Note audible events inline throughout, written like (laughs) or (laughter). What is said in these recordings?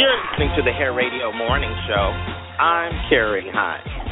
You're listening to the Hair Radio Morning Show. I'm Carrie Hines.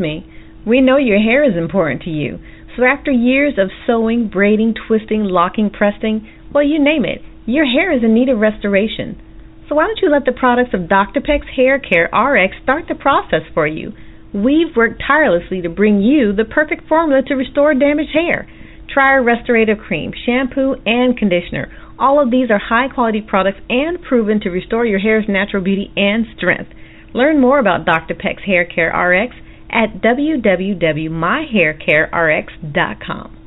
Me. We know your hair is important to you. So after years of sewing, braiding, twisting, locking, pressing, well, you name it, your hair is in need of restoration. So why don't you let the products of Dr. Peck's Hair Care RX start the process for you? We've worked tirelessly to bring you the perfect formula to restore damaged hair. Try our restorative cream, shampoo, and conditioner. All of these are high quality products and proven to restore your hair's natural beauty and strength. Learn more about Dr. Peck's Hair Care RX at www.myhaircarerx.com.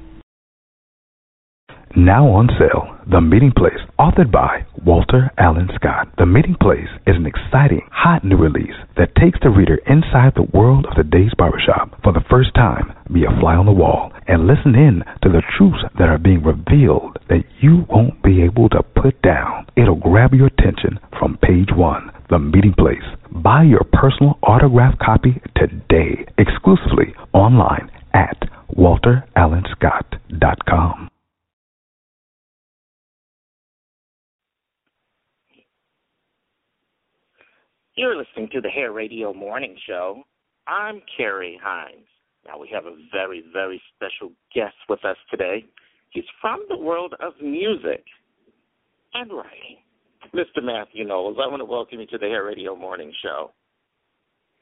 Now on sale, The Meeting Place, authored by Walter Allen Scott. The Meeting Place is an exciting, hot new release that takes the reader inside the world of today's barbershop. For the first time, be a fly on the wall and listen in to the truths that are being revealed that you won't be able to put down. It'll grab your attention from page one. The Meeting Place. Buy your personal autographed copy today, exclusively online at walterallenscott.com. You're listening to the Hair Radio Morning Show. I'm Carrie Hines. Now, we have a very, very special guest with us today. He's from the world of music and writing. Mr. Matthew Knowles, I want to welcome you to the Hair Radio Morning Show.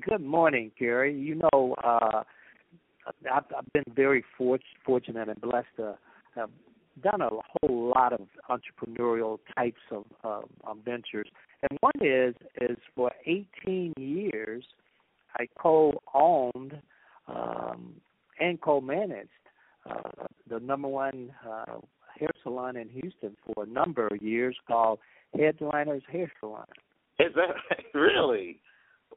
Good morning, Gary. You know, uh, I've, I've been very for- fortunate and blessed to have done a whole lot of entrepreneurial types of uh, ventures, and one is is for 18 years I co-owned um, and co-managed uh, the number one uh, hair salon in Houston for a number of years called Headliners Hair Salon. Is that (laughs) really?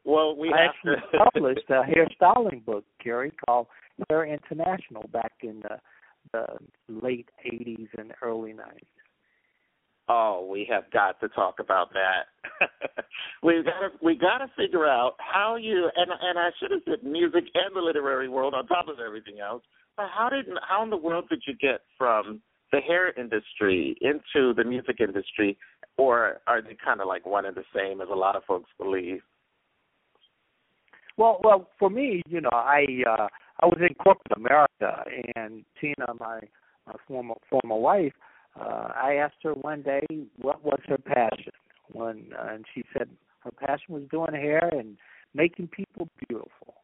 Well, we I actually to... published a hairstyling book, Gary, called Hair International back in the, the late '80s and early '90s. Oh, we have got to talk about that. (laughs) we've got to we got to figure out how you and and I should have said music and the literary world on top of everything else. But how did how in the world did you get from the hair industry into the music industry, or are they kind of like one and the same as a lot of folks believe? Well, well, for me, you know, I uh, I was in corporate America, and Tina, my my former former wife, uh, I asked her one day what was her passion. When uh, and she said her passion was doing hair and making people beautiful.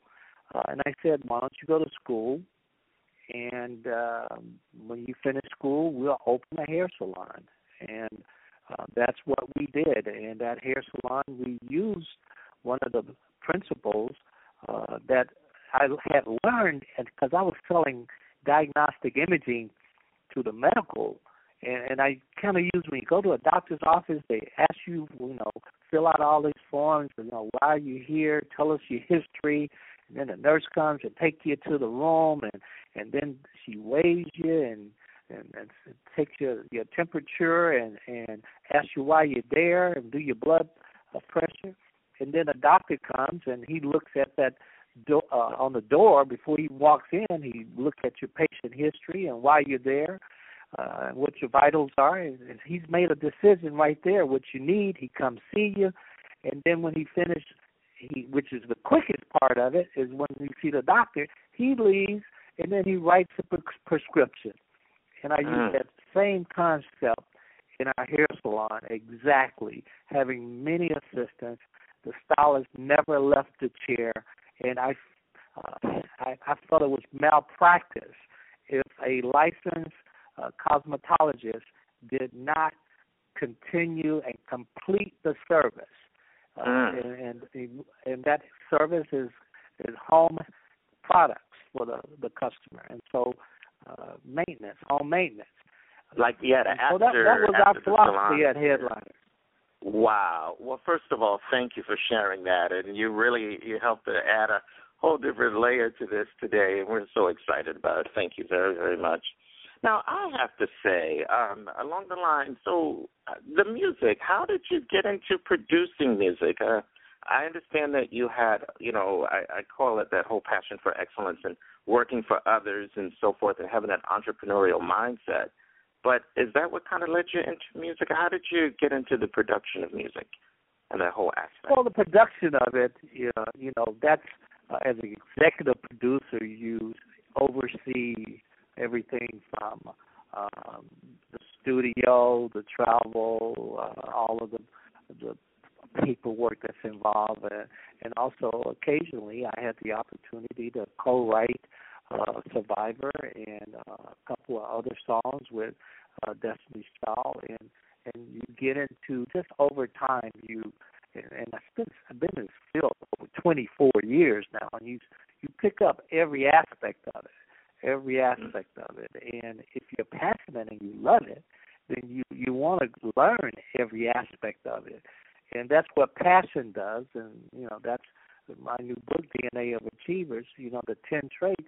Uh, and I said, why don't you go to school? And um, when you finish school, we'll open a hair salon. And uh, that's what we did. And that hair salon, we used one of the principles uh, that I had learned, because I was selling diagnostic imaging to the medical, and, and I kind of use when you go to a doctor's office, they ask you, you know, fill out all these forms, you know, why are you here? Tell us your history. And then the nurse comes and take you to the room, and and then she weighs you and and, and takes your your temperature and and asks you why you're there and do your blood uh, pressure and then a doctor comes and he looks at that do- uh, on the door before he walks in. He looks at your patient history and why you're there, uh, and what your vitals are. And he's made a decision right there what you need. He comes see you, and then when he finishes, he which is the quickest part of it is when you see the doctor. He leaves and then he writes a pre- prescription. And I use Mm. that same concept in our hair salon exactly, having many assistants the stylist never left the chair, and I, uh, I, I felt it was malpractice if a licensed uh, cosmetologist did not continue and complete the service. Uh, Mm. and, and and that service is is home products for the the customer, and so uh, maintenance, home maintenance. Like yeah, the after so that that was after our philosophy salon. at Headliner. Wow. Well, first of all, thank you for sharing that, and you really you helped to add a whole different layer to this today, and we're so excited about it. Thank you very very much. Now, I have to say, um, along the line, so uh, the music. How did you get into producing music? Uh, I understand that you had, you know, I, I call it that whole passion for excellence and working for others and so forth, and having that entrepreneurial mindset. But is that what kind of led you into music? How did you get into the production of music and that whole aspect? Well, the production of it, you know, you know that's uh, as an executive producer, you oversee everything from um, the studio, the travel, uh, all of the the paperwork that's involved, and, and also occasionally I had the opportunity to co-write uh, Survivor and uh, a couple of other songs with uh, Destiny's Child, and and you get into just over time you and, and I've been I've been in this field over 24 years now, and you you pick up every aspect of it, every mm-hmm. aspect of it, and if you're passionate and you love it, then you you want to learn every aspect of it, and that's what passion does, and you know that's my new book DNA of Achievers. You know the ten traits.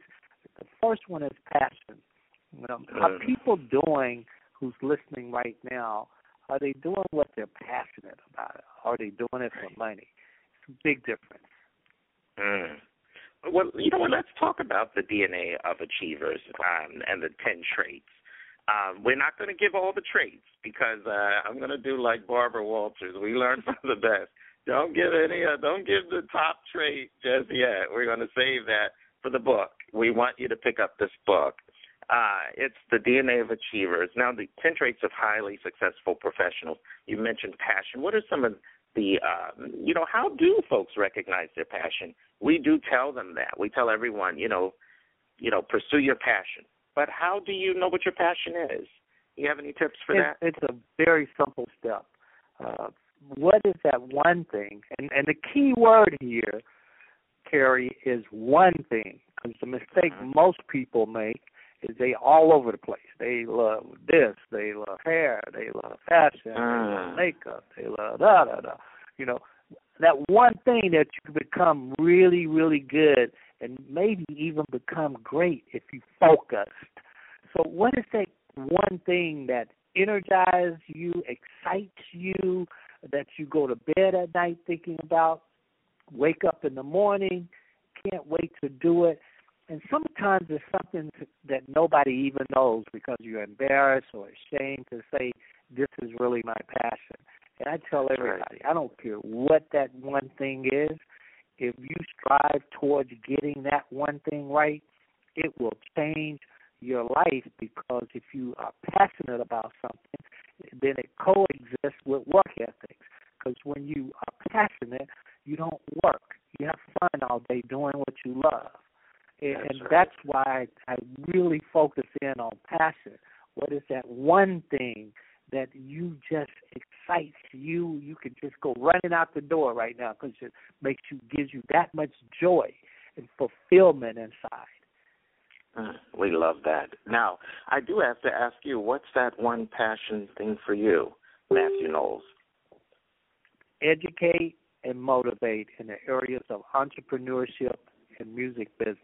The first one is passion. You know, are people doing who's listening right now are they doing what they're passionate about? Are they doing it for money? It's a big difference. Mm. Well, you know what? Let's talk about the DNA of achievers um, and the ten traits. Um, we're not going to give all the traits because uh, I'm going to do like Barbara Walters. We learn (laughs) from the best. Don't give any. Uh, don't give the top trait just yet. We're going to save that for the book. We want you to pick up this book. Uh, it's the DNA of achievers. Now, the 10 traits of highly successful professionals. You mentioned passion. What are some of the, uh, you know, how do folks recognize their passion? We do tell them that. We tell everyone, you know, you know, pursue your passion. But how do you know what your passion is? Do you have any tips for that? It's a very simple step. Uh, what is that one thing? And, and the key word here, Carrie, is one thing. Because the mistake mm-hmm. most people make is they all over the place. They love this, they love hair, they love fashion, they love mm. makeup, they love da da da. You know, that one thing that you become really, really good and maybe even become great if you focused. So what is that one thing that energizes you, excites you, that you go to bed at night thinking about, wake up in the morning, can't wait to do it and sometimes it's something that nobody even knows because you're embarrassed or ashamed to say this is really my passion. And I tell everybody, I don't care what that one thing is. If you strive towards getting that one thing right, it will change your life because if you are passionate about something, then it coexists with work ethics. Because when you are passionate, you don't work. You have fun all day doing what you love. And, that's, and right. that's why I really focus in on passion. What is that one thing that you just excites you? You can just go running out the door right now because it makes you gives you that much joy and fulfillment inside. Mm, we love that. Now, I do have to ask you, what's that one passion thing for you, Matthew Knowles? Educate and motivate in the areas of entrepreneurship and music business.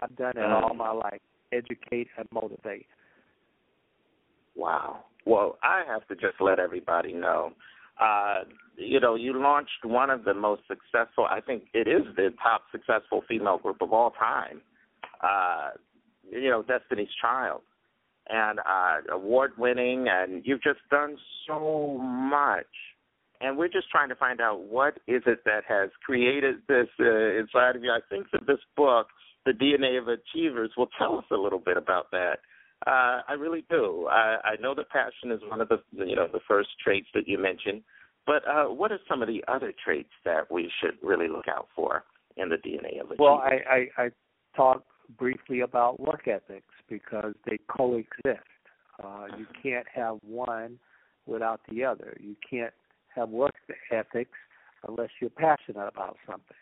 I've done it all my life. Educate and motivate. Wow. Well, I have to just let everybody know. Uh, you know, you launched one of the most successful, I think it is the top successful female group of all time. Uh, you know, Destiny's Child. And uh, award winning, and you've just done so much. And we're just trying to find out what is it that has created this uh, inside of you. I think that this book the DNA of achievers will tell us a little bit about that. Uh, I really do. I, I know that passion is one of the you know the first traits that you mentioned, but uh, what are some of the other traits that we should really look out for in the DNA of achievers? Well, I, I, I talked briefly about work ethics because they coexist. Uh, you can't have one without the other. You can't have work ethics unless you're passionate about something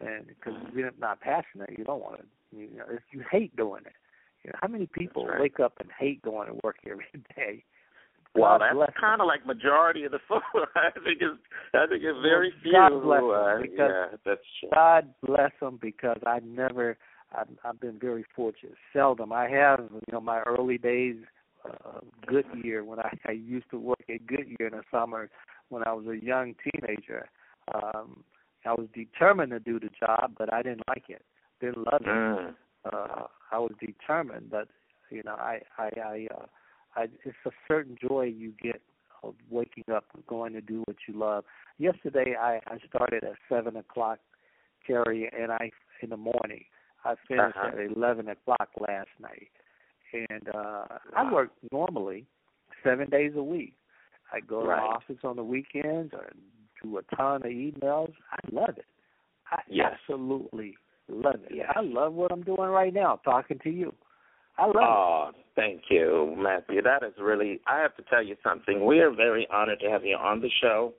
and because you're not passionate, you don't want to. You know, if you hate doing it, you know, how many people right. wake up and hate going to work every (laughs) day? Well, that's kind of like majority of the (laughs) folks. I think it's I think it's very few. God bless who, uh, them because yeah, that's true. God bless them because I never. I've, I've been very fortunate. Seldom I have. You know, my early days, uh, Goodyear when I, I used to work at Goodyear in the summer when I was a young teenager. Um, I was determined to do the job, but I didn't like it. Didn't love it. Mm. Uh, I was determined, but you know, I, I, I, uh, I, it's a certain joy you get of waking up going to do what you love. Yesterday, I, I started at seven o'clock, Carrie, and I in the morning. I finished Uh-huh. at eleven o'clock last night, and uh I work normally seven days a week. I go to Right. the office on the weekends or do a ton of emails. I love it. I Yes. absolutely love it. Yes. I love what I'm doing right now, talking to you. I love Oh, thank you, Matthew. That is really, I have to tell you something. We are very honored to have you on the show.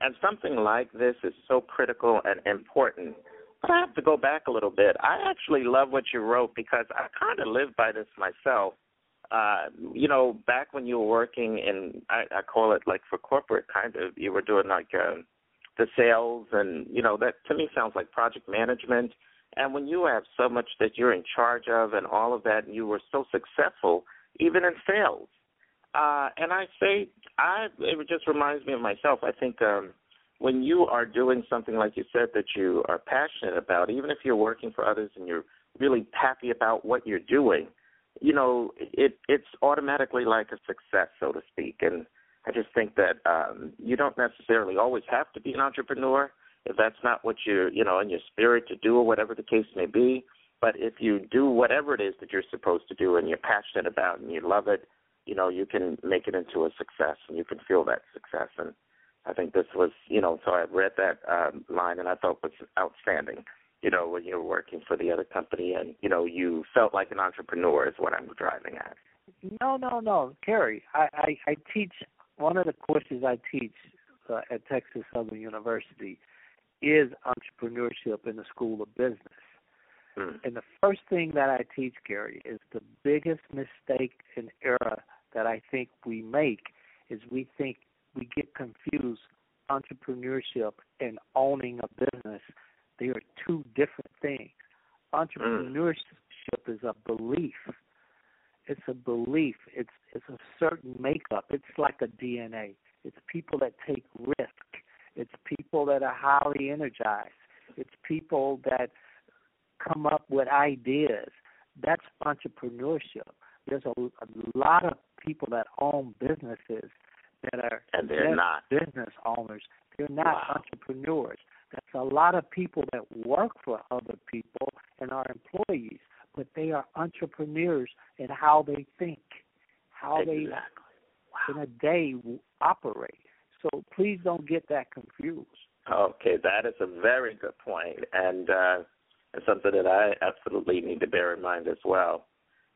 And something like this is so critical and important. But I have to go back a little bit. I actually love what you wrote because I kind of live by this myself. Uh, you know, back when you were working in, I, I call it like for corporate kind of, you were doing like um, the sales and, you know, that to me sounds like project management. And when you have so much that you're in charge of and all of that, and you were so successful, even in sales. Uh, and I say, I it just reminds me of myself. I think um, when you are doing something like you said that you are passionate about, even if you're working for others and you're really happy about what you're doing, you know, it it's automatically like a success, so to speak. And I just think that um, you don't necessarily always have to be an entrepreneur if that's not what you're, you know, in your spirit to do or whatever the case may be. But if you do whatever it is that you're supposed to do and you're passionate about and you love it, you know, you can make it into a success and you can feel that success. And I think this was, you know, so I read that um, line and I thought was outstanding. You know, when you were working for the other company and you know you felt like an entrepreneur is what I'm driving at. No, no, no, Carrie. I, I, I teach one of the courses I teach uh, at Texas Southern University is entrepreneurship in the School of Business. Mm. And the first thing that I teach, Gary, is the biggest mistake and error that I think we make is we think we get confused entrepreneurship and owning a business. They are two different things. Entrepreneurship is a belief. It's a belief. It's it's a certain makeup. It's like a DNA. It's people that take risk. It's people that are highly energized. It's people that come up with ideas. That's entrepreneurship. There's a, a lot of people that own businesses that are And they're not. business owners. They're not Wow. entrepreneurs. That's a lot of people that work for other people and are employees, but they are entrepreneurs in how they think, how exactly. they in a day operate. So please don't get that confused. Okay, that is a very good point, and uh, and something that I absolutely need to bear in mind as well.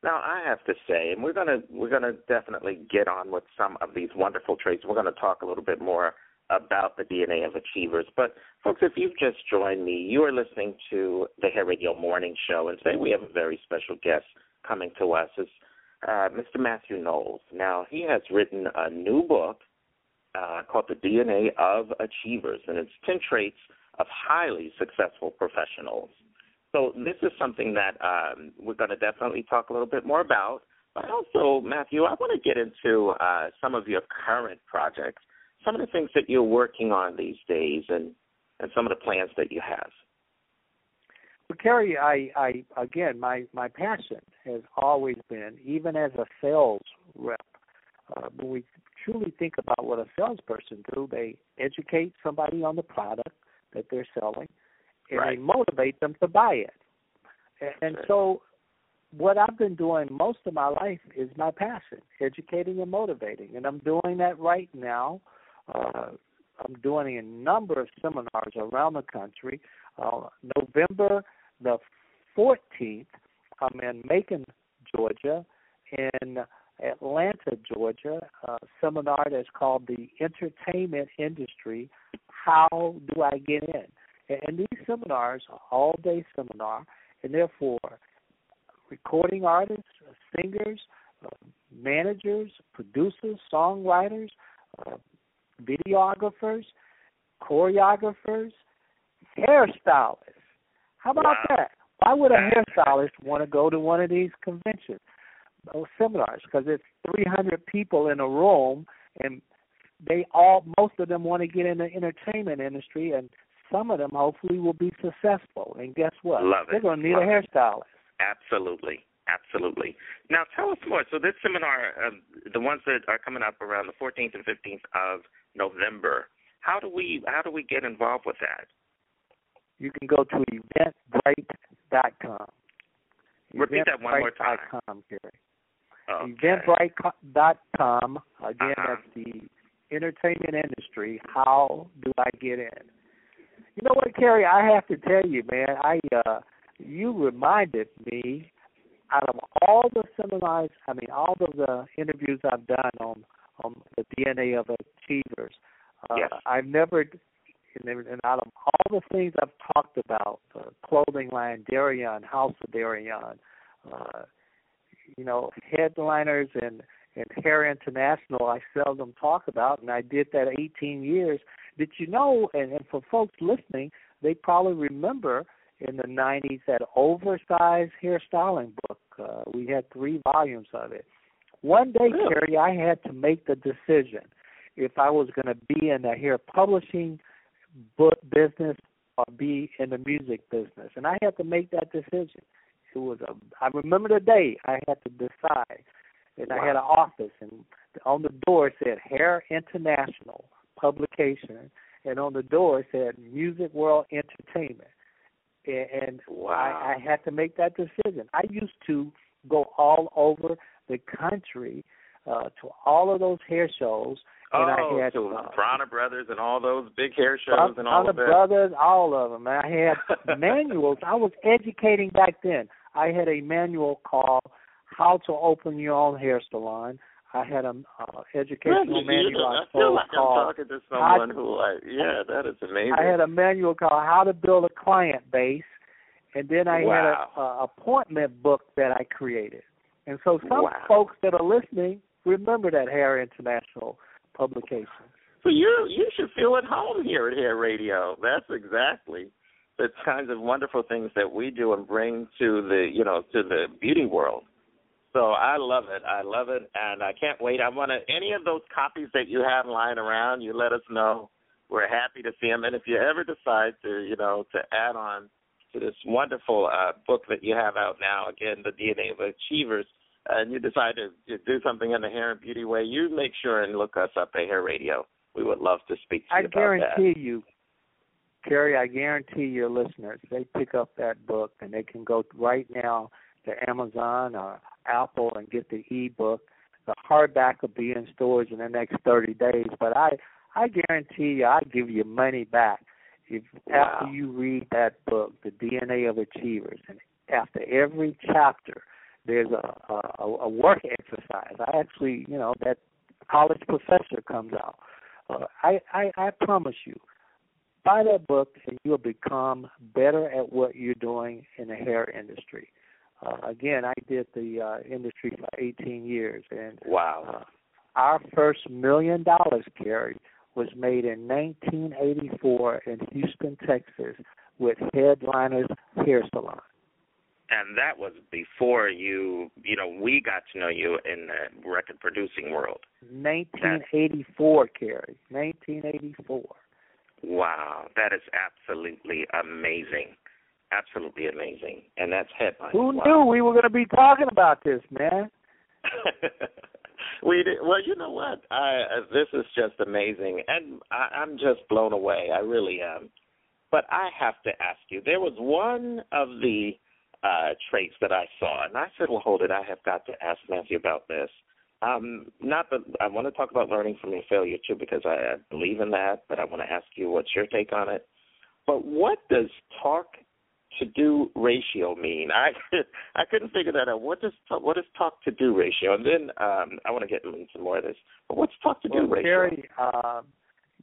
Now, I have to say, and we're gonna we're gonna definitely get on with some of these wonderful traits. We're gonna talk a little bit more about the DNA of achievers. But folks, if you've just joined me, you are listening to the Hair Radio Morning Show, and today we have a very special guest coming to us. Is uh, Mr. Matthew Knowles. Now, he has written a new book uh, called The DNA of Achievers, and it's 10 traits of highly successful professionals. So, this is something that um, we're going to definitely talk a little bit more about. But also, Matthew, I want to get into uh, some of your current projects, some of the things that you're working on these days, and, and some of the plans that you have. Well, Carrie, I, I again, my my passion has always been, even as a sales rep, uh, when we truly think about what a salesperson do, they educate somebody on the product that they're selling, and Right. they motivate them to buy it. And, and Right. so, what I've been doing most of my life is my passion, educating and motivating, and I'm doing that right now. Uh, I'm doing a number of seminars around the country. Uh, November the 14th, I'm in Macon, Georgia, in Atlanta, Georgia, a seminar that's called the Entertainment Industry. How do I get in? And, these seminars are all-day seminar, and therefore recording artists, singers, uh, managers, producers, songwriters, uh, videographers, choreographers, hairstylists. How about Wow. that? Why would a hairstylist want to go to one of these conventions or seminars? Because it's 300 people in a room, and they all, most of them want to get in the entertainment industry, and some of them hopefully will be successful. And guess what? Love it. They're going to need Love a it. hairstylist. Absolutely. Absolutely. Now, tell us more. So, this seminar, uh, the ones that are coming up around the 14th and 15th of November, how do we how do we get involved with that? You can go to Eventbrite.com. Repeat that one more time. Gary. Okay. Eventbrite.com. Again, Uh-huh. that's the entertainment industry. How do I get in? You know what, Carrie? I have to tell you, man. I uh, you reminded me out of all the seminars, I mean, all of the interviews I've done on on the DNA of achievers. Uh, Yes. I've never, and, and out of all the things I've talked about, the clothing line, Deréon, House of Deréon, uh, you know, headliners and and Hair International, I seldom talk about, and I did that 18 years. Did you know? And, and for folks listening, they probably remember in the 90s that oversized hairstyling book. Uh, we had three volumes of it. One day, Really? Carrie, I had to make the decision if I was going to be in the hair publishing book business or be in the music business, and I had to make that decision. It was a. I remember the day I had to decide, and I had an office, and on the door it said Hair International Publication, and on the door it said Music World Entertainment, and, Wow. I, I had to make that decision. I used to go all over the country uh, to all of those hair shows, and oh, I had to uh, Bronner Brothers and all those big hair shows and all Brown of that. Brothers, all of them. And I had (laughs) manuals. I was educating back then. I had a manual called "How to Open Your Own Hair Salon." I had a uh, educational? Manual I I sold like I'm talking to someone who, I, yeah, that is amazing. I had a manual called "How to Build a Client Base," and then I Wow. had a, a appointment book that I created. And so some Wow. folks that are listening remember that Hair International publication. So you you should feel at home here at Hair Radio. That's exactly the kinds of wonderful things that we do and bring to the you know to the beauty world. So I love it. I love it, and I can't wait. I want to any of those copies that you have lying around. You let us know. We're happy to see them. And if you ever decide to you know to add on to this wonderful uh, book that you have out now, again, the DNA of Achievers, and you decide to, to do something in the hair and beauty way, you make sure and look us up at Hair Radio. We would love to speak to I you about that. I guarantee you, Carrie, I guarantee your listeners, they pick up that book and they can go right now to Amazon or Apple and get the ebook. The hardback will be in stores in the next 30 days, but I I guarantee you, I give you money back if Wow. after you read that book, The DNA of Achievers, and after every chapter, there's a a, a work exercise. I actually, you know, that college professor comes out. Uh, I, I I promise you, buy that book and you'll become better at what you're doing in the hair industry. Uh, again, I did the uh, industry for 18 years, and Wow. uh, our first million dollars, Carrie, was made in 1984 in Houston, Texas, with Headliners Hair Salon. And that was before you, you know, we got to know you in the record producing world. 1984, Carrie. 1984. Wow, that is absolutely amazing. Absolutely amazing. And that's headline. Who wow. knew we were going to be talking about this, man? (laughs) we did, well, you know what? I uh, this is just amazing, and I, I'm just blown away. I really am. But I have to ask you. There was one of the uh traits that I saw, and I said, "Well, hold it. I have got to ask Matthew about this." Um, not that I want to talk about learning from your failure too, because I, I believe in that. But I want to ask you what's your take on it. But what does talk to do ratio mean? I (laughs) I couldn't figure that out. What does what is talk to do ratio? And then um, I want to get into more of this. But what's talk to do well, ratio? Carrie, uh,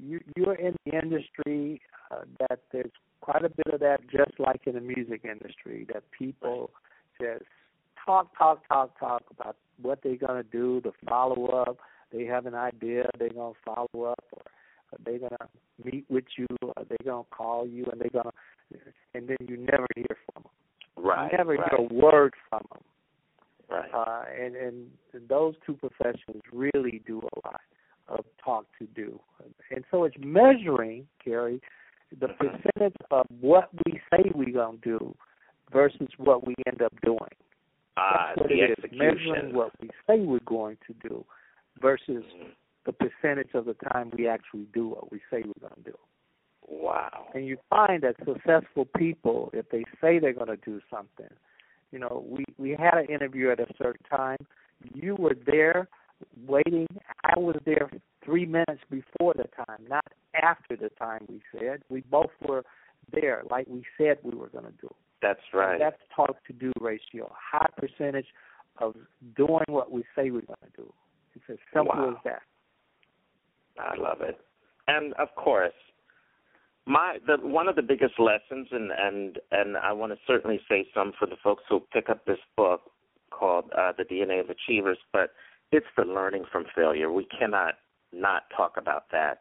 you you're in the industry uh, that there's quite a bit of that, just like in the music industry, that people just talk, talk, talk, talk about what they're gonna do, the follow up. They have an idea, they're gonna follow up, or they're gonna meet with you, or they're gonna call you, and they're gonna, and then you never hear from them. right. You never right, hear a word from them. Right. Uh, and, and those two professions really do a lot of talk to do. And so it's measuring, Gary, the percentage of what we say we're going to do versus what we end up doing. Ah, That's what the it is, execution. measuring what we say we're going to do versus Mhm. The percentage of the time we actually do what we say we're going to do. Wow. And you find that successful people, if they say they're going to do something, you know, we we had an interview at a certain time. You were there waiting. I was there three minutes before the time, not after the time we said. We both were there, like we said we were going to do. That's right. And that's talk to do ratio. High percentage of doing what we say we're going to do. It's as simple Wow. as that. I love it. And of course, my the one of the biggest lessons and and and I want to certainly say some for the folks who pick up this book called uh, The DNA of Achievers, but it's the learning from failure. We cannot not talk about that.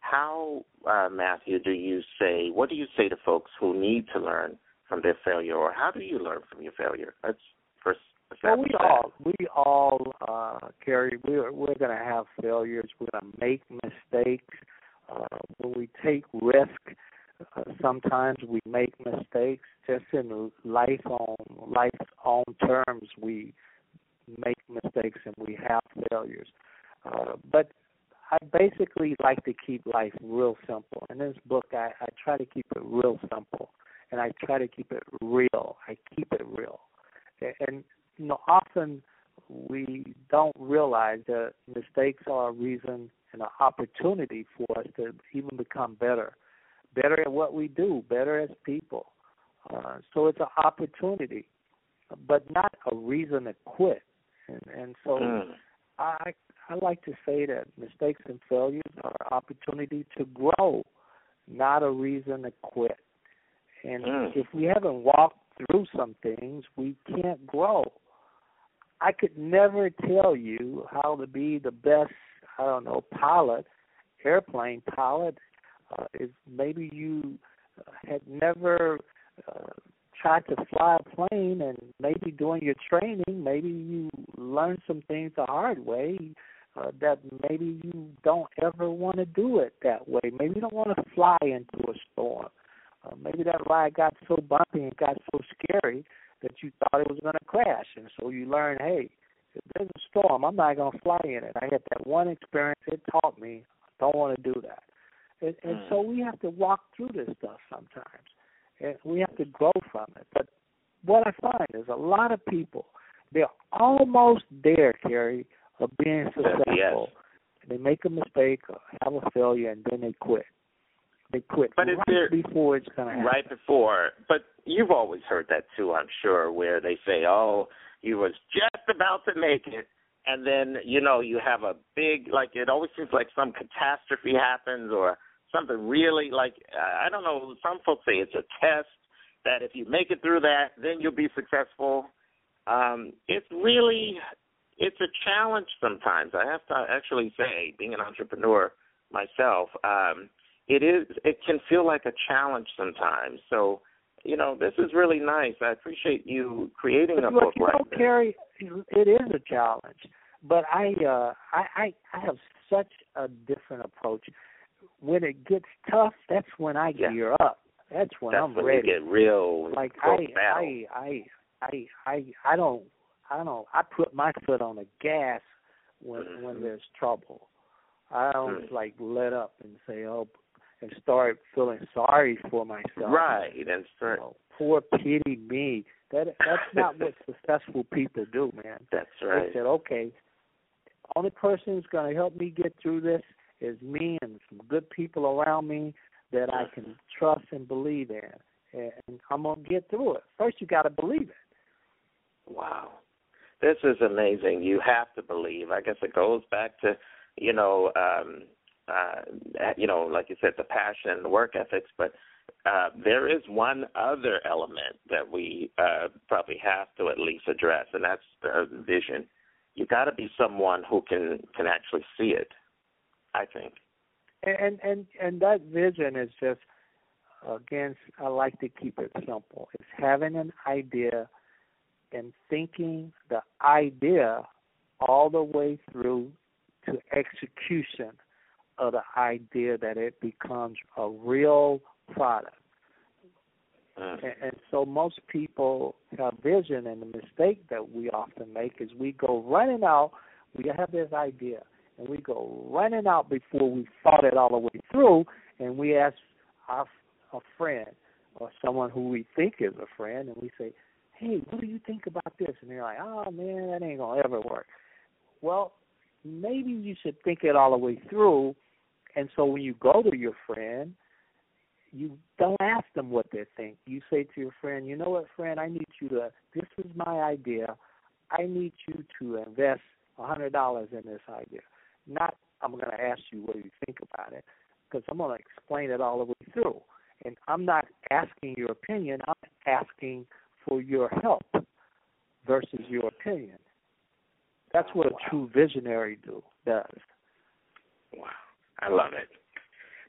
How, uh, Matthew, do you say? What do you say to folks who need to learn from their failure, or how do you learn from your failure? Let's first Well, we all, we all, uh, Carrie, we're we're going to have failures. We're going to make mistakes. Uh, when we take risk, uh, sometimes we make mistakes. Just in life on life's own terms, we make mistakes and we have failures. Uh, but I basically like to keep life real simple. In this book, I, I try to keep it real simple, and I try to keep it real. I keep it real, and you know, often we don't realize that mistakes are a reason and an opportunity for us to even become better, better at what we do, better as people. Uh, so it's an opportunity, but not a reason to quit. And, and so Mm. I I like to say that mistakes and failures are an opportunity to grow, not a reason to quit. And Mm. if we haven't walked through some things, we can't grow. I could never tell you how to be the best, I don't know, pilot, airplane pilot. Uh, if maybe you uh, had never uh, tried to fly a plane and maybe during your training, maybe you learned some things the hard way uh, that maybe you don't ever want to do it that way. Maybe you don't want to fly into a storm. Uh, maybe that ride got so bumpy and got so scary that you thought it was going to crash, and so you learn, hey, if there's a storm, I'm not going to fly in it. I had that one experience; it taught me I don't want to do that. And, and mm. so we have to walk through this stuff sometimes, and we have to grow from it. But what I find is a lot of people they're almost there, Carrie, of being successful. Yes. They make a mistake, or have a failure, and then they quit. They quit But right there- before it's going to happen. right before. But you've always heard that too, I'm sure, where they say, "Oh, you was just about to make it," and then you know you have a big like it always seems like some catastrophe happens or something really like I don't know. Some folks say it's a test that if you make it through that, then you'll be successful. Um, it's really it's a challenge sometimes. I have to actually say, being an entrepreneur myself. Um, it is it can feel like a challenge sometimes. So, you know, this is really nice. I appreciate you creating a But book you like know, this. Carrie, it is a challenge. But I, uh, I, I, I have such a different approach. When it gets tough, that's when I Yeah. gear up. That's when That's I'm when ready. you get real like I. I, I, I, I, I don't, I don't. I put my foot on the gas when Mhm. when there's trouble. I don't Mm. like let up and say, oh, and start feeling sorry for myself. right, and You know, poor pity me. That that's not what successful people do, man. that's They right. said, okay, only person who's going to help me get through this is me and some good people around me that I can trust and believe in, and I'm gonna get through it. First, you got to believe it. Wow. This is amazing. You have to believe. I guess it goes back to, you know, um uh you know, like you said, the passion and the work ethics, but uh there is one other element that we uh probably have to at least address and that's the vision. You gotta be someone who can can actually see it, I think. And and and that vision is just again, I like to keep it simple. It's having an idea and thinking the idea all the way through to execution of the idea that it becomes a real product. Mm. And, and so most people have vision, and the mistake that we often make is we go running out. We have this idea, and we go running out before we thought it all the way through, and we ask our a friend or someone who we think is a friend, and we say, "Hey, what do you think about this?" And they're like, "Oh man, that ain't gonna ever work." Well, maybe you should think it all the way through, and so when you go to your friend, you don't ask them what they think. You say to your friend, "You know what, friend? I need you to. This is my idea. I need you to invest a hundred dollars in this idea. Not, I'm going to ask you what you think about it, because I'm going to explain it all the way through." And I'm not asking your opinion, I'm asking for your help versus your opinion. That's what a true visionary do does. Wow. I love it.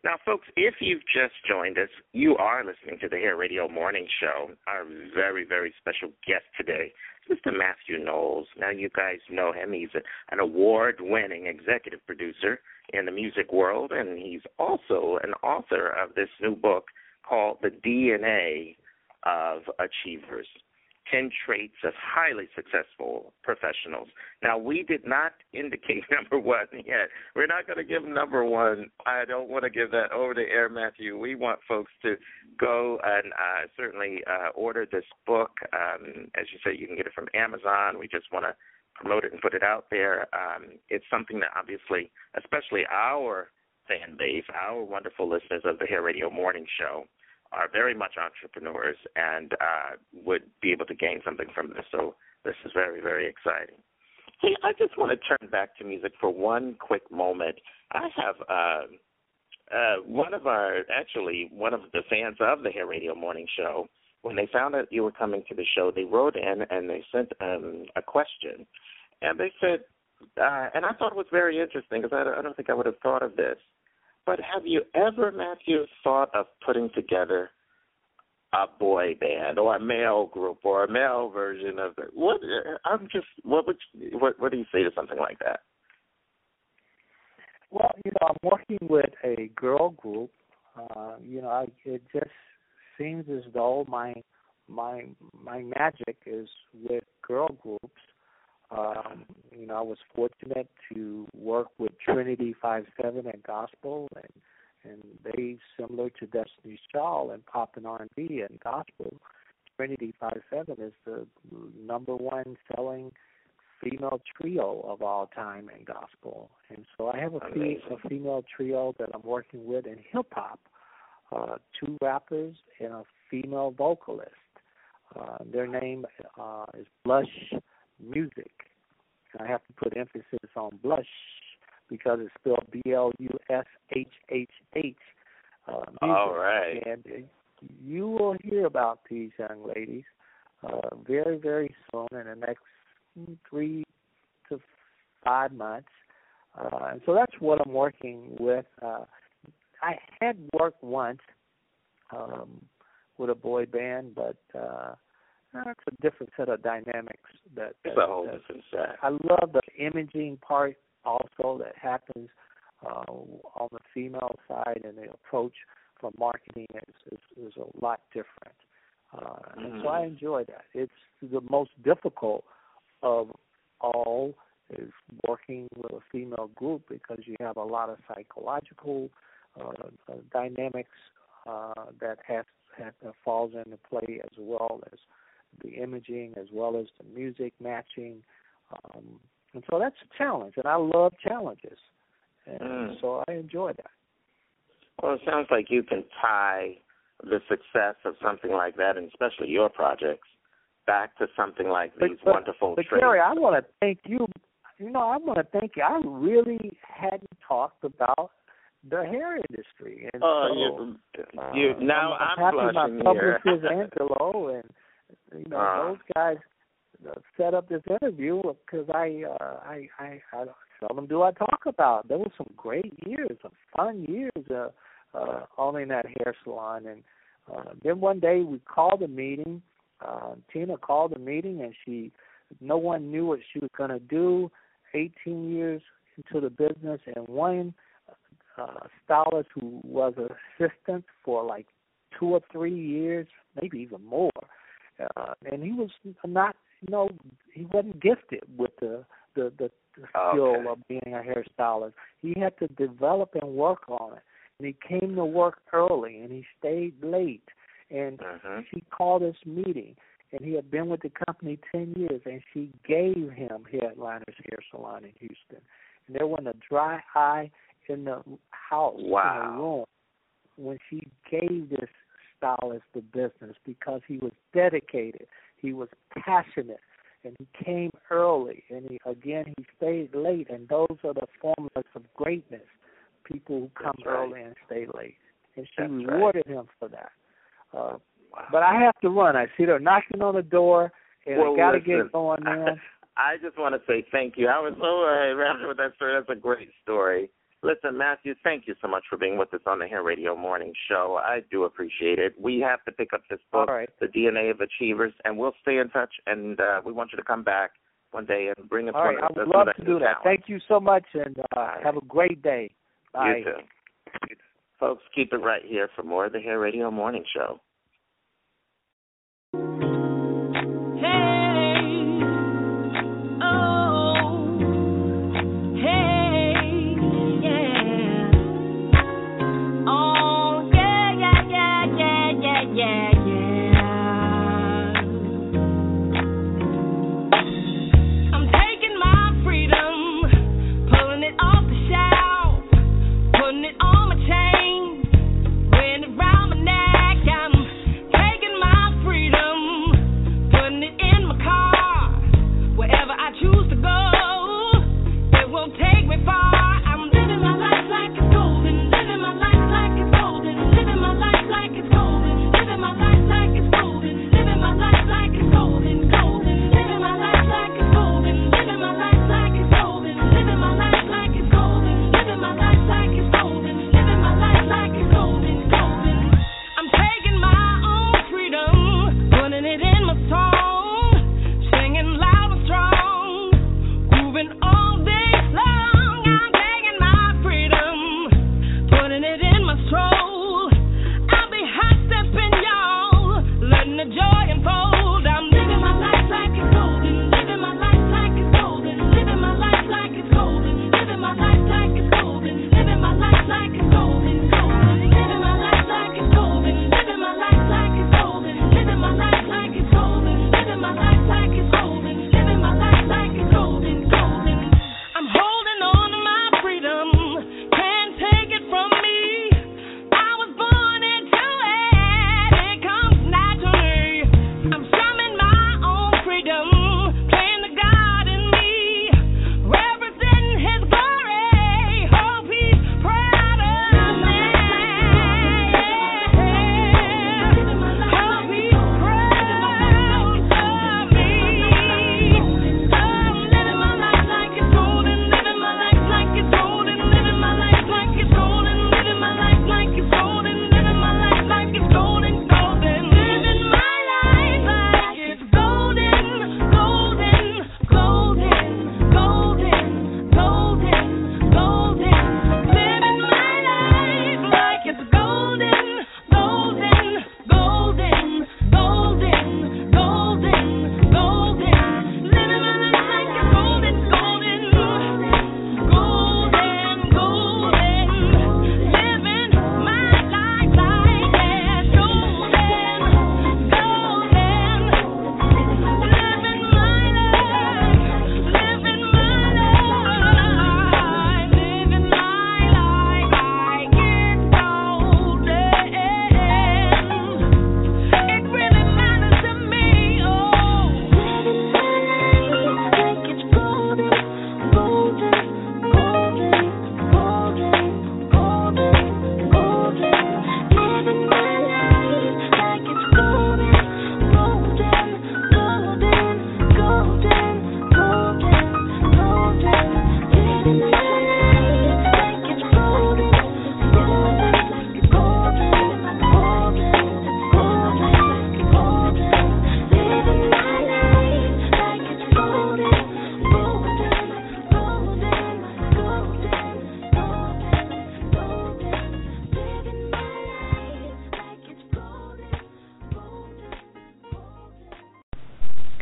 Now, folks, if you've just joined us, you are listening to the Hair Radio Morning Show. Our very, very special guest today is Mr. Matthew Knowles. Now, you guys know him. He's a, an award winning executive producer in the music world, and he's also an author of this new book called The DNA of Achievers 10 Traits of Highly Successful Professionals. Now, we did not indicate (laughs) number one yet. We're not going to give number one. I don't want to give that over to air, Matthew. We want folks to go and uh, certainly uh, order this book. Um, as you say, you can get it from Amazon. We just want to promote it and put it out there. Um, it's something that obviously, especially our fan base, our wonderful listeners of the Hair Radio Morning Show, are very much entrepreneurs and uh, would be able to gain something from this. So this is very, very exciting. Hey, I just want to turn back to music for one quick moment. I have uh, uh, one of our, actually, one of the fans of the Hair Radio Morning Show. When they found out you were coming to the show, they wrote in and they sent um, a question, and they said, uh, and I thought it was very interesting because I, I don't think I would have thought of this. But have you ever, Matthew, thought of putting together a boy band or a male group or a male version of it? What I'm just what would what what do you say to something like that? Well, you know, I'm working with a girl group. Uh, you know, I, it just seems as though my my my magic is with girl groups um, you know, I was fortunate to work with Trinity Five Seven and Gospel, and and they similar to Destiny's Child and pop and R and B and gospel. Trinity Five Seven is the number one selling female trio of all time in gospel, and so I have a, fe- a female trio that I'm working with in hip hop. Uh, two rappers and a female vocalist. Uh, their name uh, is Blush music. I have to put emphasis on blush because it's spelled B L U S H H H. Uh, All right. And you will hear about these young ladies uh, very, very soon in the next three to five months. Uh, and so that's what I'm working with. Uh, I had worked once um, with a boy band, but uh, that's a different set of dynamics. That, that it's a whole that, different set. I love the imaging part also that happens uh, on the female side, and the approach for marketing is is, is a lot different. Uh, mm. And so I mm-hmm. enjoy that. It's the most difficult of all is working with a female group because you have a lot of psychological uh, uh, dynamics uh, that has, has uh, falls into play as well as the imaging as well as the music matching. Um, and so that's a challenge, and I love challenges, and mm. so I enjoy that. Well, it sounds like you can tie the success of something like that, and especially your projects, back to something like these but, wonderful but, traits. Carrie, I want to thank you. You know, I want to thank you. I really hadn't talked about the hair industry, and uh, so you, you, uh, now I'm, I'm, I'm happy blushing my here. publicist (laughs) Angelo and you know uh, those guys uh, set up this interview because I, uh, I I I seldom do I talk about. There were some great years, some fun years uh, uh, owning that hair salon, and uh, then one day we called a meeting. Uh, Tina called a meeting, and she no one knew what she was going to do. 18 years into the business, and one uh, stylist who was an assistant for like two or three years, maybe even more uh, and he was not, you know, he wasn't gifted with the the the, the skill okay. of being a hairstylist. He had to develop and work on it. and he came to work early and he stayed late and Mhm. she called this meeting and he had been with the company 10 years and she gave him headliners hair salon in houston and there wasn't a dry eye in the house in the room when she gave this stylist the business because he was dedicated he was passionate and he came early and he again he stayed late and those are the formulas of greatness people who come right. early and stay late and she That's right. rewarded him for that uh Wow. but I have to run. I see they're knocking on the door, and Well, I got to get going now. (laughs) I just want to say thank you. I was so uh, wrapped up with that story. That's a great story. Listen, Matthew, thank you so much for being with us on the Hair Radio Morning Show. I do appreciate it. We have to pick up this book, right. The DNA of Achievers, and we'll stay in touch. And uh, we want you to come back one day and bring us All one right, of I would love to do that. talent. Thank you so much, and uh, have a great day. Bye. You too. Folks, keep it right here for more of the Hair Radio Morning Show.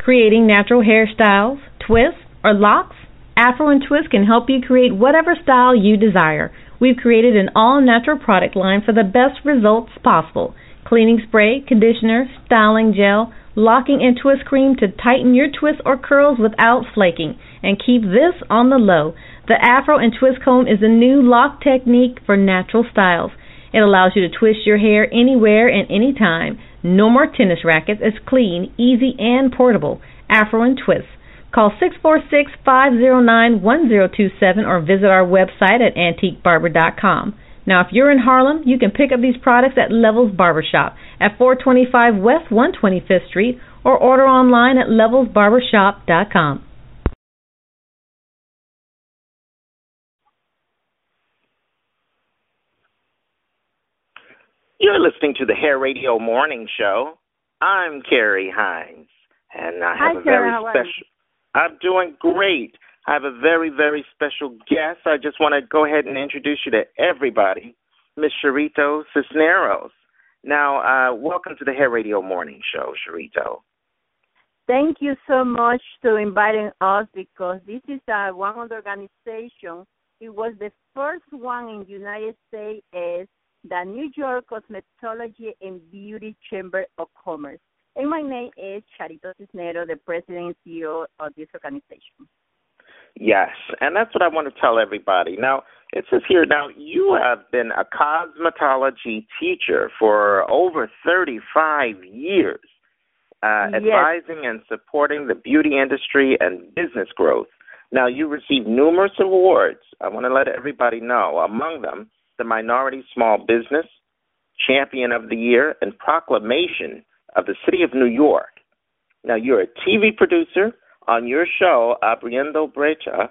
Creating natural hairstyles, twists, or locks? Afro and Twist can help you create whatever style you desire. We've created an all natural product line for the best results possible cleaning spray, conditioner, styling gel, locking and twist cream to tighten your twists or curls without flaking. And keep this on the low. The Afro and Twist Comb is a new lock technique for natural styles. It allows you to twist your hair anywhere and anytime. No more tennis rackets. It's clean, easy, and portable. Afro and Twist. Call 646-509-1027 or visit our website at antiquebarber.com. Now, if you're in Harlem, you can pick up these products at Levels Barbershop at 425 West 125th Street or order online at levelsbarbershop.com. You're listening to the Hair Radio Morning Show. I'm Carrie Hines, and I have Hi, a Carrie. very special. I'm doing great. I have a very, very special guest. I just want to go ahead and introduce you to everybody, Miss Charito Cisneros. Now, uh, welcome to the Hair Radio Morning Show, Charito. Thank you so much for inviting us because this is uh, one of the organization. It was the first one in the United States the New York Cosmetology and Beauty Chamber of Commerce. And my name is Charito Cisneros, the president and CEO of this organization. Yes, and that's what I want to tell everybody. Now, it says here, now you have been a cosmetology teacher for over 35 years, uh, Yes. advising and supporting the beauty industry and business growth. Now, you received numerous awards. I want to let everybody know, among them, the Minority Small Business, Champion of the Year, and Proclamation of the City of New York. Now, you're a TV producer on your show, Abriendo Brecha,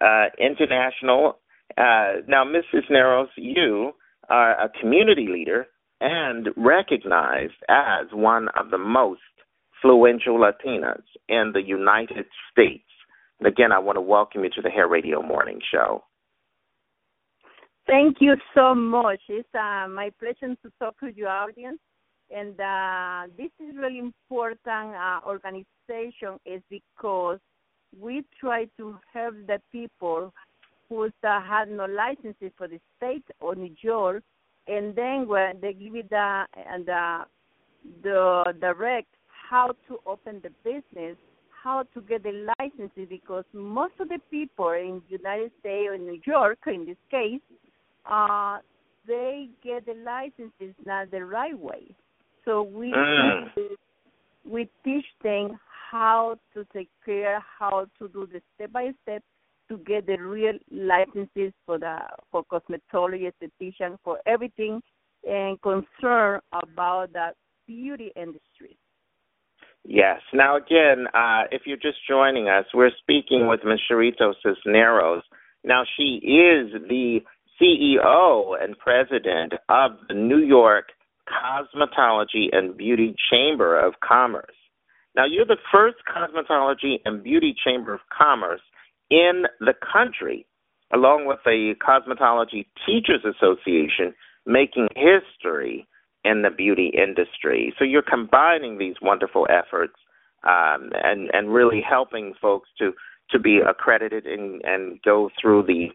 uh, International. Uh, now, Ms. Cisneros, you are a community leader and recognized as one of the most influential Latinas in the United States. And again, I want to welcome you to the Hair Radio Morning Show. Thank you so much. It's uh, my pleasure to talk to your audience. And uh, this is really important uh, organization is because we try to help the people who uh, had no licenses for the state or New York, and then when they give it the and the the direct how to open the business, how to get the licenses, because most of the people in United States or New York, in this case, uh, they get the licenses not the right way. So we Mm. we teach them how to take care, how to do the step by step to get the real licenses for the for cosmetology, esthetician, for everything and concern about the beauty industry. Yes. Now, again, uh, if you're just joining us, we're speaking with Ms. Charito Cisneros. Now, she is the CEO and president of the New York Cosmetology and Beauty Chamber of Commerce. Now, you're the first cosmetology and beauty chamber of commerce in the country, along with the Cosmetology Teachers Association, making history in the beauty industry. So you're combining these wonderful efforts um, and and really helping folks to to be accredited and and go through the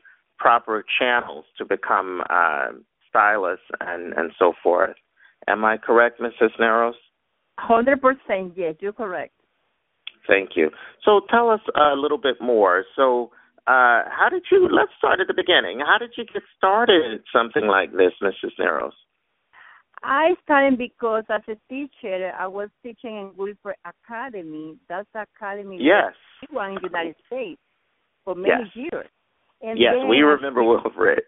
proper channels to become uh, stylists and and so forth. Am I correct, Ms. Cisneros? Hundred percent, yes, you're correct. Thank you. So tell us a little bit more. So uh, how did you? Let's start at the beginning. How did you get started something like this, Ms. Cisneros? I started because as a teacher, I was teaching in Wilfred Academy. That's the academy Yes. in the United States for many Yes. years. And yes, then we I remember (laughs) Wilfred.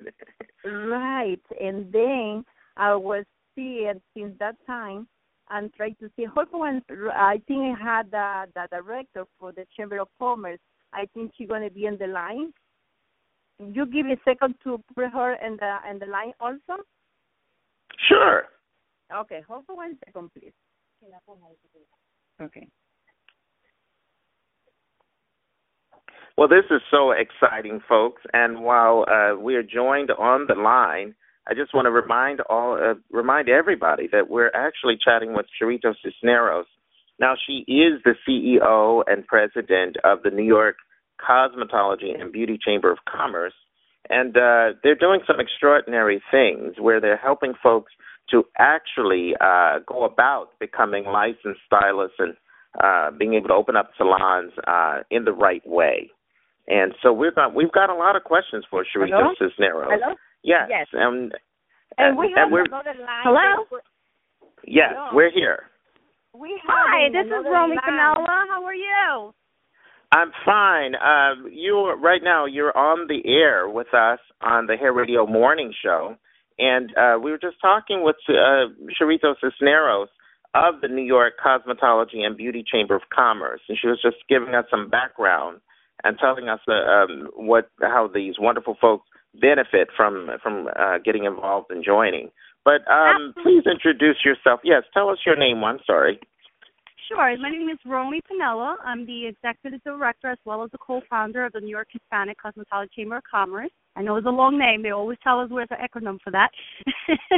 Right. And then I was seeing since that time and trying to see how one I think I had the the director for the Chamber of Commerce. I think she's gonna be in the line. You give me a second to put her in the in the line also? Sure. Okay, hold for one second please. Okay. Well, this is so exciting, folks. And while uh, we are joined on the line, I just want to remind all, uh, remind everybody that we're actually chatting with Charito Cisneros. Now, she is the CEO and president of the New York Cosmetology and Beauty Chamber of Commerce, and uh, they're doing some extraordinary things where they're helping folks to actually uh, go about becoming licensed stylists and uh, being able to open up salons uh, in the right way. And so we've got we've got a lot of questions for Charito Hello? Cisneros. Hello? Yes. Yes. And, And we have and we're another line. Hello? yes, Hello? we're here. We Hi, this is Romy line. Canella. How are you? I'm fine. Um, you right now you're on the air with us on the Hair Radio Morning Show, and uh, we were just talking with uh, Charito Cisneros of the New York Cosmetology and Beauty Chamber of Commerce, and she was just giving us some background and telling us uh, um, what how these wonderful folks benefit from from uh, getting involved and joining. But um, please introduce yourself. Yes, tell us your name. I'm sorry. Sure. My name is Romy Pinella. I'm the executive director as well as the co-founder of the New York Hispanic Cosmetology Chamber of Commerce. I know it's a long name. They always tell us where's the acronym for that. (laughs)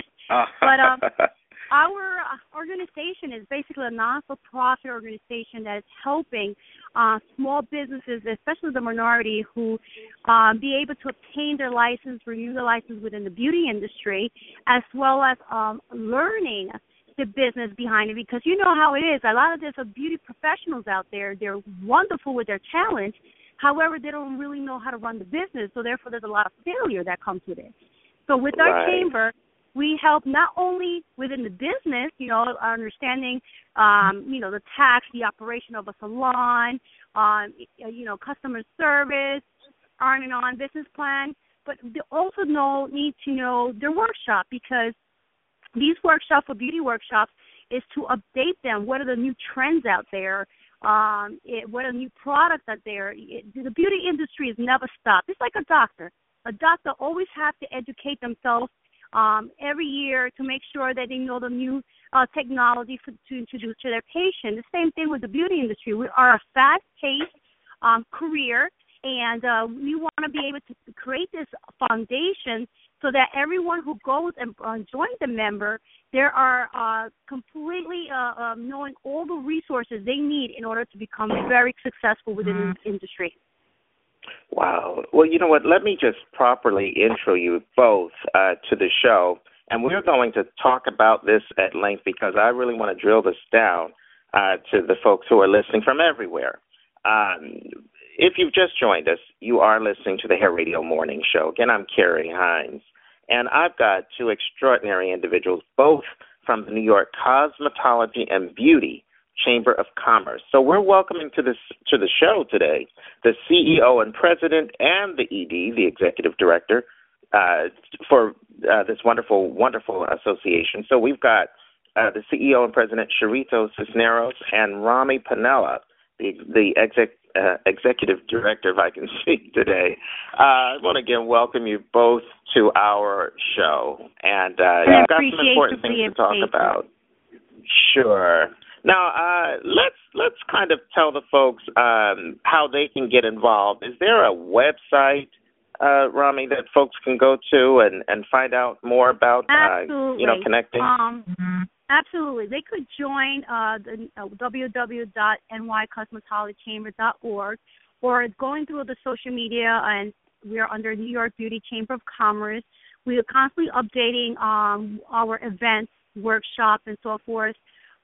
but um, (laughs) our organization is basically a non-for-profit organization that is helping uh, small businesses, especially the minority, who um, be able to obtain their license, renew their license within the beauty industry, as well as um, learning the business behind it. Because you know how it is. A lot of there's beauty professionals out there. They're wonderful with their talent. However, they don't really know how to run the business, so therefore there's a lot of failure that comes with it. So with our Right. chamber, we help not only within the business, you know, understanding, um, you know, the tax, the operation of a salon, um, you know, customer service, on and on business plan, but they also know need to know their workshop because these workshops or beauty workshops is to update them. What are the new trends out there? Um, it, what are the new products out there? It, the beauty industry has never stopped. It's like a doctor. A doctor always has to educate themselves um, every year to make sure that they know the new uh, technology for, to introduce to their patient. The same thing with the beauty industry. We are a fast-paced um, career, and uh, we want to be able to create this foundation so that everyone who goes and uh, joins the member, they are uh, completely uh, um, knowing all the resources they need in order to become very successful within this industry. Wow. Well, you know what? Let me just properly intro you both uh, to the show. And we're going to talk about this at length because I really want to drill this down uh, to the folks who are listening from everywhere. Um, if you've just joined us, you are listening to the Hair Radio Morning Show. Again, I'm Carrie Hines. And I've got two extraordinary individuals, both from the New York Cosmetology and Beauty Chamber of Commerce. So we're welcoming to this to the show today the CEO and president and the ED, the executive director, uh, for uh, this wonderful, wonderful association. So we've got uh, the CEO and president Charito Cisneros and Rami Panella, the the exec, uh, executive director, if I can (laughs) speak today. Uh, I want to again welcome you both to our show, and uh, you've got some important things to talk about. Sure. Now, uh, let's let's kind of tell the folks um, how they can get involved. Is there a website, uh, Rami, that folks can go to and, and find out more about, uh, you know, connecting? Um, absolutely. They could join uh, the uh, www.nycosmetologychamber.org or going through the social media, and we are under New York Beauty Chamber of Commerce. We are constantly updating um, our events, workshops, and so forth.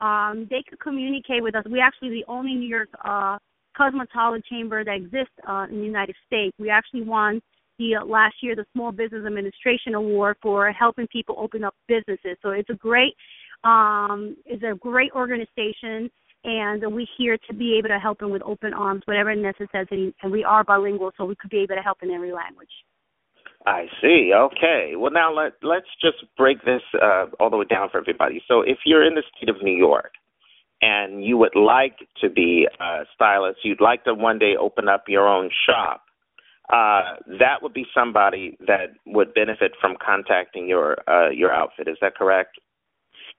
Um, they could communicate with us. We actually the only New York uh, cosmetology chamber that exists uh, in the United States. We actually won the uh, last year the Small Business Administration Award for helping people open up businesses. So it's a great um, it's a great organization, and we're here to be able to help them with open arms, whatever necessity. And we are bilingual, so we could be able to help in every language. I see. Okay. Well, now let let's just break this uh, all the way down for everybody. So, if you're in the state of New York and you would like to be a stylist, you'd like to one day open up your own shop. Uh, that would be somebody that would benefit from contacting your uh, your outfit. Is that correct?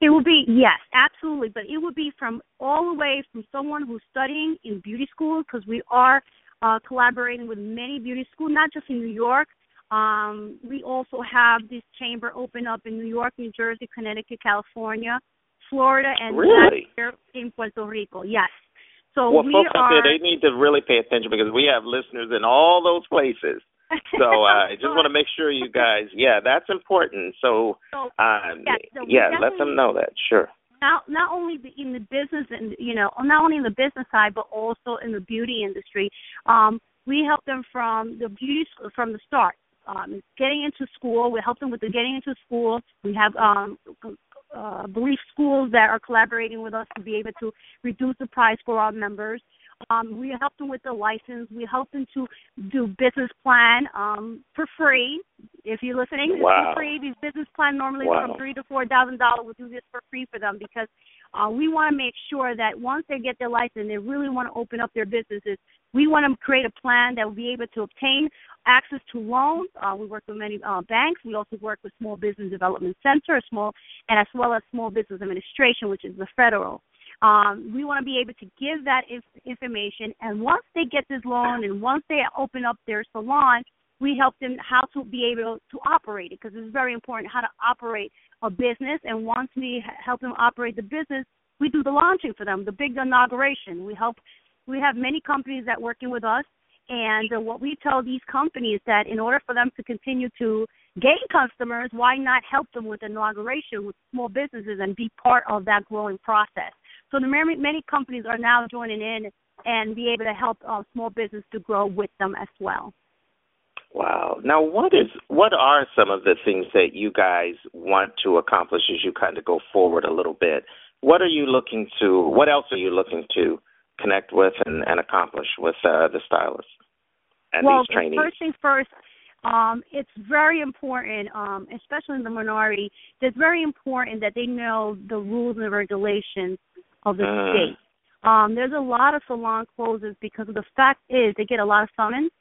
It would be yes, absolutely, but it would be from all the way from someone who's studying in beauty school because we are uh, collaborating with many beauty schools, not just in New York. Um, we also have this chamber open up in New York, New Jersey, Connecticut, California, Florida, and Really? in Puerto Rico. Yes. So well, we folks out there, they need to really pay attention because we have listeners in all those places. (laughs) So uh, I just want to make sure you guys, yeah, that's important. So, So, um, yeah, so yeah, let them know that. Sure. not not only in the business and you know not only in the business side but also in the beauty industry um we help them from the beauty from the start um getting into school we help them with the getting into school we have um uh, belief schools that are collaborating with us to be able to reduce the price for our members um, we help them with the license. We help them to do business plan um, for free. If you're listening, Wow. for free. These business plan normally Wow. from three to four thousand dollars. We do this for free for them because uh, we want to make sure that once they get their license, and they really want to open up their businesses. We want to create a plan that will be able to obtain access to loans. Uh, we work with many uh, banks. We also work with Small Business Development Center, small, and as well as Small Business Administration, which is the federal. Um, we want to be able to give that inf- information, and once they get this loan and once they open up their salon, we help them how to be able to operate it because it's very important how to operate a business. And once we help them operate the business, we do the launching for them, the big inauguration. We help. We have many companies that working with us, and uh, what we tell these companies that in order for them to continue to gain customers, why not help them with inauguration with small businesses and be part of that growing process? So the many, many companies are now joining in and be able to help uh, small business to grow with them as well. Wow. Now, what is what are some of the things that you guys want to accomplish as you kind of go forward a little bit? What are you looking to? What else are you looking to connect with and, and accomplish with uh, the stylists and well, these trainees? Well, first things first, um, it's very important, um, especially in the minority. It's very important that they know the rules and the regulations of the Mm. state. Um, there's a lot of salon closures because the fact is they get a lot of summons,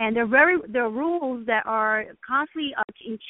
and they're very there are rules that are constantly uh,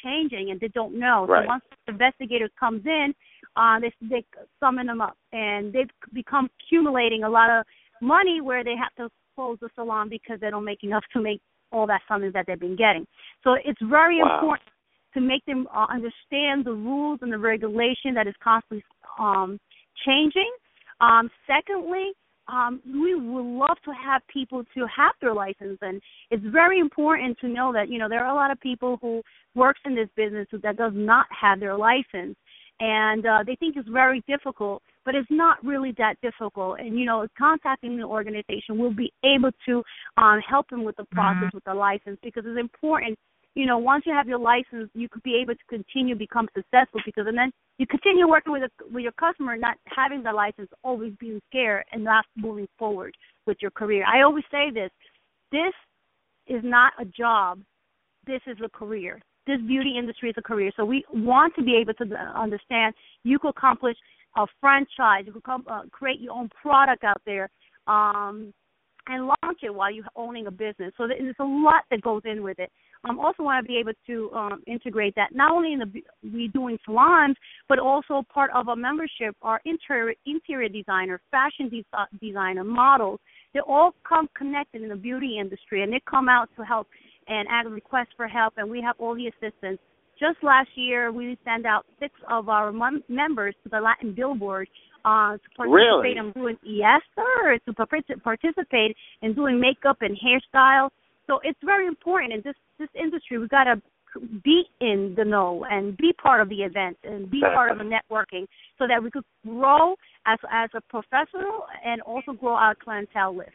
changing, and they don't know. Right. So once the investigator comes in, uh, they they summon them up, and they've become accumulating a lot of money where they have to close the salon because they don't make enough to make all that summons that they've been getting. So it's very Wow. important to make them uh, understand the rules and the regulation that is constantly um, changing. Um, secondly, um, we would love to have people to have their license, and it's very important to know that you know there are a lot of people who works in this business who, that does not have their license, and uh, they think it's very difficult, but it's not really that difficult. And you know, contacting the organization will be able to um, help them with the process with the license because it's important. You know, once you have your license, you could be able to continue become successful because, and then you continue working with a, with your customer, not having the license, always being scared and not moving forward with your career. I always say this: this is not a job. This is a career. This beauty industry is a career. So we want to be able to understand you could accomplish a franchise. You could come, uh, create your own product out there. Um, and launch it while you're owning a business. So there's a lot that goes in with it. Um, also want to be able to um, integrate that not only in the we doing salons, but also part of a membership are interior interior designer, fashion de- designer, models. They all come connected in the beauty industry, and they come out to help and add requests for help, and we have all the assistance. Just last year, we sent out six of our mem- members to the Latin Billboard uh, to participate Really? in doing yes, sir, to partic- participate in doing makeup and hairstyle. So it's very important in this this industry. We got to be in the know and be part of the event and be part of the networking, so that we could grow as as a professional and also grow our clientele list.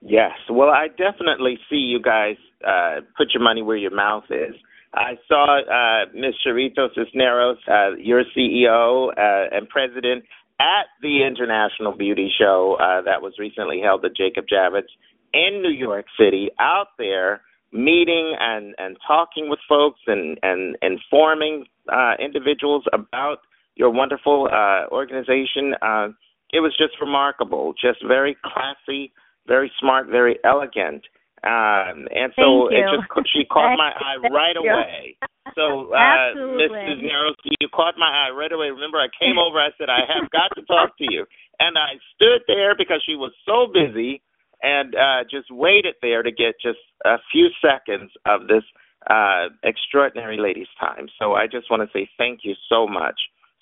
Yes. Well, I definitely see you guys uh, put your money where your mouth is. I saw uh, Ms. Charito Cisneros, uh, your CEO uh, and president, at the International Beauty Show uh, that was recently held at Jacob Javits in New York City, out there meeting and, and talking with folks and, and informing uh, individuals about your wonderful uh, organization. Uh, it was just remarkable, just very classy, very smart, very elegant. Um, and so it just she caught my (laughs) eye right you. away. So, uh, (laughs) Ms. Cisneros, you caught my eye right away. Remember, I came over. I said, I have got to talk to you, and I stood there because she was so busy, and uh, just waited there to get just a few seconds of this uh, extraordinary lady's time. So I just want to say thank you so much,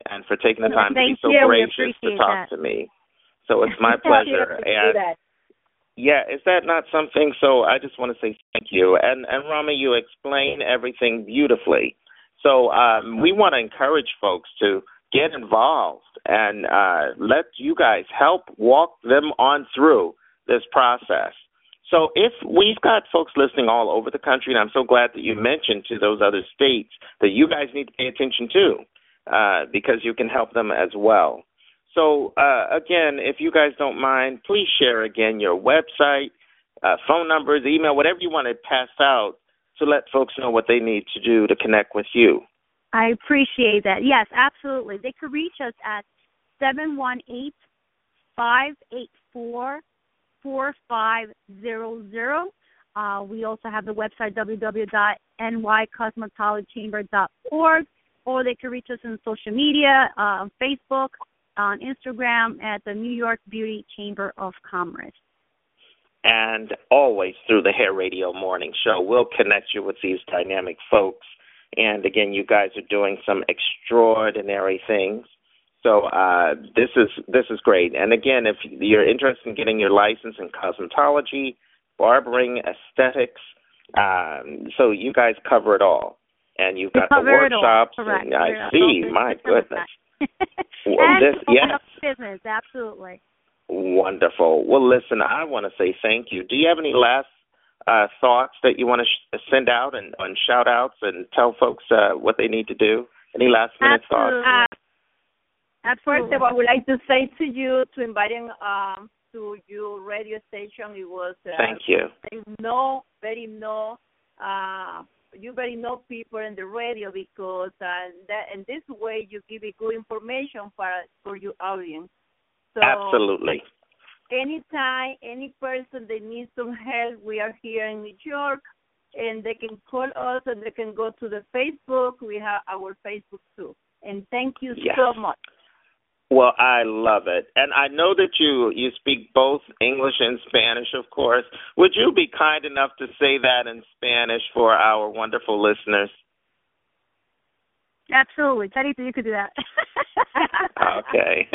and for taking the time to be so you. Gracious to talk that. to me. So it's my (laughs) pleasure. Happy to do and. Yeah, is that not something? So I just want to say thank you. And and Rama, you explain everything beautifully. So um, we want to encourage folks to get involved and uh, let you guys help walk them on through this process. So if we've got folks listening all over the country, and I'm so glad that you mentioned to those other states that you guys need to pay attention to uh, because you can help them as well. So uh, again, if you guys don't mind, please share again your website, uh, phone numbers, email, whatever you want to pass out to let folks know what they need to do to connect with you. I appreciate that. Yes, absolutely. They could reach us at seven one eight five eight four four five zero zero. Uh, we also have the website www.nycosmetologychamber.org, or they can reach us on social media, uh, on Facebook, on Instagram at the New York Beauty Chamber of Commerce. And always through the Hair Radio Morning Show, we'll connect you with these dynamic folks. And again, you guys are doing some extraordinary things. So uh, this is this is great. And again, if you're interested in getting your license in cosmetology, barbering, aesthetics, um, so you guys cover it all. And you've got the workshops. And I see. My goodness. (laughs) Well, this, yes. business, absolutely. Wonderful. Well, listen, I want to say thank you. Do you have any last uh, thoughts that you want to sh- send out and, and shout outs and tell folks uh, what they need to do? Any last minute thoughts? Uh, First I would like to say to you to inviting um to your radio station. It was uh, Thank you. know very know uh you very know people in the radio because uh, that and this way you give it good information for for your audience. So Absolutely. anytime any person that needs some help, we are here in New York, and they can call us and they can go to the Facebook. We have our Facebook too. And thank you Yes. so much. Well, I love it, and I know that you you speak both English and Spanish, of course. Would you be kind enough to say that in Spanish for our wonderful listeners? Absolutely. Charito, you could do that. (laughs) Okay.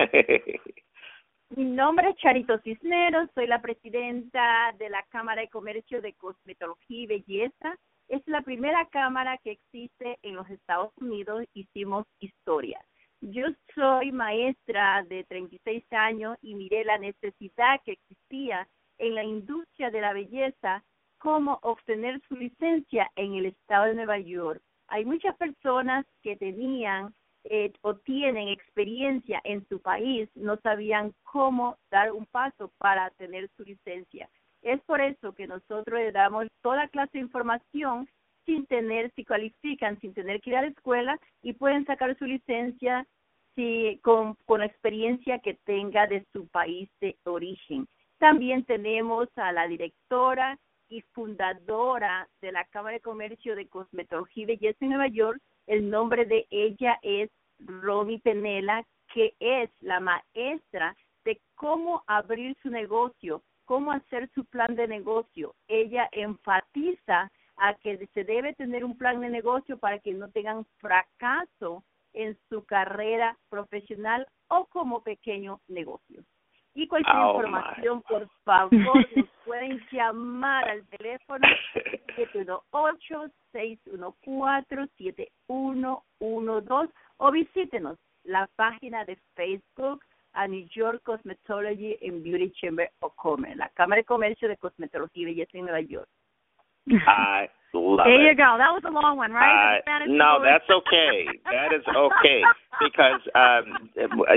Mi nombre es Charito Cisneros, soy la presidenta de la Cámara de Comercio de Cosmetología y Belleza. Es la primera cámara que existe en los Estados Unidos. Hicimos historia. Yo soy maestra de 36 años y miré la necesidad que existía en la industria de la belleza, cómo obtener su licencia en el estado de Nueva York. Hay muchas personas que tenían eh, o tienen experiencia en su país, no sabían cómo dar un paso para tener su licencia. Es por eso que nosotros le damos toda clase de información sin tener, si cualifican, sin tener que ir a la escuela y pueden sacar su licencia si, con, con experiencia que tenga de su país de origen. También tenemos a la directora y fundadora de la Cámara de Comercio de Cosmetología y Belleza en Nueva York. El nombre de ella es Romy Penela, que es la maestra de cómo abrir su negocio, cómo hacer su plan de negocio. Ella enfatiza a que se debe tener un plan de negocio para que no tengan fracaso en su carrera profesional o como pequeño negocio. Y cualquier Oh, información, por favor, nos pueden llamar al teléfono 718-614-7112 o visítenos la página de Facebook a New York Cosmetology and Beauty Chamber of Commerce, la Cámara de Comercio de Cosmetología y Belleza en Nueva York. (laughs) I love there it. you go. That was a long one, right? Uh, no, that's okay. That is okay (laughs) because um,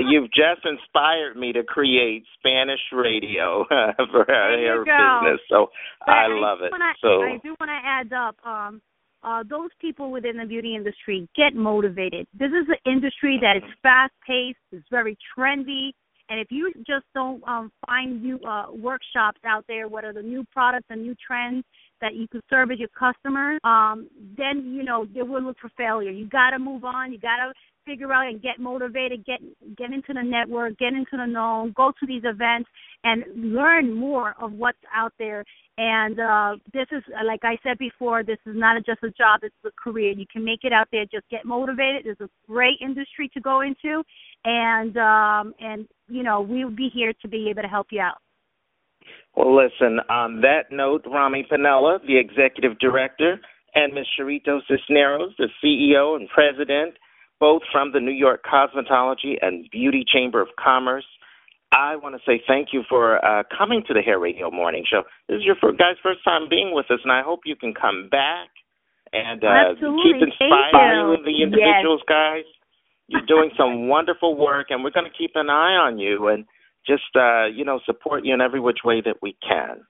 you've just inspired me to create Spanish radio (laughs) for our hair business. So But I love it. wanna- So I do want to add up. Um, uh, those people within the beauty industry get motivated. This is an industry that is fast paced, it's very trendy, and if you just don't um, find new uh, workshops out there, what are the new products and new trends that you could as your customer, um, then you know they will look for failure. You got to move on. You got to figure out and get motivated, get get into the network, get into the known, go to these events, and learn more of what's out there. And uh, this is, like I said before, this is not just a job; it's a career. You can make it out there. Just get motivated. It's a great industry to go into, and um, and you know we'll be here to be able to help you out. Well, listen, on that note, Rami Piniella, the executive director, and Ms. Charito Cisneros, the CEO and president, both from the New York Cosmetology and Beauty Chamber of Commerce, I want to say thank you for uh, coming to the Hair Radio Morning Show. This is your guys' first time being with us, and I hope you can come back and uh, keep inspiring the individuals, yes. guys. You're doing some (laughs) wonderful work, and we're going to keep an eye on you and just uh, you know support you in every which way that we can.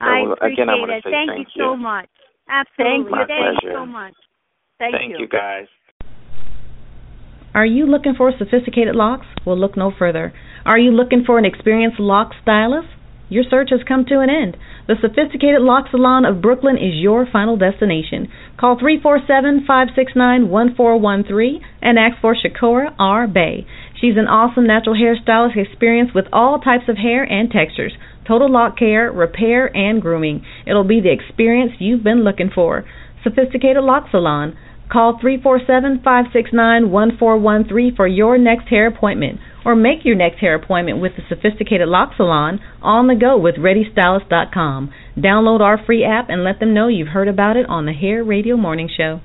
So, I appreciate again, I want it. to say thank, thank you so much. Absolutely. My thank pleasure. you so much. Thank, thank you, guys. Are you looking for sophisticated locks? Well, look no further. Are you looking for an experienced lock stylist? Your search has come to an end. The Sophisticated Lock Salon of Brooklyn is your final destination. Call 347-569-1413 and ask for Shakora R. Bay. She's an awesome natural hairstylist experienced with all types of hair and textures, total lock care, repair, and grooming. It'll be the experience you've been looking for. Sophisticated Lock Salon. Call 347-569-1413 for your next hair appointment or make your next hair appointment with the Sophisticated Lock Salon on the go with ReadyStylist.com. Download our free app and let them know you've heard about it on the Hair Radio Morning Show.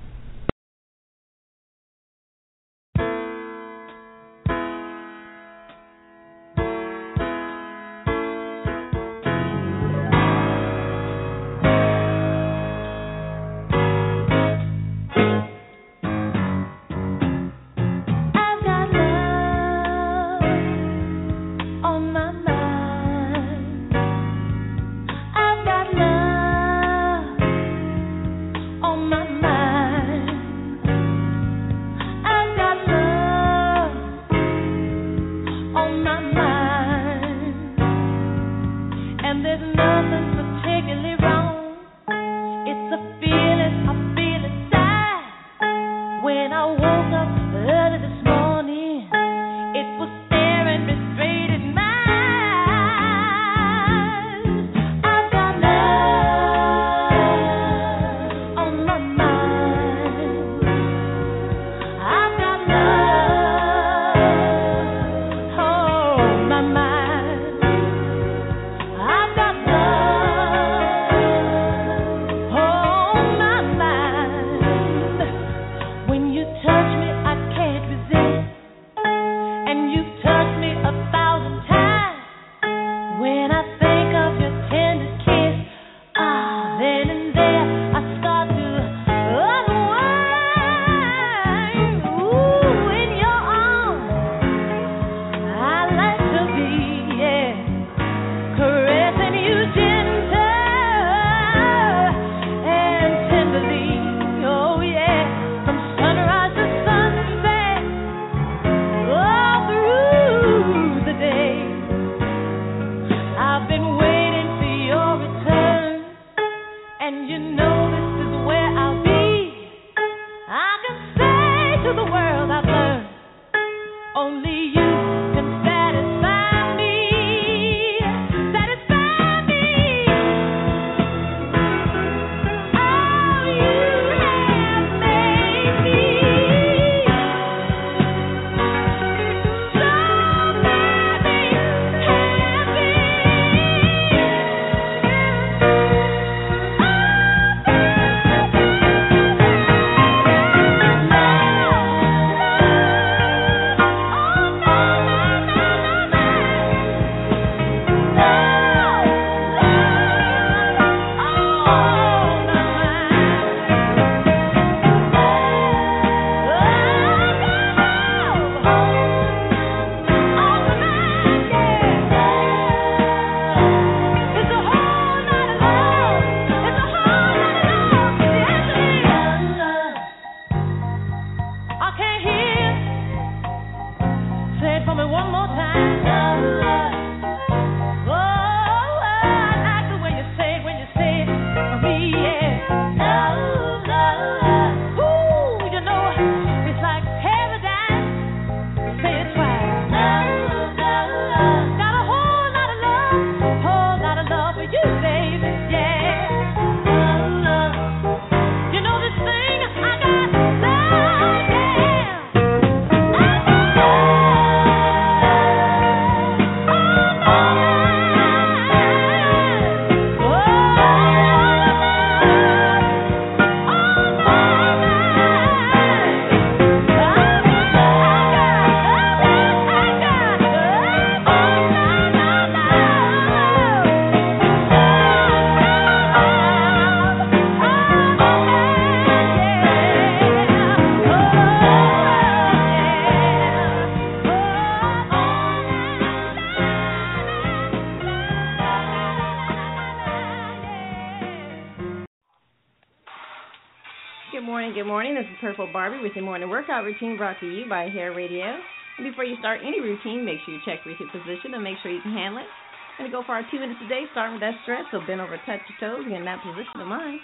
Routine brought to you by Hair Radio. And before you start any routine, make sure you check your hip position and make sure you can handle it. Going to go for our two minutes a day, starting with that stretch. So bend over, touch your toes, get in that position of mine,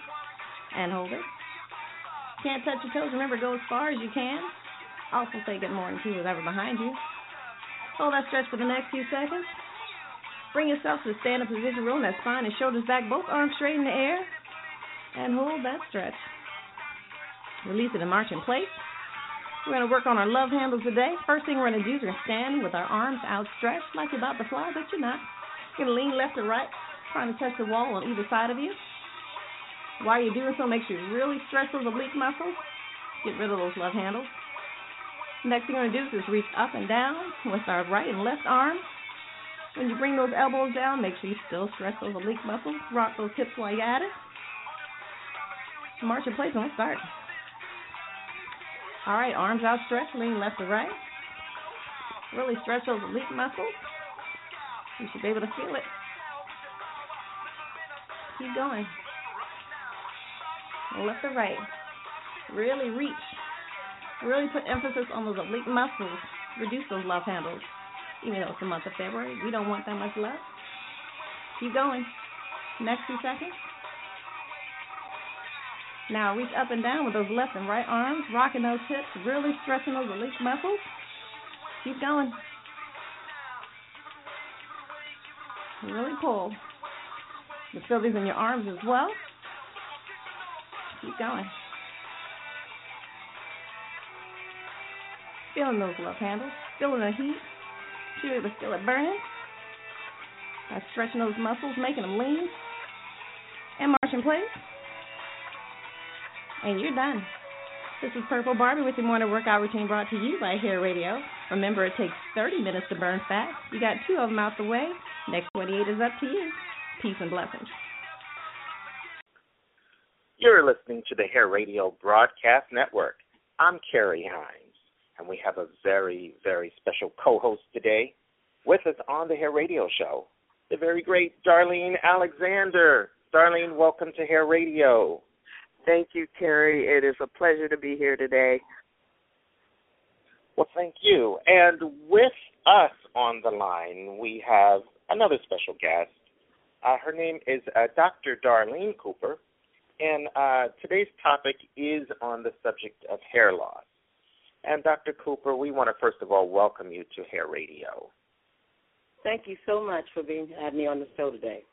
and hold it. Can't touch your toes, remember go as far as you can. Also say good morning to whoever behind you. Hold that stretch for the next few seconds. Bring yourself to the stand-up position, rolling that spine and shoulders back, both arms straight in the air, and hold that stretch. Release it and march in place. We're going to work on our love handles today. First thing we're going to do is we're going to stand with our arms outstretched like you're about to fly, but you're not. You're going to lean left or right, trying to touch the wall on either side of you. While you're doing so, make sure you really stretch those oblique muscles. Get rid of those love handles. Next thing we're going to do is just reach up and down with our right and left arms. When you bring those elbows down, make sure you still stretch those oblique muscles. Rock those hips while you're at it. March in place and let's start. All right, arms outstretched, lean left to right. Really stretch those oblique muscles. You should be able to feel it. Keep going. Left to right. Really reach. Really put emphasis on those oblique muscles. Reduce those love handles. Even though it's the month of February, we don't want that much love. Keep going. Next few seconds. Now reach up and down with those left and right arms, rocking those hips, really stretching those oblique muscles. Keep going. Really pull. You feel these in your arms as well. Keep going. Feeling those love handles, feeling the heat. Should be able to feel it burning. By stretching those muscles, making them lean. And march in place and you're done. This is Purple Barbie with your morning workout routine brought to you by Hair Radio. Remember, it takes 30 minutes to burn fat. You got two of them out the way. Next 28 is up to you. Peace and blessings. You're listening to the Hair Radio Broadcast Network. I'm Carrie Hines, and we have a very, very special co host today with us on the Hair Radio Show, the very great Darlene Alexander. Darlene, welcome to Hair Radio. Thank you, Terry. It is a pleasure to be here today. Well, thank you. And with us on the line, we have another special guest. Uh, her name is uh, Dr. Darlene Cooper, and uh, today's topic is on the subject of hair loss. And Dr. Cooper, we want to first of all welcome you to Hair Radio. Thank you so much for being having me on the show today.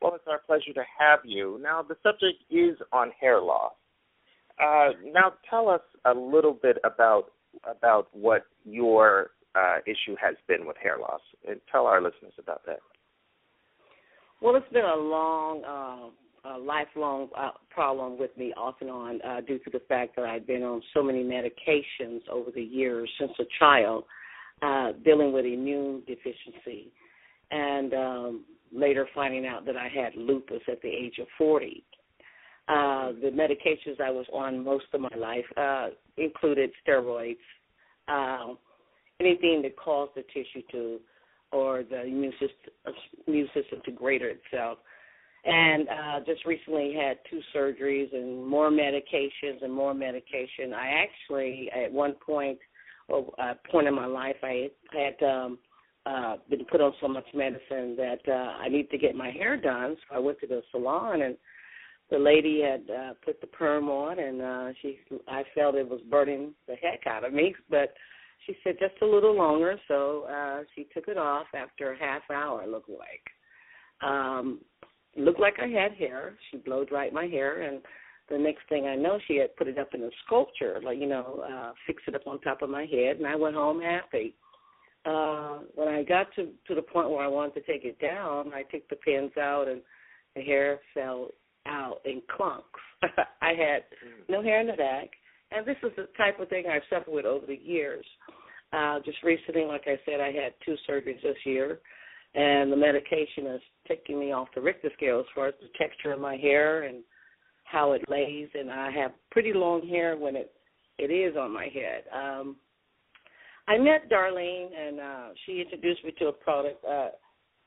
Well, it's our pleasure to have you. Now, the subject is on hair loss. Uh, now, tell us a little bit about about what your uh, issue has been with hair loss, and tell our listeners about that. Well, it's been a long, uh, a lifelong uh, problem with me, off and on, uh, due to the fact that I've been on so many medications over the years since a child, uh, dealing with immune deficiency, and um, later finding out that I had lupus at the age of 40. Uh, the medications I was on most of my life uh, included steroids, uh, anything that caused the tissue to or the immune system, immune system to greater itself. And uh, just recently had two surgeries and more medications and more medication. I actually, at one point, or a point in my life, I had um, uh been put on so much medicine that uh I need to get my hair done. So I went to the salon and the lady had uh put the perm on and uh she I felt it was burning the heck out of me, but she said just a little longer, so uh she took it off after a half hour looked like. Um looked like I had hair. She blow dried my hair and the next thing I know she had put it up in a sculpture, like, you know, uh fix it up on top of my head and I went home happy when I got to to the point where I wanted to take it down, I took the pins out and the hair fell out in clumps. (laughs) I had no hair in the back, and this is the type of thing I've suffered with over the years. Uh just recently, like I said, I had two surgeries this year, and the medication is taking me off the Richter scale as far as the texture of my hair and how it lays, and I have pretty long hair when it it is on my head. Um I met Darlene, and uh, she introduced me to a product uh,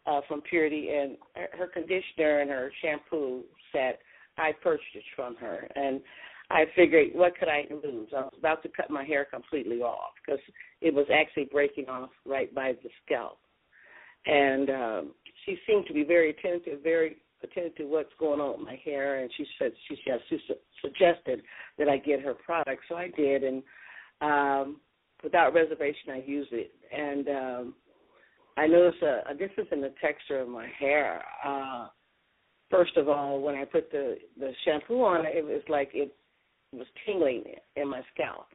uh, from Purity, and her, her conditioner and her shampoo set I purchased from her, and I figured, what could I lose? I was about to cut my hair completely off because it was actually breaking off right by the scalp. And um, she seemed to be very attentive, very attentive to what's going on with my hair. And she said she, she, suggested that I get her product, so I did. And um, without reservation, I used it. And um, I noticed a, a difference in the texture of my hair. Uh, first of all, when I put the the shampoo on, it was like it was tingling in my scalp.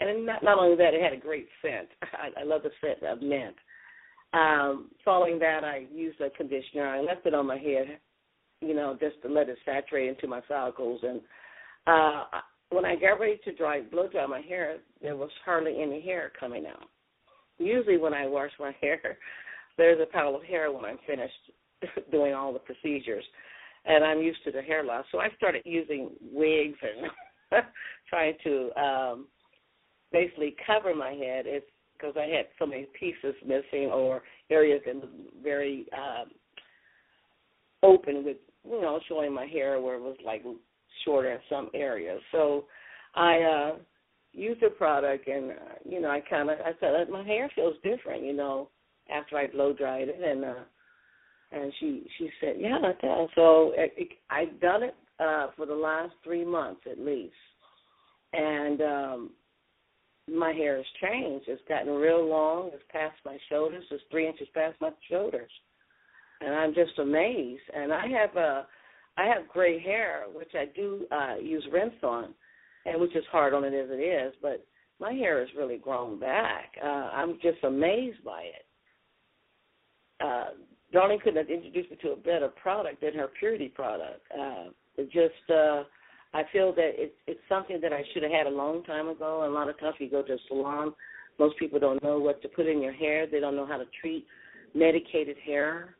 And not not only that, it had a great scent. (laughs) I, I love the scent of mint. Um, following that, I used a conditioner. I left it on my head, you know, just to let it saturate into my follicles. And uh, when I got ready to dry, blow dry my hair, there was hardly any hair coming out. Usually, when I wash my (laughs) hair, there's a pile of hair when I'm finished (laughs) doing all the procedures, and I'm used to the hair loss. So I started using wigs and (laughs) trying to um basically cover my head. It's because I had so many pieces missing or areas that was very um open with you know showing my hair where it was like shorter in some areas. So I uh used the product and uh, you know I kind of I said my hair feels different, you know, after I blow dried it and uh and she she said yeah it does. So it, it, I've done it uh for the last three months at least, and um my hair has changed. It's gotten real long. It's past my shoulders. It's three inches past my shoulders, and I'm just amazed. And I have a I have gray hair, which I do uh use rinse on, and which is hard on it as it is, but my hair has really grown back. Uh I'm just amazed by it. Uh Darlene couldn't have introduced me to a better product than her purity product. Uh it just uh I feel that it's it's something that I should have had a long time ago. A lot of times you go to a salon, most people don't know what to put in your hair. They don't know how to treat medicated hair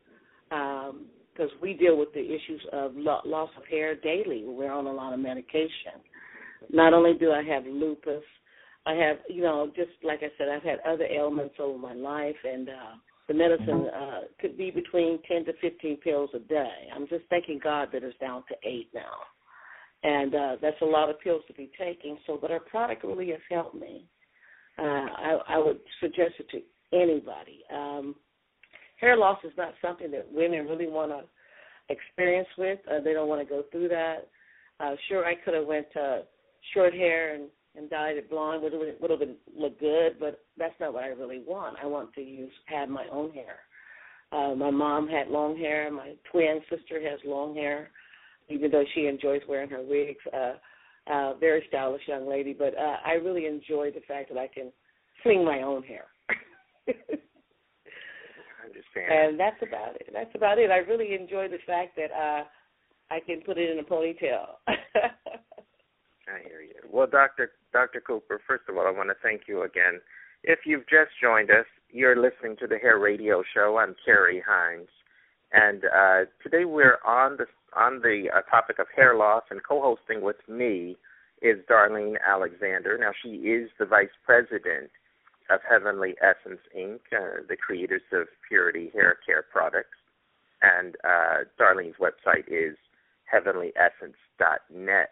because we deal with the issues of lo- loss of hair daily. We're on a lot of medication. Not only do I have lupus, I have you know just like I said, I've had other ailments over my life, and uh, the medicine uh, could be between ten to fifteen pills a day. I'm just thanking God that it's down to eight now and uh, that's a lot of pills to be taking. So, but our product really has helped me. Uh, I, I would suggest it to anybody. Um, hair loss is not something that women really want to experience with. Uh, they don't want to go through that. Uh, sure, I could have went to short hair and and dyed it blonde would would have been look good, but that's not what I really want. I want to use have my own hair. Uh, my mom had long hair. My twin sister has long hair even though she enjoys wearing her wigs. Uh, uh, very stylish young lady, but uh, I really enjoy the fact that I can sling my own hair. (laughs) Understand. And that's about it. That's about it. I really enjoy the fact that uh, I can put it in a ponytail. (laughs) I hear you. Well, Doctor Doctor Cooper, first of all, I want to thank you again. If you've just joined us, you're listening to the Hair Radio Show. I'm Carrie Hines, and uh, today we're on the on the uh, topic of hair loss, and co-hosting with me is Darlene Alexander. Now, she is the vice president of Heavenly Essence Inc., uh, the creators of Purity Hair Care products, and uh, Darlene's website is heavenlyessence.net.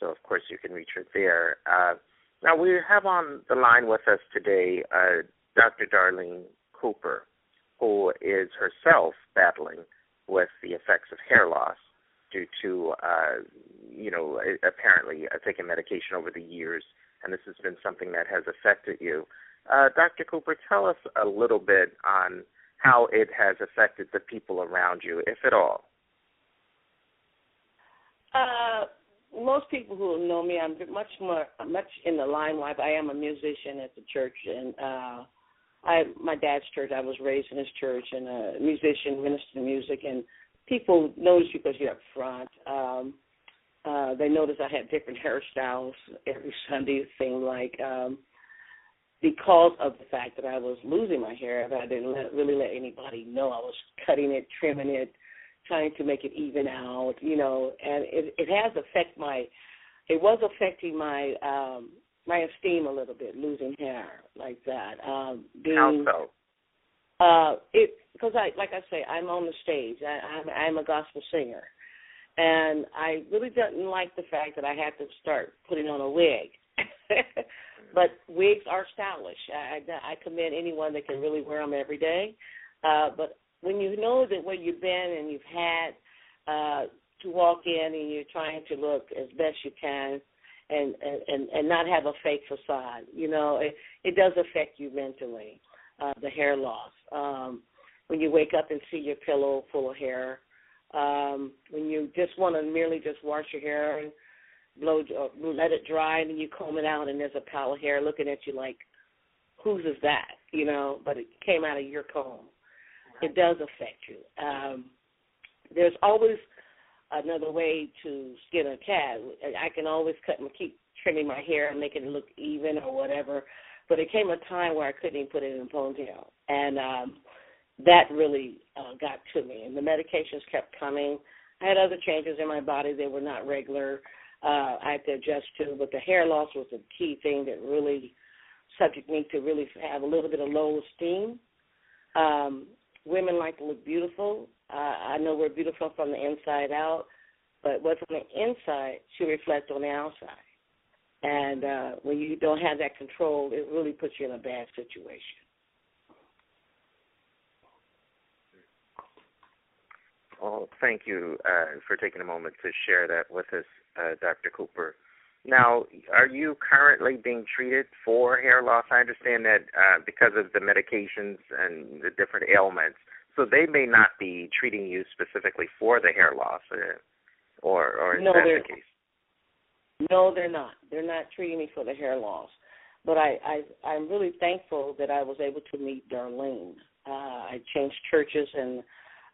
So, of course, you can reach her there. Uh, now, we have on the line with us today uh, Dr. Darlene Cooper, who is herself battling with the effects of hair loss due to, uh, you know, apparently uh, taking medication over the years, and this has been something that has affected you. Uh, Dr. Cooper, tell us a little bit on how it has affected the people around you, if at all. Uh, most people who know me, I'm much more much in the limelight. I am a musician at the church, and uh, I my dad's church. I was raised in his church, and a musician, minister of music, and people notice you because you're up front. Um, uh, they noticed I had different hairstyles every (laughs) Sunday. It seemed like um, because of the fact that I was losing my hair, I didn't let, really let anybody know. I was cutting it, trimming it, trying to make it even out, you know, and it, it has affected my. It was affecting my um my esteem a little bit, losing hair like that. Um, being, How so? Uh, it because I like I say I'm on the stage. I, I'm I'm a gospel singer, and I really didn't like the fact that I had to start putting on a wig. (laughs) but wigs are stylish. I, I, I commend anyone that can really wear them every day. Uh, but when you know that where you've been and you've had uh, to walk in and you're trying to look as best you can and and and not have a fake facade, you know, it it does affect you mentally. Uh, the hair loss. Um, when you wake up and see your pillow full of hair, um, when you just want to merely just wash your hair and blow, uh, let it dry, and then you comb it out, and there's a pile of hair looking at you like, whose is that? You know, but it came out of your comb. It does affect you. Um, there's always another way to skin a cat. I can always cut and keep trimming my hair and making it look even or whatever. But it came a time where I couldn't even put it in a ponytail, and um, that really uh, got to me. And the medications kept coming. I had other changes in my body; they were not regular. Uh, I had to adjust to, but the hair loss was the key thing that really subject me to really have a little bit of low esteem. Um, women like to look beautiful. Uh, I know we're beautiful from the inside out, but what's on the inside should reflect on the outside. And uh, when you don't have that control, it really puts you in a bad situation. Well, thank you uh, for taking a moment to share that with us, uh, Dr. Cooper. Now, are you currently being treated for hair loss? I understand that uh, because of the medications and the different ailments, so they may not be treating you specifically for the hair loss, uh, or or is no, that the case? No, they're not. They're not treating me for the hair loss. But I, I I'm really thankful that I was able to meet Darlene. Uh, I changed churches and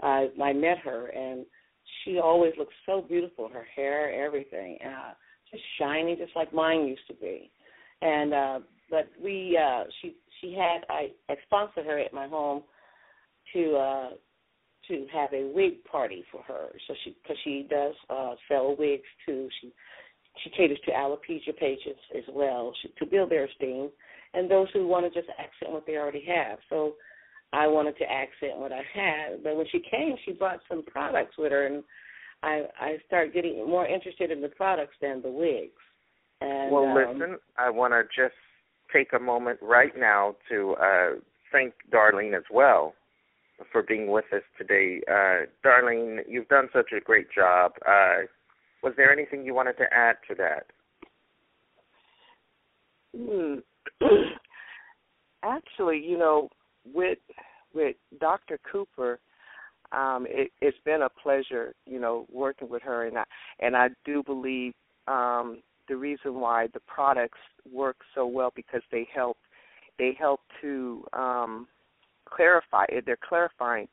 I I met her and she always looked so beautiful. Her hair, everything. Uh, just shiny, just like mine used to be. And uh, but we, uh, she she had I, I sponsored her at my home to uh, to have a wig party for her. So she because she does uh, sell wigs too. She she caters to alopecia patients as well she, to build their esteem and those who want to just accent what they already have. So I wanted to accent what I had, but when she came, she brought some products with her, and I I started getting more interested in the products than the wigs. And, well, um, listen, I want to just take a moment right now to uh, thank Darlene as well for being with us today. Uh, Darlene, you've done such a great job. Uh, was there anything you wanted to add to that? Hmm. (clears throat) Actually, you know, with with Dr. Cooper, um, it, it's been a pleasure, you know, working with her, and I and I do believe um, the reason why the products work so well because they help they help to um, clarify. They're clarifying,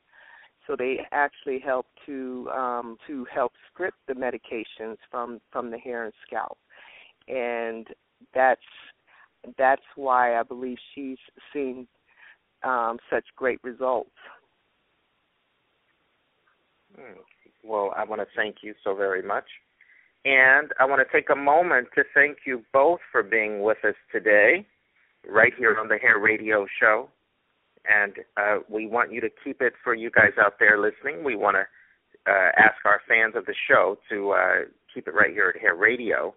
so they actually help to um, to help script the medications from from the hair and scalp, and that's that's why I believe she's seeing um, such great results. Hmm. Well, I want to thank you so very much. And I want to take a moment to thank you both for being with us today, right here on the Hair Radio Show. And uh, we want you to keep it for you guys out there listening. We want to uh, ask our fans of the show to uh, keep it right here at Hair Radio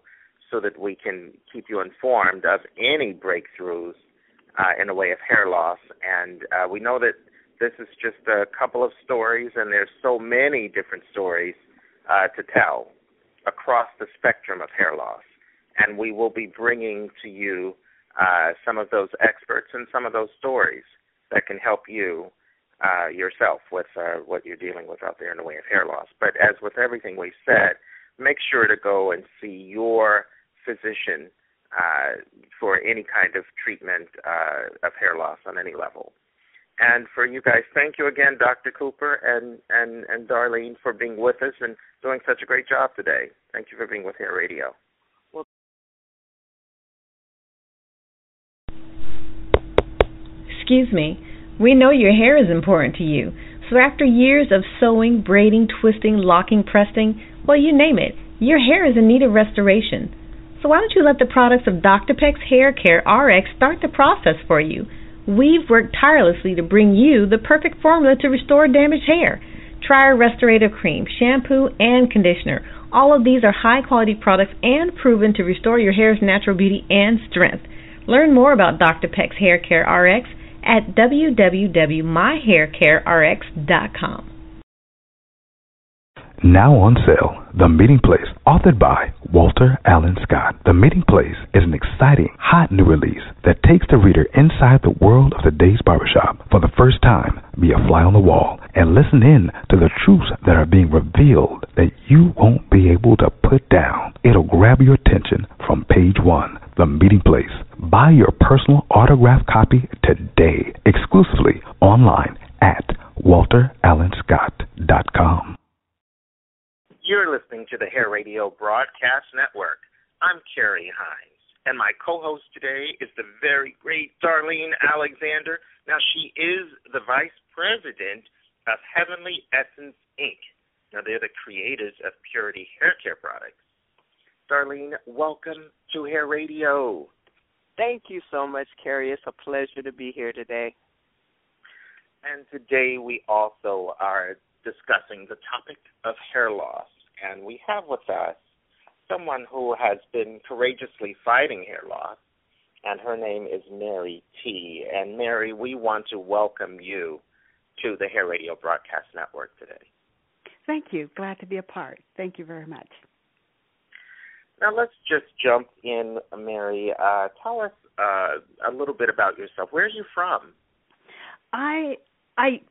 so that we can keep you informed of any breakthroughs uh, in the way of hair loss. And uh, we know that this is just a couple of stories, and there's so many different stories uh, to tell across the spectrum of hair loss. And we will be bringing to you uh, some of those experts and some of those stories that can help you uh, yourself with uh, what you're dealing with out there in the way of hair loss. But as with everything we've said, make sure to go and see your physician uh, for any kind of treatment uh, of hair loss on any level. And for you guys, thank you again, Dr. Cooper and, and, and Darlene, for being with us and doing such a great job today. Thank you for being with Hair Radio. Well, Excuse me. We know your hair is important to you. So after years of sewing, braiding, twisting, locking, pressing, well, you name it, your hair is in need of restoration. So why don't you let the products of Dr. Peck's Hair Care RX start the process for you? We've worked tirelessly to bring you the perfect formula to restore damaged hair. Try our Restorative Cream, shampoo, and conditioner. All of these are high quality products and proven to restore your hair's natural beauty and strength. Learn more about Dr. Peck's Hair Care RX at www.myhaircarerx.com. Now on sale, The Meeting Place, authored by Walter Allen Scott. The Meeting Place is an exciting, hot new release that takes the reader inside the world of today's barbershop. For the first time, be a fly on the wall and listen in to the truths that are being revealed that you won't be able to put down. It'll grab your attention from page one. The Meeting Place. Buy your personal autographed copy today, exclusively online at walterallenscott.com. You're listening to the Hair Radio Broadcast Network. I'm Carrie Hines, and my co host today is the very great Darlene Alexander. Now, she is the vice president of Heavenly Essence Inc. Now, they're the creators of Purity Hair Care products. Darlene, welcome to Hair Radio. Thank you so much, Carrie. It's a pleasure to be here today. And today we also are discussing the topic of hair loss. And we have with us someone who has been courageously fighting hair loss, and her name is Mary T. And Mary, we want to welcome you to the Hair Radio Broadcast Network today. Thank you. Glad to be a part. Thank you very much. Now let's just jump in, Mary. Uh, tell us uh, a little bit about yourself. Where are you from? I I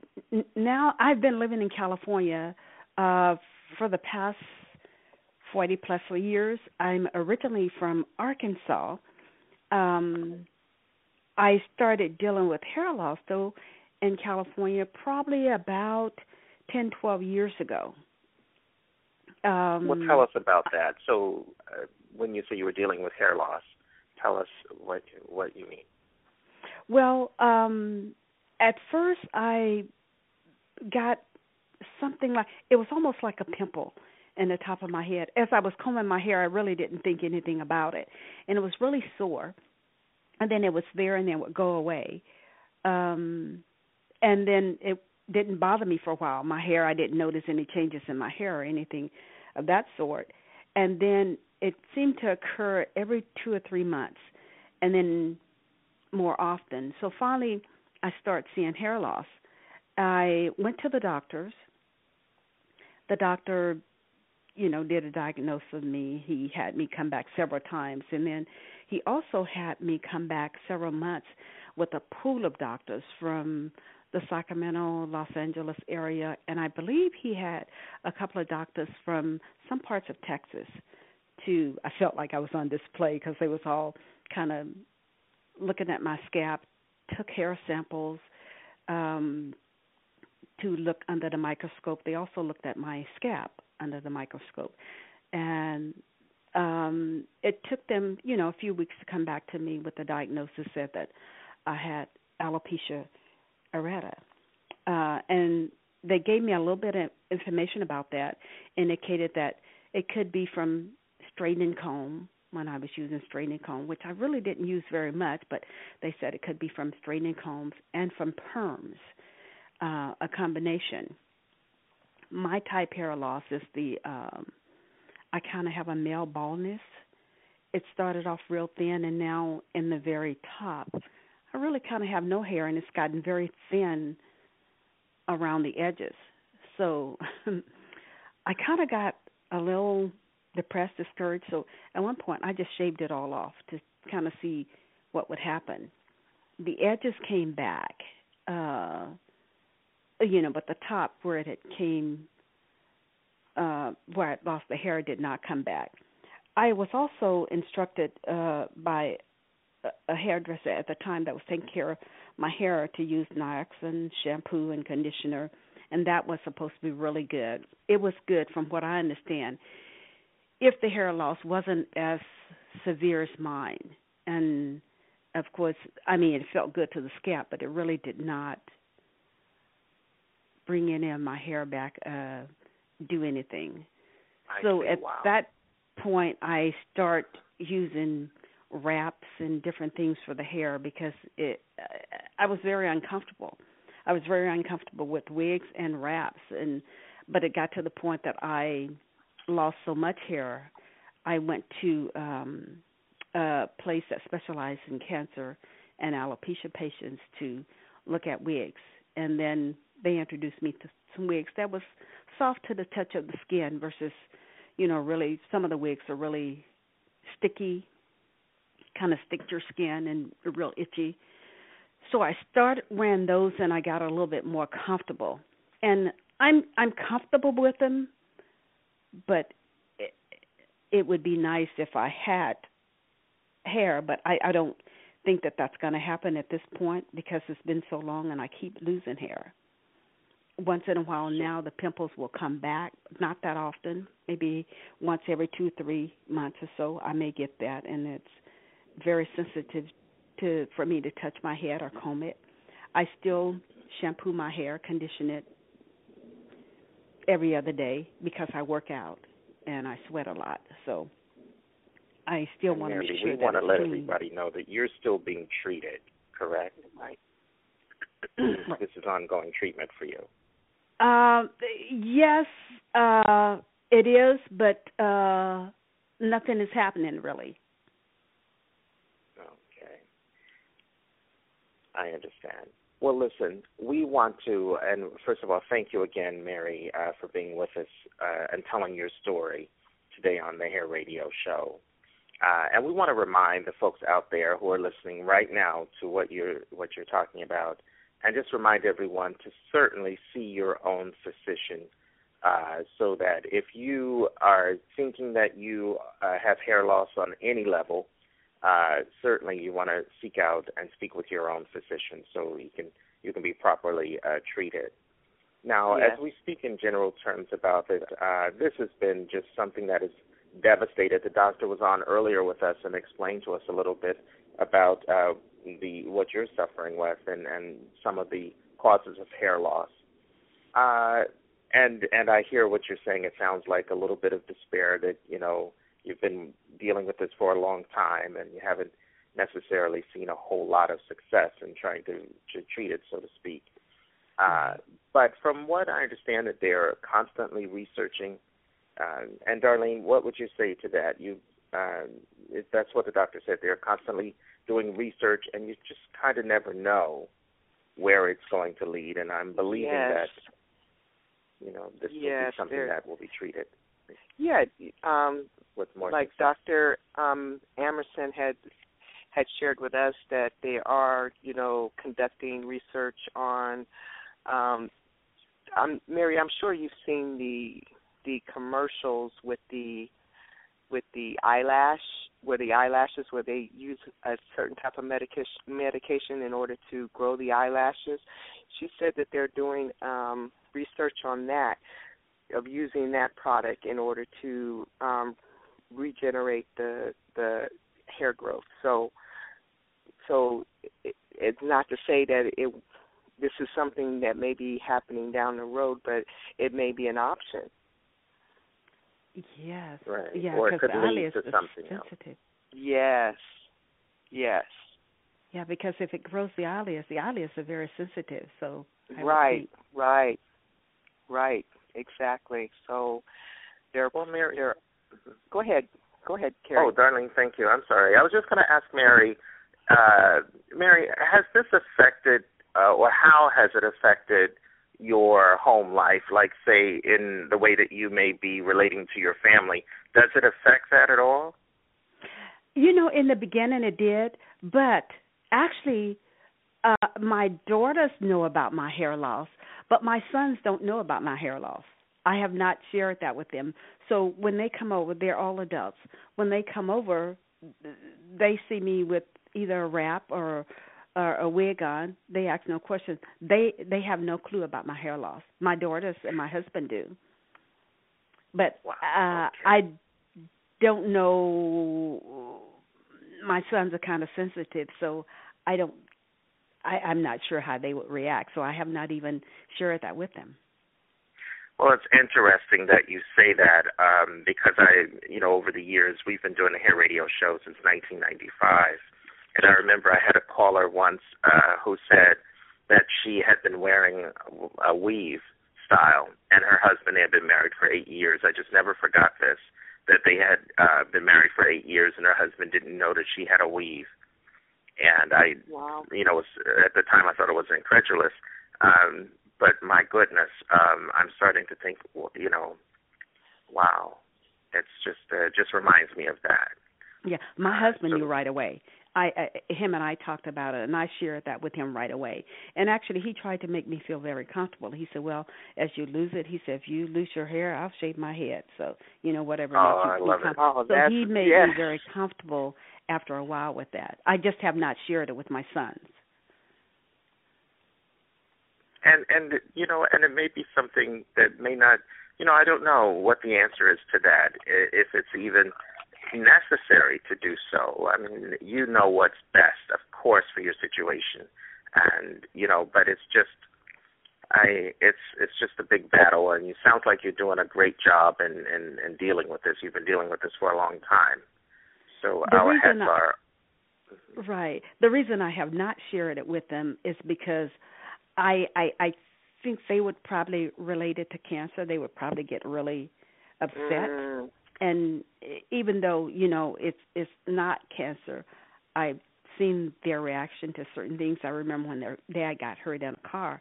now I've been living in California uh for the past 40 plus years. I'm originally from Arkansas. Um I started dealing with hair loss though in California probably about 10 12 years ago. Um well, tell us about that. So, uh, when you say you were dealing with hair loss, tell us what what you mean. Well, um at first I got something like it was almost like a pimple in the top of my head. As I was combing my hair, I really didn't think anything about it, and it was really sore. And then it was there, and then it would go away. Um, and then it didn't bother me for a while. My hair, I didn't notice any changes in my hair or anything of that sort. And then it seemed to occur every two or three months, and then more often. So finally, I start seeing hair loss. I went to the doctors. The doctor, you know, did a diagnosis of me. He had me come back several times, and then he also had me come back several months with a pool of doctors from the Sacramento, Los Angeles area, and I believe he had a couple of doctors from some parts of Texas. To I felt like I was on display because they was all kind of looking at my scalp, took hair samples um, to look under the microscope. They also looked at my scalp under the microscope, and um, it took them, you know, a few weeks to come back to me with the diagnosis. Said that I had alopecia areata, uh, and they gave me a little bit of information about that. Indicated that it could be from straightening comb when I was using straightening comb, which I really didn't use very much, but they said it could be from straightening combs and from perms, uh, a combination. My type hair loss is the um, I kind of have a male baldness. It started off real thin, and now in the very top, I really kind of have no hair, and it's gotten very thin around the edges. So (laughs) I kind of got a little depressed, discouraged. So at one point, I just shaved it all off to kind of see what would happen. The edges came back, uh, you know, but the top where it had came, uh, where I lost the hair, did not come back. I was also instructed uh, by a hairdresser at the time that was taking care of my hair to use Nioxin shampoo and conditioner, and that was supposed to be really good. It was good from what I understand if the hair loss wasn't as severe as mine. And of course, I mean, it felt good to the scalp, but it really did not bring any of my hair back, uh, do anything. I so see. at wow. that point, I start using wraps and different things for the hair because it I was very uncomfortable I was very uncomfortable with wigs and wraps, and but it got to the point that I lost so much hair. I went to um a place that specialized in cancer and alopecia patients to look at wigs, and then they introduced me to some wigs that was soft to the touch of the skin versus, you know, really some of the wigs are really sticky, kind of stick to your skin and real itchy. So I started wearing those and I got a little bit more comfortable. And I'm I'm comfortable with them, but it, it would be nice if I had hair, but I I don't think that that's going to happen at this point because it's been so long and I keep losing hair. Once in a while now the pimples will come back, not that often, maybe once every 2 3 months or so I may get that and it's very sensitive to for me to touch my head or comb it. I still shampoo my hair, condition it every other day because I work out and I sweat a lot. So I still want to make sure we want to let clean. everybody know that you're still being treated, correct? Right. this is ongoing treatment for you. Um yes, uh it is, but uh nothing is happening really. Okay. I understand. Well, listen, we want to, and first of all, thank you again, Mary, uh, for being with us uh, and telling your story today on the Hair Radio Show. Uh, and we want to remind the folks out there who are listening right now to what you're what you're talking about, and just remind everyone to certainly see your own physician, uh, so that if you are thinking that you uh, have hair loss on any level, uh, certainly you want to seek out and speak with your own physician so you can you can be properly uh, treated. Now, Yes. as we speak in general terms about it, uh, this has been just something that has devastated. The doctor was on earlier with us and explained to us a little bit about uh, the what you're suffering with and, and some of the causes of hair loss. Uh, and and I hear what you're saying. It sounds like a little bit of despair that you know you've been dealing with this for a long time and you haven't necessarily seen a whole lot of success in trying to, to treat it, so to speak. Uh, but from what I understand, that they're constantly researching. Uh, and Darlene, what would you say to that? You, uh, if that's what the doctor said. They're constantly doing research, and you just kind of never know where it's going to lead. And I'm believing Yes. that you know this will be something that will be treated Yeah, um, with more like success. Dr. Um, Amerson had had shared with us that they are, you know, conducting research on. Um, I'm, Mary, I'm sure you've seen the the commercials with the with the eyelash, where the eyelashes, where they use a certain type of medication medication in order to grow the eyelashes. She said that they're doing um, research on that, of using that product in order to um, regenerate the the hair growth. So, so it, it's not to say that it this is something that may be happening down the road, but it may be an option. Yes. Right. Yeah, Or it could the lead to is something else. Yes, yes, Yeah, because if it grows the eyelids, the eyelids are very sensitive. So I right, right, right, exactly. So, they're well, Mary. They're, go ahead, go ahead, Carrie. Oh, darling, thank you. I'm sorry. I was just going to ask Mary. Uh, Mary, has this affected, uh, or how has it affected your home life? Like, say, in the way that you may be relating to your family, does it affect that at all? You know, in the beginning it did, but actually, uh my daughters know about my hair loss, but my sons don't know about my hair loss. I have not shared that with them. So when they come over, they're all adults. When they come over, they see me with either a wrap or or a wig on. They ask no questions. They they have no clue about my hair loss. My daughters and my husband do. But uh I don't know my sons are kind of sensitive, so I don't I, I'm not sure how they would react, so I have not even shared that with them. Well, it's interesting that you say that um, because I, you know, over the years we've been doing a hair radio show since 1995, and I remember I had a caller once uh, who said that she had been wearing a, weave style, and her husband had been married for eight years. I just never forgot this that they had uh, been married for eight years, and her husband didn't know that she had a weave. And I, wow. you know, was, at the time I thought it was incredulous. Um, but my goodness, um, I'm starting to think, you know, wow, it's just uh, just reminds me of that. Yeah, my husband knew right away. I, I him and I talked about it, and I shared that with him right away. And actually, he tried to make me feel very comfortable. He said, "Well, as you lose it, he said, if you lose your hair, I'll shave my head. So you know, whatever oh, makes you I feel love comfortable." It. Oh, so he made yes. me very comfortable after a while with that. I just have not shared it with my sons. And and you know, and it may be something that may not, you know, I don't know what the answer is to that. If it's even necessary to do so. I mean, you know what's best, of course, for your situation, and you know, but it's just, I, it's it's just a big battle, and you sound like you're doing a great job in in, in dealing with this. You've been dealing with this for a long time, so The our heads I- are. Right. The reason I have not shared it with them is because I I I think they would probably relate it to cancer. They would probably get really upset. Mm, And even though you know it's it's not cancer, I've seen their reaction to certain things. I remember when their dad got hurt in a car.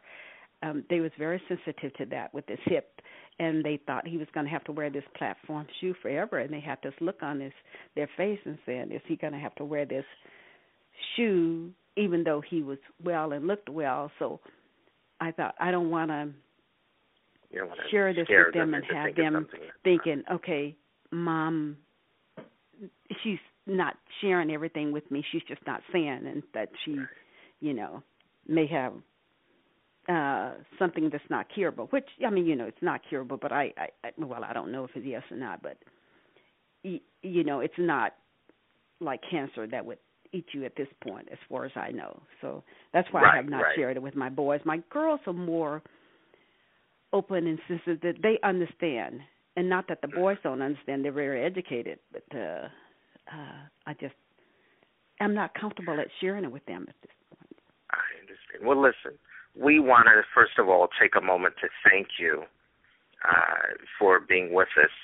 Um, they was very sensitive to that with his hip, and they thought he was going to have to wear this platform shoe forever. And they had this look on his their face and saying, "Is he going to have to wear this shoe even though he was well and looked well?" So I thought I don't want to You don't want to share this with them and have them thinking, okay, mom, she's not sharing everything with me. She's just not saying, and that she, you know, may have uh something that's not curable. Which I mean, you know, it's not curable, but I, I, I well, I don't know if it's yes or not, but y- you know, it's not like cancer that would eat you at this point, as far as I know. So that's why I have not right. shared it with my boys. My girls are more open and sensitive that they understand and not that the boys don't understand they're very educated but uh uh i just i'm not comfortable at sharing it with them at this point. I understand. Well, listen, we want to first of all take a moment to thank you uh, for being with us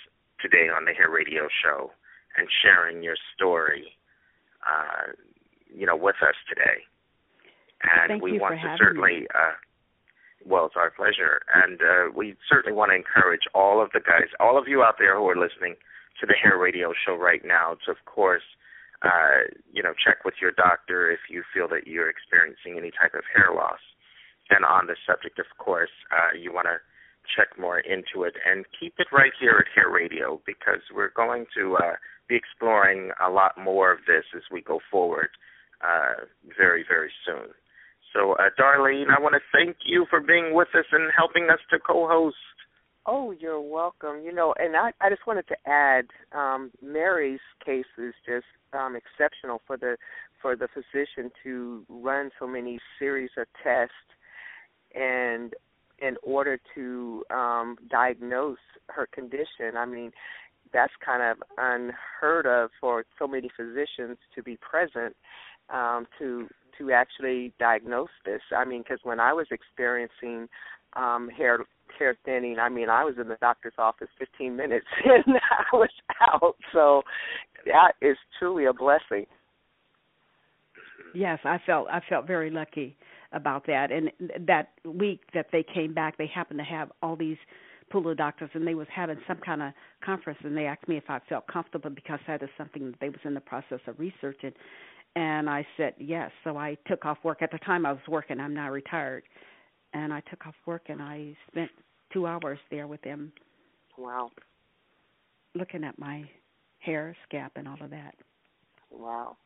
today on the Hair Radio Show and sharing your story, uh, you know, with us today. And Thank we you want for to certainly, me. uh, well, it's our pleasure, and uh, we certainly want to encourage all of the guys, all of you out there who are listening to the Hair Radio Show right now, to of course uh, you know, check with your doctor if you feel that you're experiencing any type of hair loss. And on the subject, of course, uh, you want to check more into it and keep it right here at Hair Radio because we're going to uh, be exploring a lot more of this as we go forward uh, very, very soon. So, uh, Darlene, I want to thank you for being with us and helping us to co-host. Oh, you're welcome. You know, and I, I just wanted to add, um, Mary's case is just um, exceptional for the for the physician to run so many series of tests and in order to um, diagnose her condition. I mean, that's kind of unheard of for so many physicians to be present um, to to actually diagnose this. I mean, because when I was experiencing um, hair hair thinning, I mean, I was in the doctor's office 15 (laughs) minutes (laughs) and I was out. So that is truly a blessing. yes i felt i felt very lucky about that and that week that they came back they happened to have all these pool of doctors and they was having some kind of conference and they asked me if i felt comfortable because that is something that they was in the process of researching and i said yes so i took off work at the time i was working i'm now retired and i took off work and i spent two hours there with them Wow. looking at my hair scalp and all of that Wow.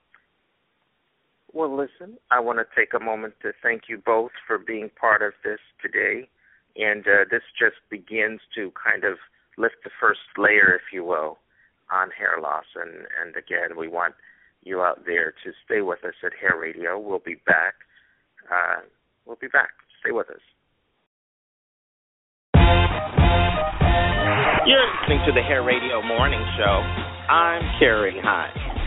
Well, listen, I want to take a moment to thank you both for being part of this today. And uh, this just begins to kind of lift the first layer, if you will, on hair loss. And, and again, we want you out there to stay with us at Hair Radio. We'll be back. Uh, we'll be back. Stay with us. You're listening to the Hair Radio Morning Show. I'm Carrie Hines.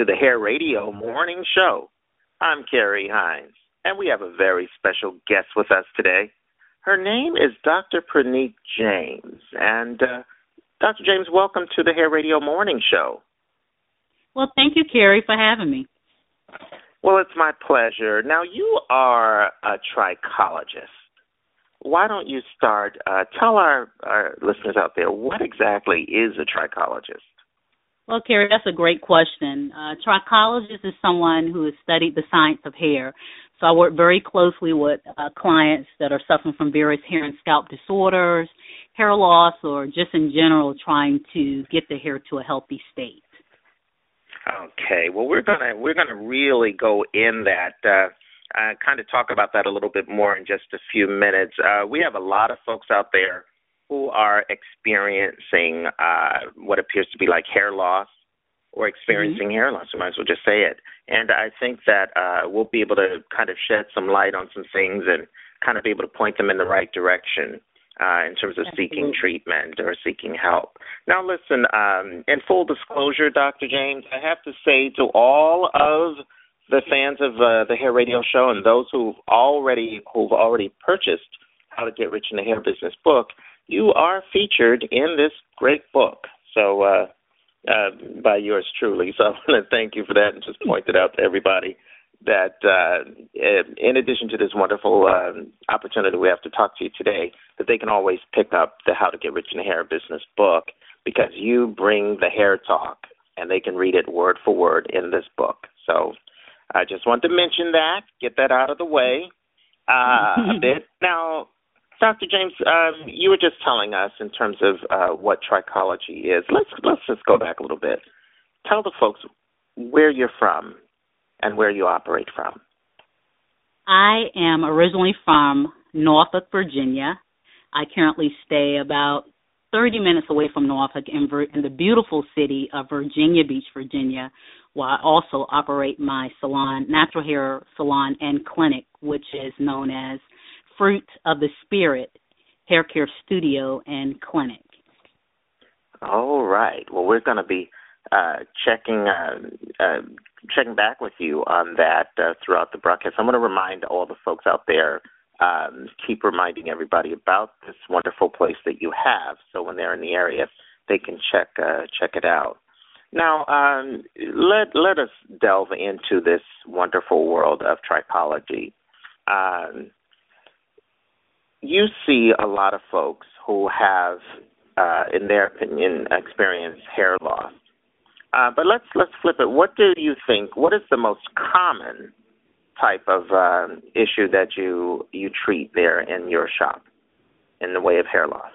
To the Hair Radio Morning Show. I'm Carrie Hines, and we have a very special guest with us today. Her name is Dr. Praneet James. And uh, Dr. James, welcome to the Hair Radio Morning Show. Well, thank you, Carrie, for having me. Well, it's my pleasure. Now, you are a trichologist. Why don't you start? Uh, tell our, our listeners out there what exactly is a trichologist? Well, Carrie, that's a great question. Uh, trichologist is someone who has studied the science of hair. So I work very closely with uh, clients that are suffering from various hair and scalp disorders, hair loss, or just in general trying to get the hair to a healthy state. Okay, well we're gonna we're gonna really go in that. Uh, uh, kind of talk about that a little bit more in just a few minutes. Uh, we have a lot of folks out there who are experiencing uh, what appears to be like hair loss or experiencing mm-hmm. hair loss. We might as well just say it. And I think that uh, we'll be able to kind of shed some light on some things and kind of be able to point them in the right direction uh, in terms of Absolutely. seeking treatment or seeking help. Now, listen, um, in full disclosure, Dr. James, I have to say to all of the fans of uh, the Hair Radio Show and those who've already who've already purchased How to Get Rich in the Hair Business book, you are featured in this great book. So, uh, uh, by yours truly. So (laughs) I want to thank you for that and just point it out to everybody that uh, in addition to this wonderful uh, opportunity we have to talk to you today, that they can always pick up the How to Get Rich in the Hair Business book because you bring the hair talk and they can read it word for word in this book. So I just want to mention that, get that out of the way uh, a (laughs) bit. Now, Dr. James, um, you were just telling us in terms of uh, what trichology is. Let's let's just go back a little bit. Tell the folks where you're from and where you operate from. I am originally from Norfolk, Virginia. I currently stay about 30 minutes away from Norfolk in, in the beautiful city of Virginia Beach, Virginia, where I also operate my salon, natural hair salon and clinic, which is known as Fruit of the Spirit Hair Care Studio and Clinic. All right. Well, we're going to be uh, checking uh, uh, checking back with you on that uh, throughout the broadcast. I'm going to remind all the folks out there. Um, keep reminding everybody about this wonderful place that you have, so when they're in the area, they can check uh, check it out. Now, um, let let us delve into this wonderful world of trichology. Um, you see a lot of folks who have, uh, in their opinion, experienced hair loss. Uh, but let's let's flip it. What do you think? What is the most common type of uh, issue that you you treat there in your shop in the way of hair loss?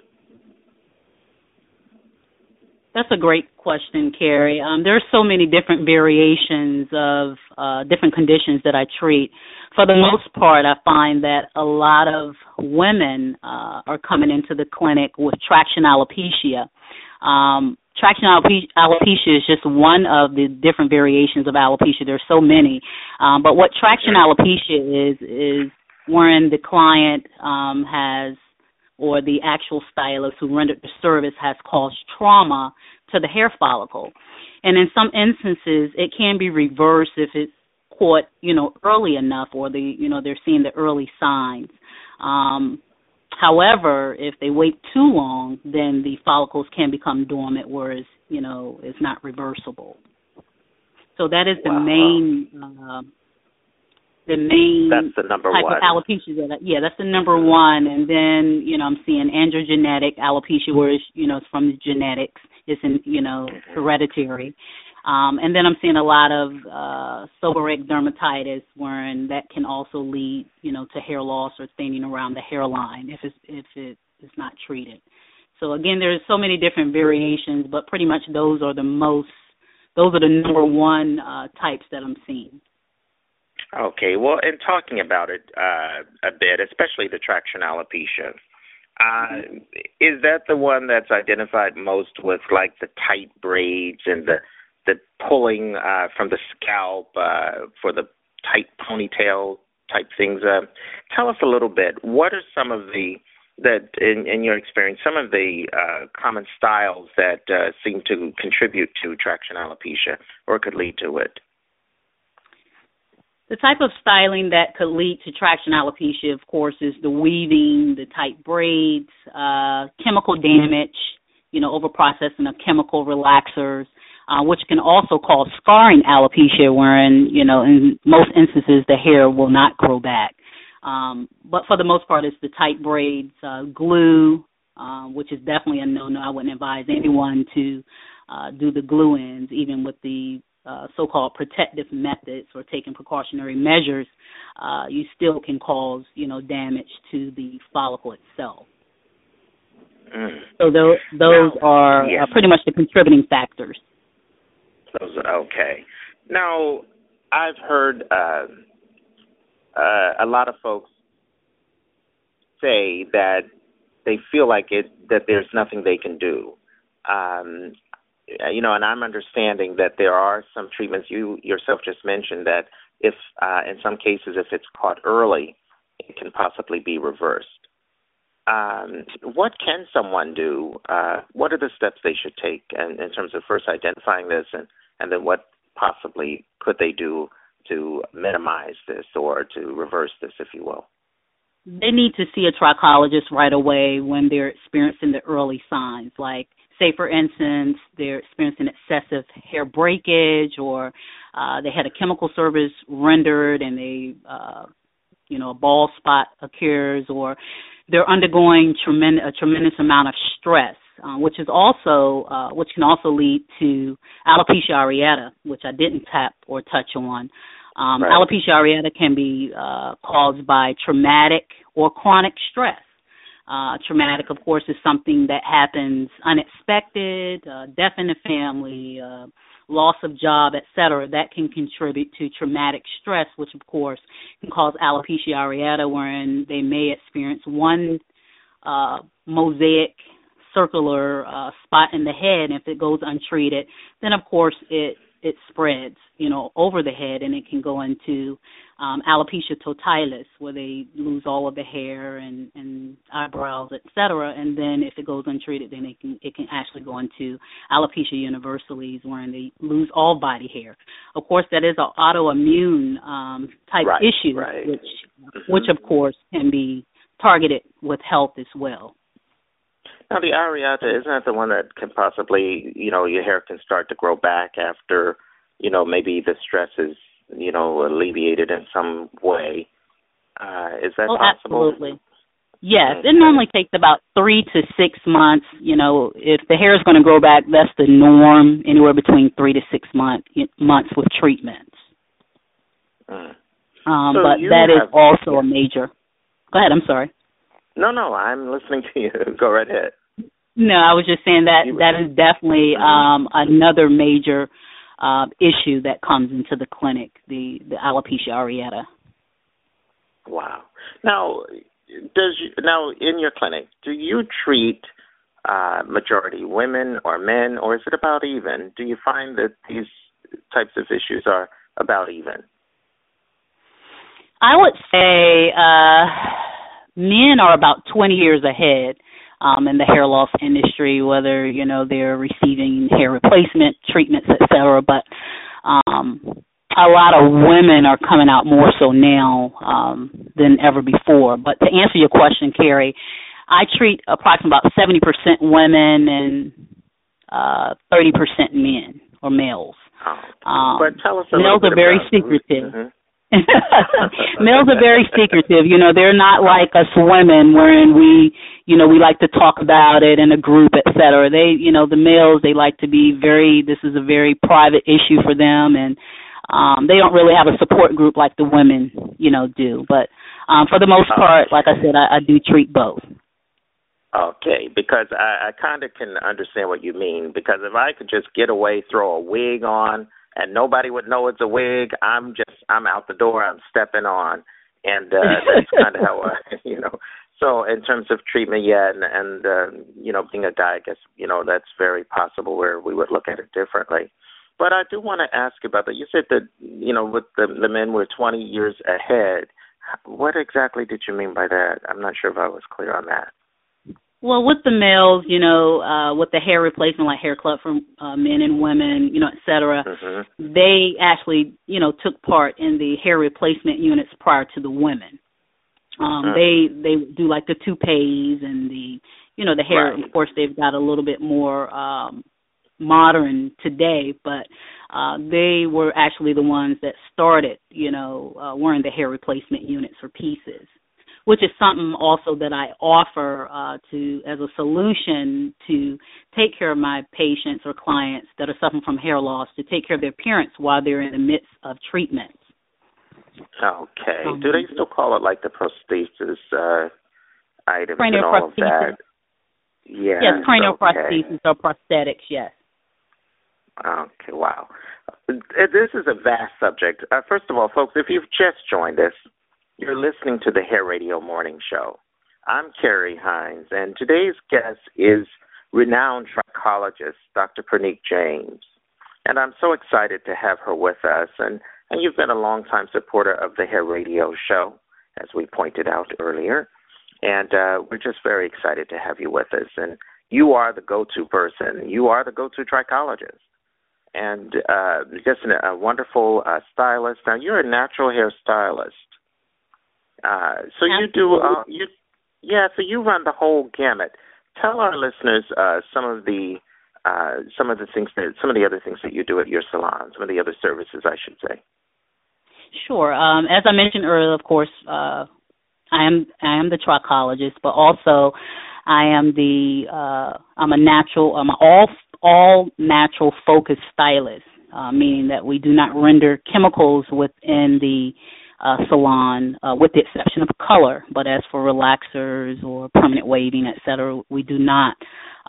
That's a great question, Carrie. Um, there are so many different variations of uh, different conditions that I treat. For the most part, I find that a lot of women uh, are coming into the clinic with traction alopecia. Um, traction alopecia is just one of the different variations of alopecia. There's so many, um, but what traction alopecia is is when the client um, has or the actual stylist who rendered the service has caused trauma to the hair follicle. And in some instances, it can be reversed if it's caught, you know, early enough or the, you know, they're seeing the early signs. Um, however, if they wait too long, then the follicles can become dormant, whereas, you know, it's not reversible. So that is the wow. main uh, the main that's the number type one. of alopecia that I, yeah that's the number one. And then you know i'm seeing androgenetic alopecia where it's you know it's from the genetics. It's in you know hereditary. Um and then i'm seeing a lot of uh seborrheic dermatitis wherein that can also lead you know to hair loss or thinning around the hairline if it's if it is not treated. So again there's so many different variations but pretty much those are the most those are the number one uh types that i'm seeing Okay, well, in talking about it uh, a bit, especially the traction alopecia, uh, is that the one that's identified most with like the tight braids and the the pulling uh, from the scalp uh, for the tight ponytail type things? Uh, tell us a little bit. What are some of the that, in, in your experience, some of the uh, common styles that uh, seem to contribute to traction alopecia or could lead to it? The type of styling that could lead to traction alopecia, of course, is the weaving, the tight braids, uh, chemical damage, you know, overprocessing of chemical relaxers, uh, which can also cause scarring alopecia, wherein, you know, in most instances the hair will not grow back. Um, but for the most part, it's the tight braids, uh, glue, uh, which is definitely a no-no. I wouldn't advise anyone to uh, do the glue ins, even with the uh, so-called protective methods or taking precautionary measures. Uh, you still can cause, you know, damage to the follicle itself. Mm. So those those Now- are yes. uh, pretty much the contributing factors. Those are okay. Now, I've heard uh, uh, a lot of folks say that they feel like it that there's nothing they can do. Um, you know, and I'm understanding that there are some treatments you yourself just mentioned that if uh, in some cases if it's caught early, it can possibly be reversed. Um, what can someone do? Uh, what are the steps they should take in, in terms of first identifying this, and, and then what possibly could they do to minimize this or to reverse this, if you will? They need to see a trichologist right away when they're experiencing the early signs, like say for instance they're experiencing excessive hair breakage or uh, they had a chemical service rendered and they uh, you know a bald spot occurs or they're undergoing tremendous a tremendous amount of stress uh, which is also uh, which can also lead to alopecia areata which I didn't tap or touch on um, Right. alopecia areata can be uh, caused by traumatic or chronic stress uh, traumatic, of course, is something that happens unexpected, uh, death in the family, uh, loss of job, etc. That can contribute to traumatic stress, which of course can cause alopecia areata, wherein they may experience one uh, mosaic circular uh, spot in the head. And if it goes untreated, then of course it it spreads, you know, over the head, and it can go into um, alopecia totalis, where they lose all of the hair and, and eyebrows, etc. And then if it goes untreated, then it can it can actually go into alopecia universalis, where they lose all body hair. Of course, that is an autoimmune um, type Right, issue, right. which Mhm. which of course can be targeted with health as well. Now, the areata isn't that the one that can possibly, you know, your hair can start to grow back after, you know, maybe the stress is, you know, alleviated in some way. Uh, is that oh, possible? absolutely. Yes, it normally takes about three to six months. You know, if the hair is going to grow back, that's the norm. Anywhere between three to six month, months with treatments. Mm. Um, So but that is have- also a major. Go ahead. I'm sorry. No, no, I'm listening to you. (laughs) Go right ahead. No, I was just saying that that is definitely um, another major uh, issue that comes into the clinic, the the alopecia areata. Wow. Now, does you, now in your clinic, do you treat uh, majority women or men, or is it about even? Do you find that these types of issues are about even? I would say uh, men are about 20 years ahead um, in the hair loss industry, whether you know they're receiving hair replacement treatments, et cetera. But um, a lot of women are coming out more so now um, than ever before. But to answer your question, Carrie, I treat approximately about 70% women and uh, 30% men or males. Um, but tell us a males are very secretive. Mhm. (laughs) Males are very secretive. You know, they're not like us women, wherein we, you know, we like to talk about it in a group, et cetera. They, you know, the males they like to be very. This is a very private issue for them, and um they don't really have a support group like the women, you know, do. But um for the most part, like I said, I, I do treat both. Okay, because I, I kind of can understand what you mean. Because if I could just get away, throw a wig on, and nobody would know it's a wig, I'm just I'm out the door. I'm stepping on, and uh, that's (laughs) kind of how I, (laughs) you know. So in terms of treatment, yeah, and and uh, you know, being a guy, I guess you know that's very possible where we would look at it differently. But I do want to ask about that. You said that you know, with the the men were 20 years ahead. What exactly did you mean by that? I'm not sure if I was clear on that. Well, with the males, you know, uh, with the hair replacement, like Hair Club for uh, men and women, you know, et cetera, Mm-hmm. they actually, you know, took part in the hair replacement units prior to the women. Um, Mm. They they do like the toupees and the, you know, the hair. Right. Of course, they've got a little bit more um, modern today, but uh, they were actually the ones that started, you know, uh, wearing the hair replacement units or pieces which is something also that I offer uh, to as a solution to take care of my patients or clients that are suffering from hair loss to take care of their appearance while they're in the midst of treatment. Okay. Um, Do they still call it like the prosthesis uh, items and all of that? Yes. yes, cranial okay. prosthesis or prosthetics. Yes. Okay, wow. Uh, This is a vast subject. Uh, first of all, folks, if you've just joined us, you're listening to the Hair Radio Morning Show. I'm Carrie Hines, and today's guest is renowned trichologist Dr. Praneet James. And I'm so excited to have her with us. And, and you've been a longtime supporter of the Hair Radio Show, as we pointed out earlier. And uh, we're just very excited to have you with us. And you are the go to person, you are the go to trichologist and uh, just an, a wonderful uh, stylist. Now you're a natural hair stylist, uh, so you do uh, you yeah. So you run the whole gamut. Tell our listeners uh, some of the uh, some of the things that some of the other things that you do at your salon, some of the other services, I should say. Sure. Um, as I mentioned earlier, of course, uh, I am I am the trichologist, but also I am the uh, I'm a natural I'm an all all natural focused stylist, uh, meaning that we do not render chemicals within the uh, salon, uh, with the exception of color. But as for relaxers or permanent waving, et cetera, we do not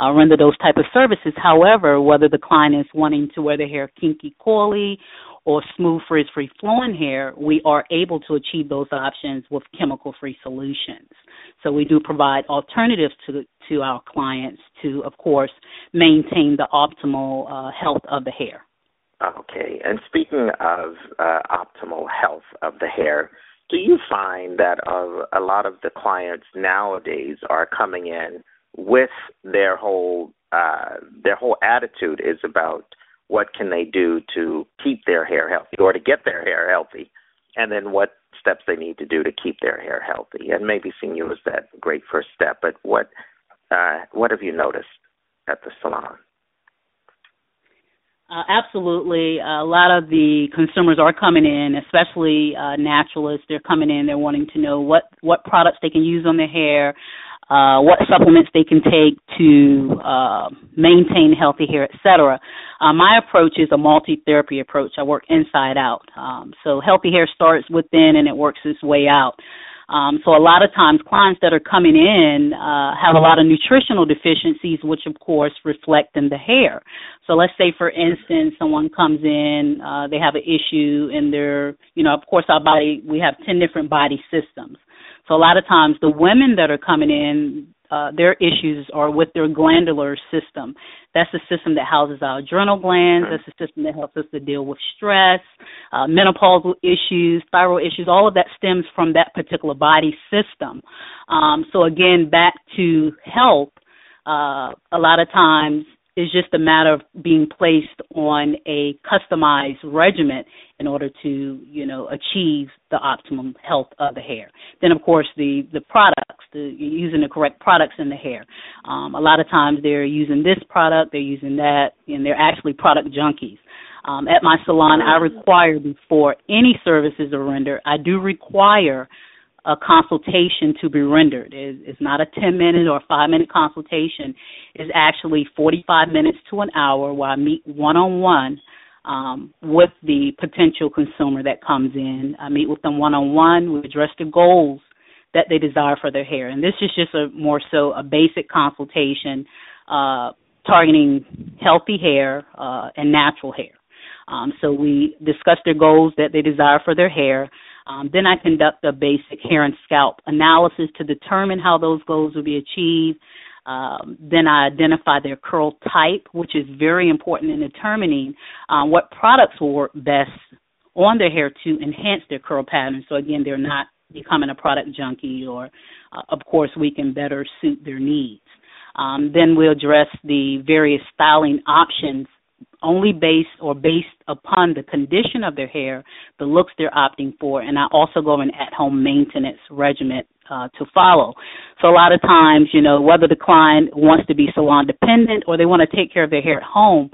uh, render those type of services. However, whether the client is wanting to wear their hair kinky, coily, or smooth, frizz-free, flowing hair, we are able to achieve those options with chemical-free solutions. So we do provide alternatives to to our clients to, of course, maintain the optimal uh, health of the hair. Okay. And speaking of uh, optimal health of the hair, do you find that uh, a lot of the clients nowadays are coming in with their whole uh, their whole attitude is about what can they do to keep their hair healthy or to get their hair healthy, and then what steps they need to do to keep their hair healthy. And maybe seeing you as that great first step. But what uh, what have you noticed at the salon? Uh, absolutely. a lot of the consumers are coming in, especially uh, naturalists. They're coming in. They're wanting to know what what products they can use on their hair, uh, what supplements they can take to uh, maintain healthy hair, etc. Uh, my approach is a multi-therapy approach. I work inside out. Um, so healthy hair starts within and it works its way out. Um, so a lot of times clients that are coming in uh, have a lot of nutritional deficiencies, which of course reflect in the hair. So let's say, for instance, someone comes in, uh, they have an issue in their, you know, of course our body, we have 10 different body systems. So a lot of times the women that are coming in, uh, their issues are with their glandular system. That's the system that houses our adrenal glands. That's the system that helps us to deal with stress, uh, menopausal issues, thyroid issues. All of that stems from that particular body system. Um, so again, back to health. Uh, a lot of times it's just a matter of being placed on a customized regimen in order to, you know, achieve the optimum health of the hair. Then, of course, the the products, the using the correct products in the hair. Um, a lot of times they're using this product, they're using that, and they're actually product junkies. Um, at my salon, I require before any services are rendered, I do require a consultation to be rendered. It- It's not a 10 minute or 5 minute consultation. It's actually 45 minutes to an hour where I meet one on one with the potential consumer that comes in. I meet with them one on one. We address the goals that they desire for their hair. And this is just a more so a basic consultation uh, targeting healthy hair uh, and natural hair. Um, so we discuss their goals that they desire for their hair. Um, then I conduct a basic hair and scalp analysis to determine how those goals will be achieved. Um, then I identify their curl type, which is very important in determining um, what products will work best on their hair to enhance their curl pattern. So again, they're not becoming a product junkie, or uh, of course, we can better suit their needs. Um, then we'll address the various styling options only based or based upon the condition of their hair, the looks they're opting for, and I also go over an at-home maintenance regimen uh, to follow. So a lot of times, you know, whether the client wants to be salon dependent or they want to take care of their hair at home,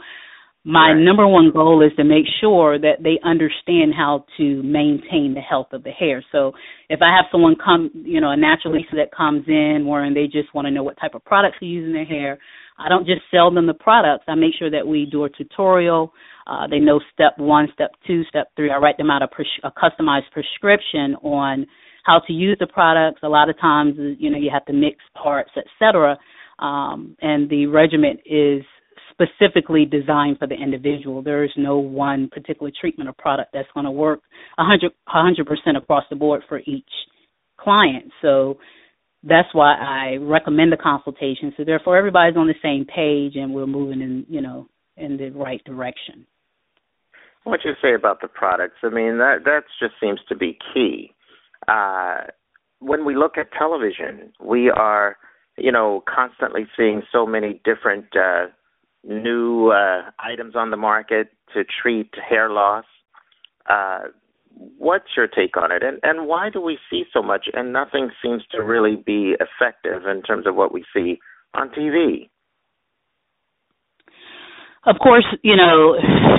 my right. number one goal is to make sure that they understand how to maintain the health of the hair. So if I have someone come, you know, a naturalist that comes in where and they just want to know what type of products to use in their hair, I don't just sell them the products. I make sure that we do a tutorial. Uh, they know step one, step two, step three. I write them out a, pres- a customized prescription on how to use the products. A lot of times, you know, you have to mix parts, etc. Um, and the regimen is specifically designed for the individual. There is no one particular treatment or product that's going to work 100 percent across the board for each client. So that's why I recommend the consultation. So therefore, everybody's on the same page and we're moving in, you know, in the right direction. What you say about the products? I mean, that that just seems to be key. Uh, when we look at television, we are, you know, constantly seeing so many different uh, new uh, items on the market to treat hair loss. Uh, what's your take on it, and and why do we see so much and nothing seems to really be effective in terms of what we see on TV? Of course, you know,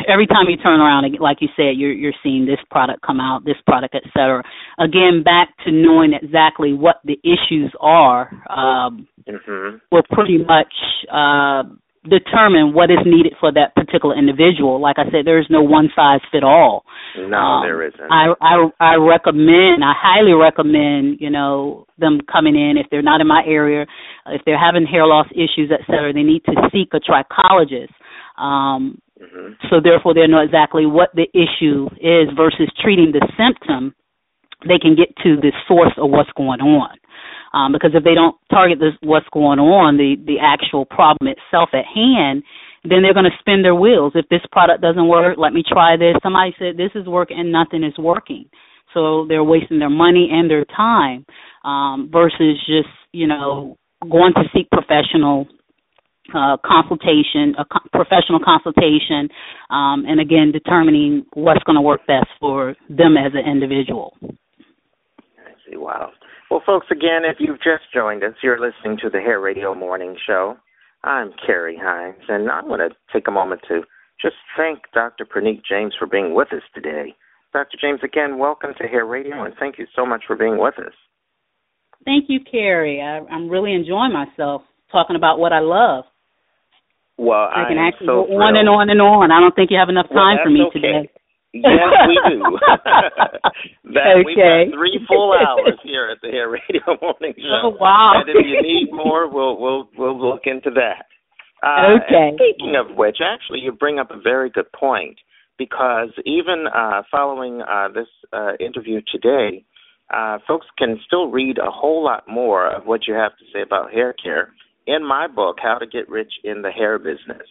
every time you turn around, like you said, you're you're seeing this product come out, this product, etc. Again, back to knowing exactly what the issues are. Um, mm-hmm. We're pretty much uh, determine what is needed for that particular individual. Like I said, there is no one size fit all. No, um, there isn't. I, I I recommend, I highly recommend, you know, them coming in if they're not in my area, if they're having hair loss issues, et cetera, they need to seek a trichologist. Um, mm-hmm. So therefore, they know exactly what the issue is versus treating the symptom. They can get to the source of what's going on um, because if they don't target this, what's going on, the the actual problem itself at hand, then they're going to spin their wheels. If this product doesn't work, let me try this. Somebody said this is working and nothing is working, so they're wasting their money and their time um, versus just you know going to seek professional uh, consultation, a co- professional consultation, um, and again determining what's going to work best for them as an individual. I see. Wow. Well, folks, again, if you've just joined us, you're listening to the Hair Radio Morning Show. I'm Carrie Hines, and I want to take a moment to just thank Dr. Praneet James for being with us today. Dr. James, again, welcome to Hair Radio, and thank you so much for being with us. Thank you, Carrie. I, I'm really enjoying myself talking about what I love. Well, I can I actually so go on and on and on. I don't think you have enough time well, for me okay. today. Yes, we do. (laughs) that we've got three full hours here at the Hair Radio (laughs) Morning Show. Oh, wow. And if you need more, we'll we'll we'll look into that. Uh, Okay. Speaking of which, actually, you bring up a very good point because even uh, following uh, this uh, interview today, uh, folks can still read a whole lot more of what you have to say about hair care in my book, How to Get Rich in the Hair Business.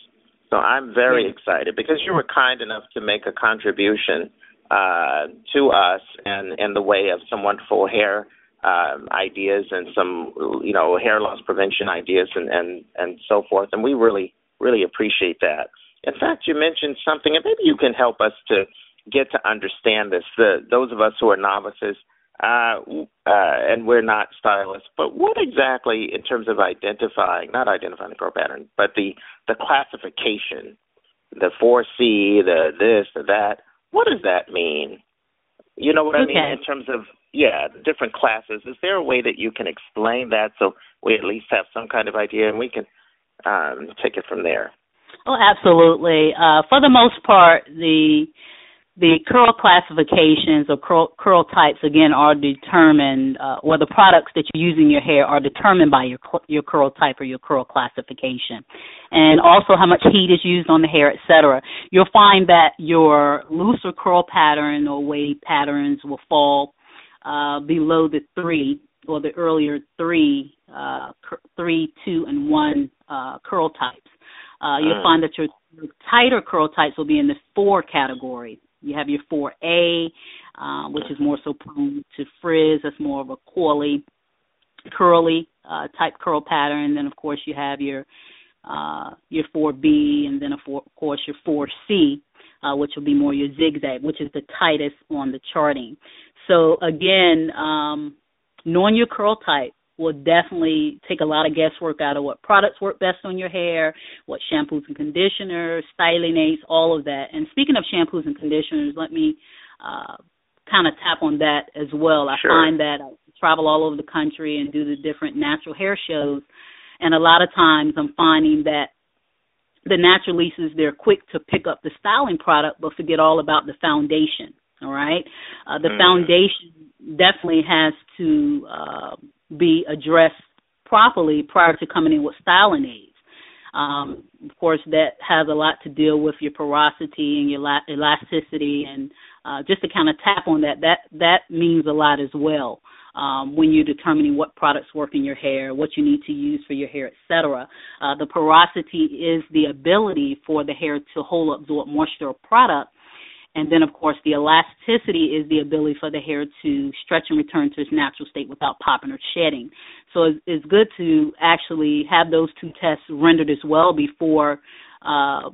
So I'm very excited because you were kind enough to make a contribution uh, to us and in the way of some wonderful hair um, ideas and some you know hair loss prevention ideas and and and so forth. And we really really appreciate that. In fact, you mentioned something, and maybe you can help us to get to understand this. The those of us who are novices. Uh, uh, and we're not stylists, but what exactly, in terms of identifying, not identifying the growth pattern, but the the classification, the 4C, the this, the that, what does that mean? You know what I mean in terms of yeah, different classes. Is there a way that you can explain that so we at least have some kind of idea and we can um, take it from there? Oh, absolutely. Uh, for the most part, the the curl classifications or curl, curl types again are determined, uh, or the products that you use in your hair are determined by your your curl type or your curl classification, and also how much heat is used on the hair, etc. You'll find that your looser curl pattern or wave patterns will fall uh, below the three or the earlier three, uh, cur- three, two, and one uh, curl types. Uh, you'll Mm. find that your your tighter curl types will be in the four category. You have your 4A, uh, which is more so prone to frizz. That's more of a coily. curly uh, type curl pattern. And then of course you have your uh, your 4B, and then of course your 4C, uh, which will be more your zigzag, which is the tightest on the charting. So again, um, knowing your curl type will definitely take a lot of guesswork out of what products work best on your hair, what shampoos and conditioners, styling aids, all of that. And speaking of shampoos and conditioners, let me uh, kind of tap on that as well. I Sure. find that I travel all over the country and do the different natural hair shows, and a lot of times I'm finding that the naturalistas they're quick to pick up the styling product but forget all about the foundation. All right, uh, the Mm. foundation definitely has to uh, be addressed properly prior to coming in with styling aids. Um, of course, that has a lot to deal with your porosity and your elasticity, and uh, just to kind of tap on that, that that means a lot as well um, when you're determining what products work in your hair, what you need to use for your hair, etc. Uh, the porosity is the ability for the hair to hold absorb moisture or product. And then, of course, the elasticity is the ability for the hair to stretch and return to its natural state without popping or shedding. So it's, it's good to actually have those two tests rendered as well before uh,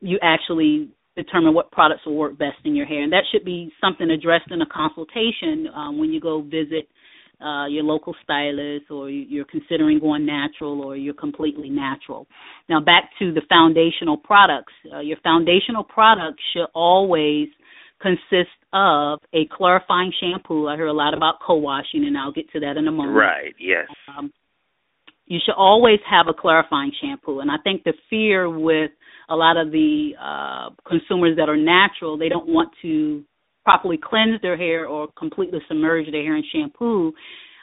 you actually determine what products will work best in your hair. And that should be something addressed in a consultation um, when you go visit uh, your local stylist or you- you're considering going natural or you're completely natural. Now, back to the foundational products. Uh, your foundational products should always consist of a clarifying shampoo. I hear a lot about co-washing, and I'll get to that in a moment. Right. Yes. Um, you should always have a clarifying shampoo. And I think the fear with a lot of the uh, consumers that are natural, they don't want to properly cleanse their hair or completely submerge their hair in shampoo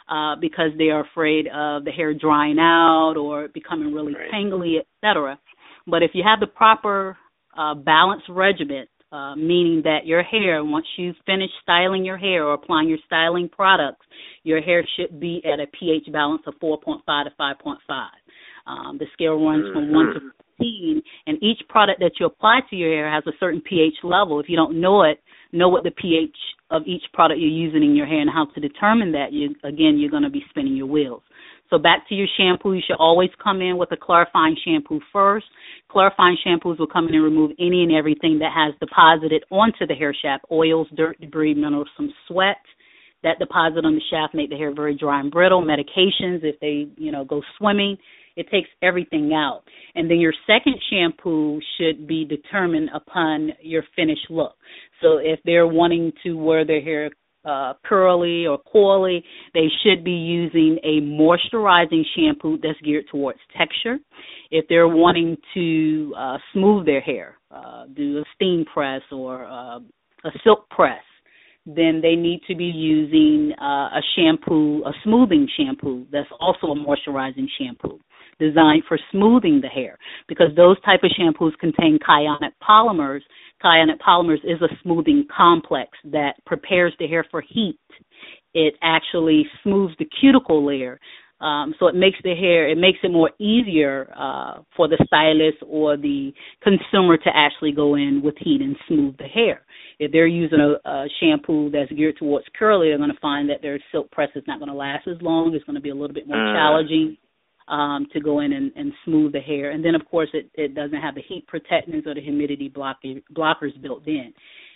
uh, because they are afraid of the hair drying out or becoming really tangly, etc. But if you have the proper uh, balanced regimen, uh, meaning that your hair, once you finish styling your hair or applying your styling products, your hair should be at a pH balance of 4.5 to 5.5. Um, the scale runs from 1 to 15, and each product that you apply to your hair has a certain pH level. If you don't know it, know what the pH of each product you're using in your hair and how to determine that. You again, you're going to be spinning your wheels. So back to your shampoo, you should always come in with a clarifying shampoo first. Clarifying shampoos will come in and remove any and everything that has deposited onto the hair shaft, oils, dirt, debris, minerals, some sweat that deposit on the shaft make the hair very dry and brittle. Medications, if they, you know, go swimming, it takes everything out. And then your second shampoo should be determined upon your finished look. So if they're wanting to wear their hair uh, curly or coily, they should be using a moisturizing shampoo that's geared towards texture. If they're wanting to uh, smooth their hair, uh, do a steam press or uh, a silk press, then they need to be using uh, a shampoo, a smoothing shampoo that's also a moisturizing shampoo designed for smoothing the hair because those type of shampoos contain cyanide polymers. Cyanide polymers is a smoothing complex that prepares the hair for heat. It actually smooths the cuticle layer. Um, so it makes the hair, it makes it more easier uh, for the stylist or the consumer to actually go in with heat and smooth the hair. If they're using a, a shampoo that's geared towards curly, they're going to find that their silk press is not going to last as long. It's going to be a little bit more Mm. challenging um, to go in and, and smooth the hair. And then, of course, it, it doesn't have the heat protectants or the humidity blocker, blockers built in.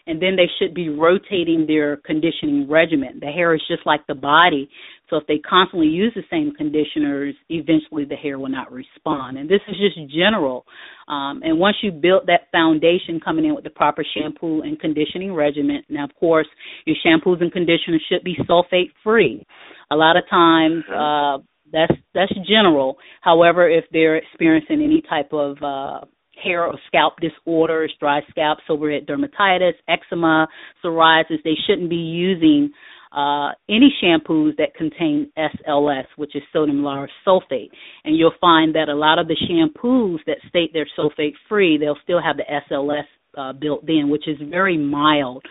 And then they should be rotating their conditioning regimen. The hair is just like the body. So if they constantly use the same conditioners, eventually the hair will not respond. And this is just general. Um, and once you build that foundation coming in with the proper shampoo and conditioning regimen, now, of course, your shampoos and conditioners should be sulfate free. A lot of times, uh, that's that's general. However, if they're experiencing any type of uh, hair or scalp disorders, dry scalp, seborrheic dermatitis, eczema, psoriasis, they shouldn't be using uh, any shampoos that contain SLS, which is sodium lauryl sulfate. And you'll find that a lot of the shampoos that state they're sulfate free, they'll still have the SLS uh, built in, which is very mild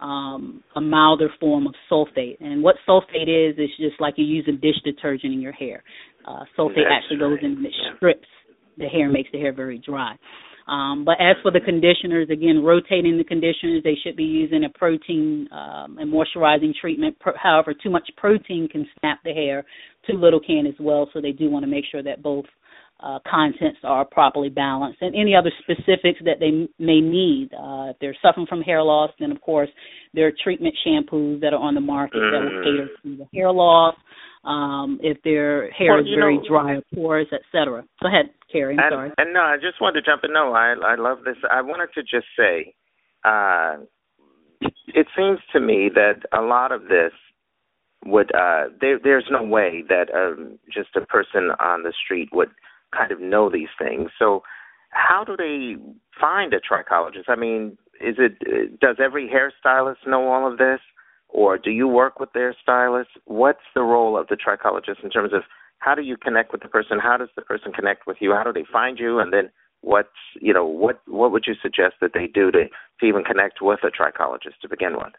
um, a milder form of sulfate. And what sulfate is, is just like you use a dish detergent in your hair. Uh, sulfate That's actually goes in and it strips the hair, makes the hair very dry. Um, but as for the conditioners, again, rotating the conditioners, they should be using a protein um, and moisturizing treatment. However, too much protein can snap the hair. Too little can as well. So they do want to make sure that both uh, contents are properly balanced, and any other specifics that they may need. Uh, if they're suffering from hair loss, then of course there are treatment shampoos that are on the market that will cater to the hair loss. Um, if their hair Well, is very know- dry or porous, etc. Go ahead, Carrie. I'm and, sorry. And no, I just wanted to jump in. No, I I love this. I wanted to just say, uh, it seems to me that a lot of this would uh, there there's no way that um, just a person on the street would kind of know these things. So, how do they find a trichologist? I mean, is it does every hairstylist know all of this, or do you work with their stylist? What's the role of the trichologist in terms of how do you connect with the person? How does the person connect with you? How do they find you? And then what's you know what what would you suggest that they do to to even connect with a trichologist to begin with?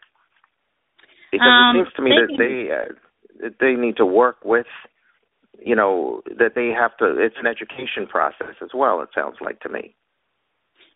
Because Um, it seems to me that they uh, they need to work with you know that they have to it's an education process as well it sounds like to me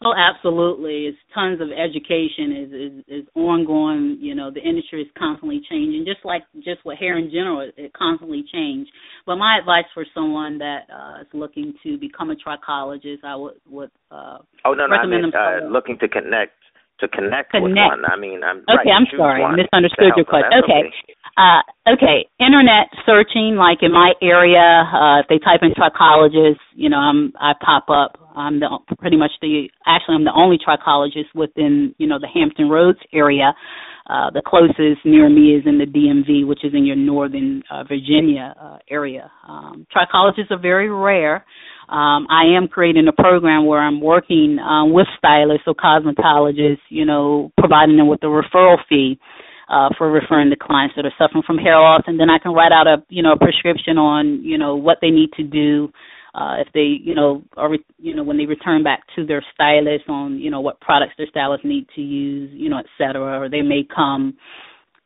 Oh, absolutely. It's tons of education is, is is ongoing. You know, the industry is constantly changing, just like just with hair in general, it, it constantly change. But my advice for someone that uh, is looking to become a trichologist, I would would uh, oh no no I recommend meant them uh, looking to connect to connect, with Connect. one i mean i'm Okay, right, I'm sorry, one misunderstood your question. That's Okay. Uh, okay, internet searching, like in my area, uh, if they type in trichologist, you know, I'm I pop up. I'm the pretty much the actually I'm the only trichologist within you know the Hampton Roads area. Uh, the closest near me is in the DMV, which is in your northern uh, Virginia uh, area. Um, trichologists are very rare. Um, I am creating a program where I'm working um, with stylists or cosmetologists, you know, providing them with a referral fee uh, for referring to clients that are suffering from hair loss, and then I can write out a you know a prescription on you know what they need to do uh, if they you know are re- you know when they return back to their stylist on you know what products their stylist need to use you know et cetera, or they may come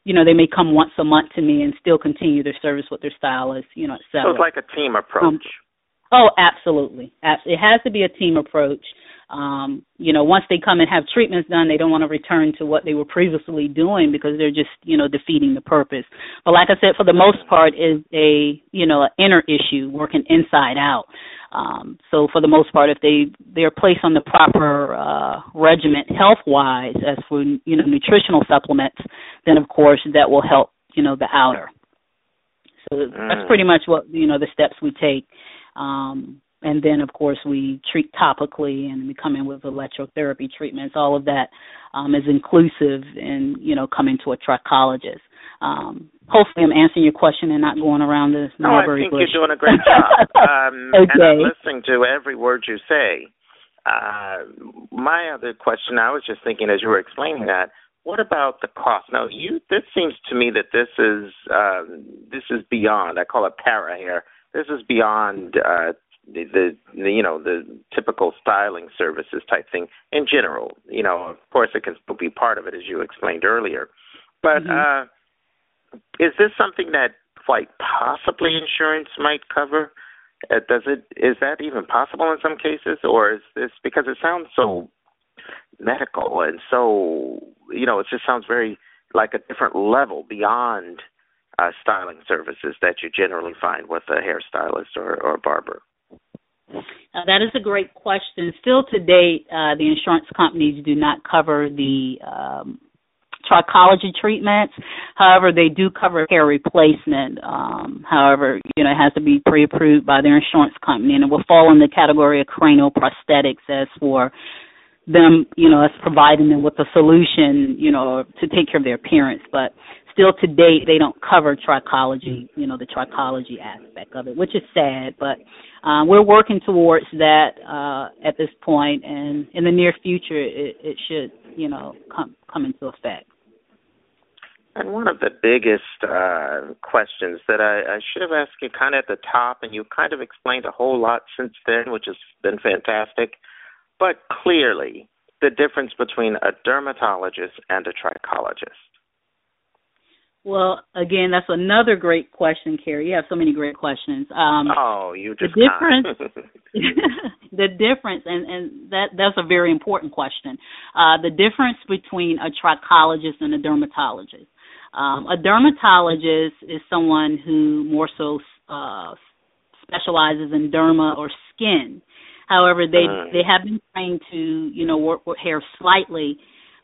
you know they may come once a month to me and still continue their service with their stylist you know et cetera. so it's like a team approach Um, Oh, absolutely. Abs- It has to be a team approach. Um, you know, once they come and have treatments done, they don't want to return to what they were previously doing because they're just, you know, defeating the purpose. But like I said, for the most part, is a, you know, an inner issue working inside out. Um, so for the most part, if they they're placed on the proper uh, regimen health wise, as for you know nutritional supplements, then of course that will help you know the outer. So that's Mm. pretty much what you know the steps we take. Um, and then of course we treat topically and we come in with electrotherapy treatments. All of that um, is inclusive in you know coming to a trichologist. Um, hopefully, I'm answering your question and not going around the No, I think bush. you're doing a great job. (laughs) Um, And I'm Okay. listening to every word you say. Uh, my other question, I was just thinking as you were explaining that, what about the cost? Now, you this seems to me that this is um, this is beyond. I call it para hair. This is beyond uh, the, the the you know the typical styling services type thing in general. You know, of course, it can be part of it as you explained earlier. But uh, is this something that quite possibly insurance might cover? Uh, does it is that even possible in some cases, or is this because it sounds so medical and so you know it just sounds very like a different level beyond uh, styling services that you generally find with a hairstylist or, or a barber. That is a great question. Still to date, uh, the insurance companies do not cover the um, trichology treatments. However, they do cover hair replacement. Um, however, you know, it has to be pre-approved by their insurance company, and it will fall in the category of cranial prosthetics as for them, you know, as providing them with a solution, you know, to take care of their appearance. But still to date, they don't cover trichology, you know, the trichology aspect of it, which is sad. But uh, we're working towards that uh, at this point, and in the near future, it, it should, you know, come come into effect. And one of the biggest uh, questions that I, I should have asked you kind of at the top, and you kind of explained a whole lot since then, which has been fantastic. But clearly, the difference between a dermatologist and a trichologist. Well, again, that's another great question, Carrie. You have so many great questions. Um, oh, you just the difference. (laughs) (laughs) the difference, and and that that's a very important question. Uh, the difference between a trichologist and a dermatologist. Um, a dermatologist is someone who more so uh, specializes in derma or skin. However, they Mm. they have been trained to you know work with hair slightly.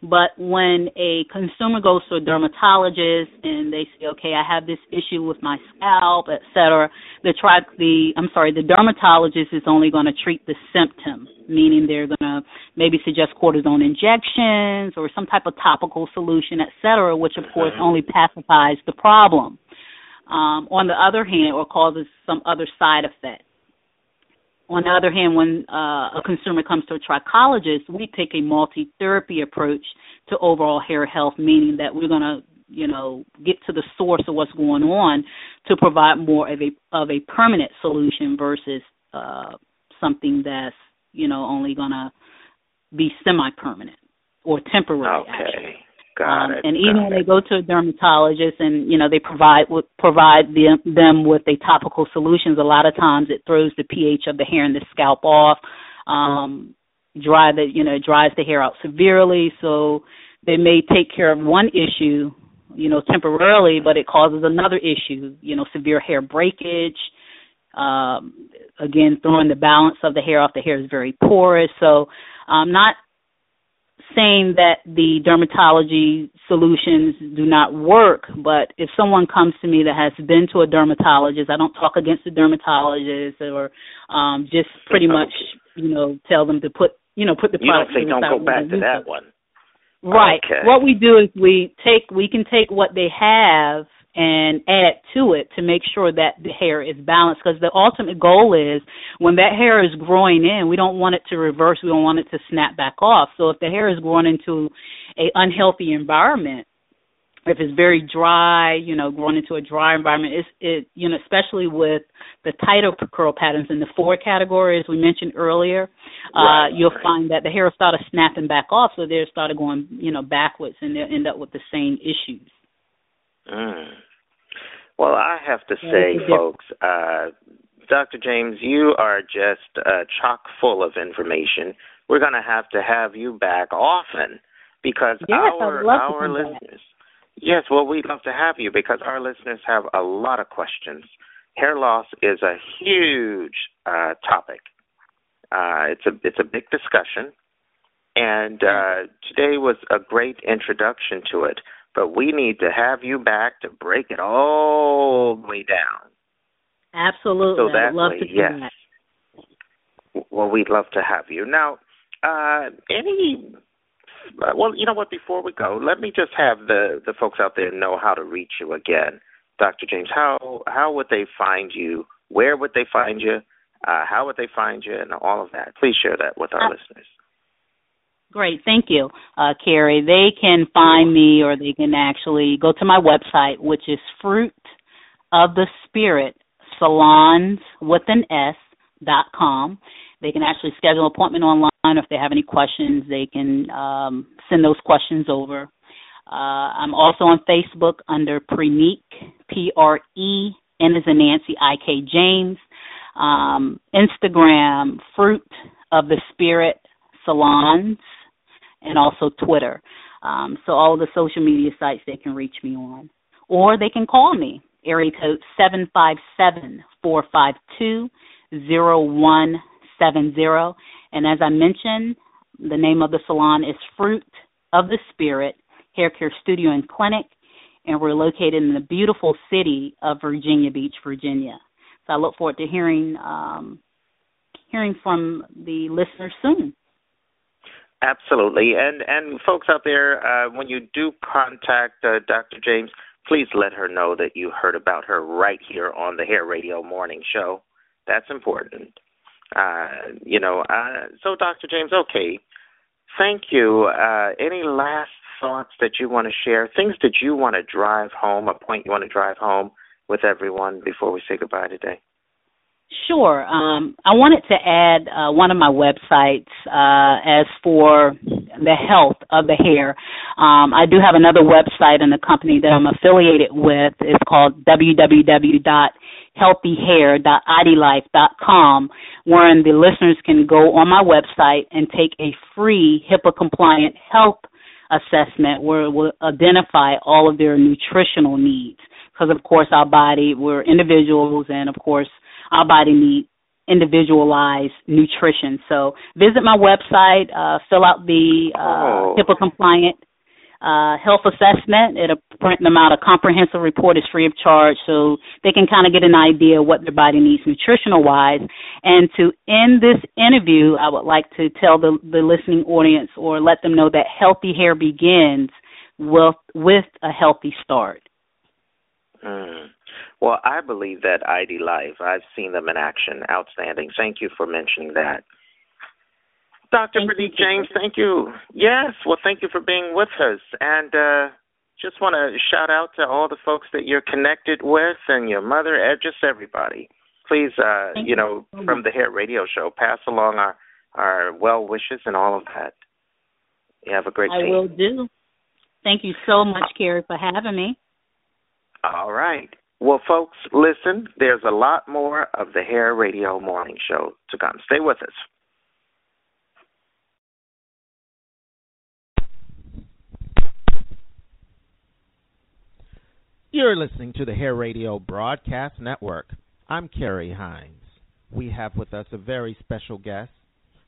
But when a consumer goes to a dermatologist and they say, "Okay, I have this issue with my scalp, et cetera," the try the I'm sorry, the dermatologist is only going to treat the symptom, meaning they're going to maybe suggest cortisone injections or some type of topical solution, et cetera, which of course only pacifies the problem. Um, on the other hand, or causes some other side effect. On the other hand, when uh, a consumer comes to a trichologist, we take a multi-therapy approach to overall hair health, meaning that we're going to, you know, get to the source of what's going on to provide more of a of a permanent solution versus uh, something that's, you know, only going to be semi-permanent or temporary. Actually. Got Um, it. and even when it. they go to a dermatologist and you know they provide provide them, them with a topical solutions, a lot of times it throws the pH of the hair and the scalp off, um, dry the you know dries the hair out severely. So they may take care of one issue, you know, temporarily, but it causes another issue, you know, severe hair breakage. Um, again, throwing the balance of the hair off. The hair is very porous, so um, not saying that the dermatology solutions do not work, but if someone comes to me that has been to a dermatologist, I don't talk against the dermatologist or um just pretty much, you know, tell them to put you know, put the You don't product say don't go back to that one. Right. Okay. What we do is we take we can take what they have and add to it to make sure that the hair is balanced because the ultimate goal is when that hair is growing in, we don't want it to reverse, we don't want it to snap back off. So if the hair is growing into a unhealthy environment, if it's very dry, you know, growing into a dry environment, it's it you know, especially with the tighter curl patterns in the four categories we mentioned earlier, Right, uh, you'll find that the hair started snapping back off, so they started going, you know, backwards, and they'll end up with the same issues. Mm. Well, I have to say, it's folks, uh, Dr. James, you are just uh, chock full of information. We're going to have to have you back often because Yes, our would love to our come back. listeners. Yes, well, we'd love to have you because our listeners have a lot of questions. Hair loss is a huge uh, topic. Uh, it's a it's a big discussion, and uh, today was a great introduction to it. But we need to have you back to break it all the way down. Absolutely, So I'd love way, to do yes. that. Well, we'd love to have you. Now, uh, any, uh, well, you know what, before we go, let me just have the, the folks out there know how to reach you again. Dr. James, how, how would they find you? Where would they find you? Uh, how would they find you? And all of that. Please share that with our Uh, listeners. Great, thank you, uh, Carrie. They can find me, or they can actually go to my website, which is Fruit of the Spirit Salons with an S dot com. They can actually schedule an appointment online. If they have any questions, they can um, send those questions over. Uh, I'm also on Facebook under Prenique, P R E N is in Nancy, I K James. Um, Instagram, Fruit of the Spirit Salons, and also Twitter. Um, so all the social media sites they can reach me on, or they can call me. Area code seven five seven four five two zero one seven zero. And as I mentioned, the name of the salon is Fruit of the Spirit Hair Care Studio and Clinic, and we're located in the beautiful city of Virginia Beach, Virginia. So I look forward to hearing um, hearing from the listeners soon. Absolutely, and and folks out there, uh, when you do contact uh, Dr. James, please let her know that you heard about her right here on the Hair Radio Morning Show. That's important. Uh, you know, uh, so Dr. James, okay, thank you. Uh, any last thoughts that you want to share? Things that you want to drive home? A point you want to drive home with everyone before we say goodbye today? Sure. Um, I wanted to add uh, one of my websites uh, as for the health of the hair. Um, I do have another website in the company that I'm affiliated with. It's called www.healthyhair.idlife.com, wherein the listeners can go on my website and take a free HIPAA compliant health assessment where it will identify all of their nutritional needs. Because, of course, our body, we're individuals, and of course, our body needs individualized nutrition. So visit my website, uh, fill out the uh, Oh. HIPAA compliant uh, health assessment. It'll print them out a comprehensive report. is free of charge, so they can kind of get an idea of what their body needs nutritional wise. And to end this interview, I would like to tell the, the listening audience or let them know that healthy hair begins with with a healthy start. Mm. Well, I believe that ID Life. I've seen them in action. Outstanding. Thank you for mentioning that. Dr. Praneet James, thank you. Yes, well, thank you for being with us. And uh, just want to shout out to all the folks that you're connected with and your mother, and just everybody. Please, uh, you you know, so from the Hair Radio Show, pass along our, our well wishes and all of that. You have a great day. I team. will do. Thank you so much, Carrie, for having me. All right. Well, folks, listen, there's a lot more of the Hair Radio Morning Show to come. Stay with us. You're listening to the Hair Radio Broadcast Network. I'm Carrie Hines. We have with us a very special guest.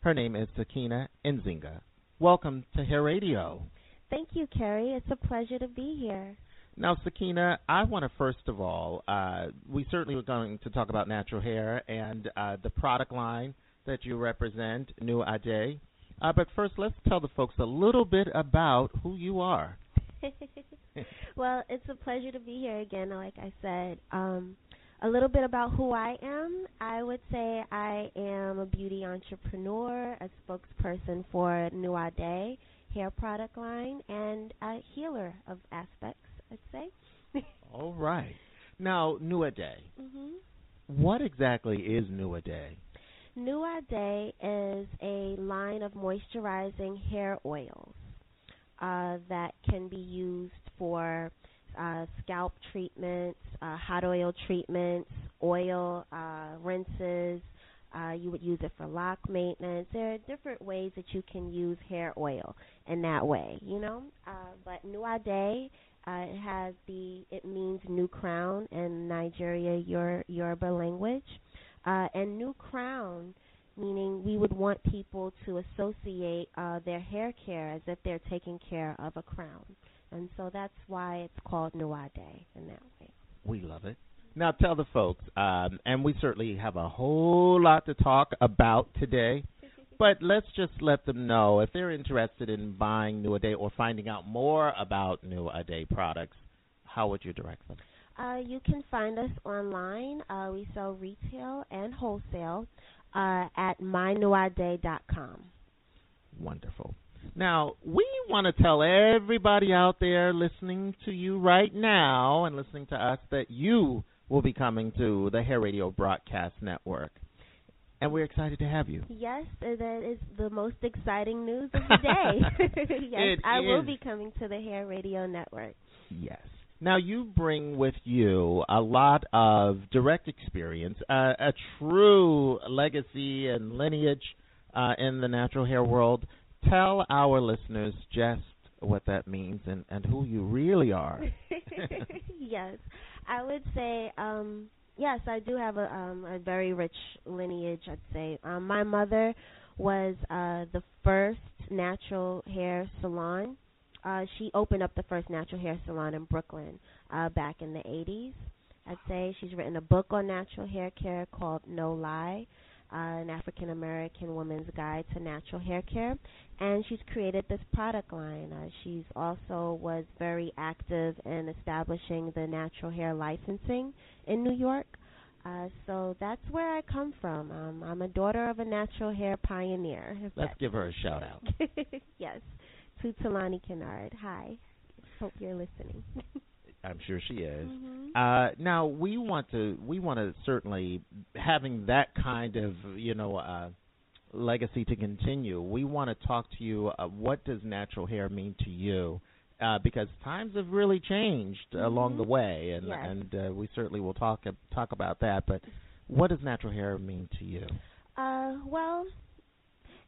Her name is Sakina Nzinga. Welcome to Hair Radio. Thank you, Carrie. It's a pleasure to be here. Now, Sakina, I want to first of all, uh, we certainly were going to talk about natural hair and uh, the product line that you represent, New Ade. Uh, but first, let's tell the folks a little bit about who you are. (laughs) well, it's a pleasure to be here again. Like I said, um, a little bit about who I am. I would say I am a beauty entrepreneur, a spokesperson for New Ade hair product line, and a healer of aspects. I'd say. All right. Now, New Ade. hmm What exactly is New Ade? New Ade is a line of moisturizing hair oils uh, that can be used for uh, scalp treatments, uh, hot oil treatments, oil uh, rinses. Uh, you would use it for lock maintenance. There are different ways that you can use hair oil in that way, you know. Uh, but New Ade uh, it has the it means new crown in Nigeria Yor- Yoruba language, uh, and new crown meaning we would want people to associate uh, their hair care as if they're taking care of a crown, and so that's why it's called New Ade in that way. We love it. Now, tell the folks, um, and we certainly have a whole lot to talk about today. But let's just let them know if they're interested in buying New Ade or finding out more about New Ade products. How would you direct them? Uh, you can find us online. Uh, we sell retail and wholesale uh, at mynewiday.com. Wonderful. Now, we want to tell everybody out there listening to you right now and listening to us that you will be coming to the Hair Radio Broadcast Network. And we're excited to have you. Yes, that is the most exciting news of the day. (laughs) (laughs) yes, It I will be coming to the Hair Radio Network. Yes. Now, you bring with you a lot of direct experience, uh, a true legacy and lineage uh, in the natural hair world. Tell our listeners just what that means and, and who you really are. (laughs) yes, I would say um yes, I do have a um a very rich lineage. I'd say um, my mother was uh the first natural hair salon. Uh, she opened up the first natural hair salon in Brooklyn uh, back in the 80s. I'd say she's written a book on natural hair care called No Lye, an African American woman's guide to natural hair care, and she's created this product line. Uh, she's also was very active in establishing the natural hair licensing in New York. Uh, so that's where I come from. Um, I'm a daughter of a natural hair pioneer. Let's give her a shout out. (laughs) yes, to Tulani Kinard. Hi. Hope you're listening. (laughs) I'm sure she is. Mhm. Uh, now we want to we want to certainly having that kind of you know uh, legacy to continue. We want to talk to you. Uh, what does natural hair mean to you? Uh, because times have really changed along the way, and Yes. and uh, we certainly will talk talk about that. But what does natural hair mean to you? Uh, well,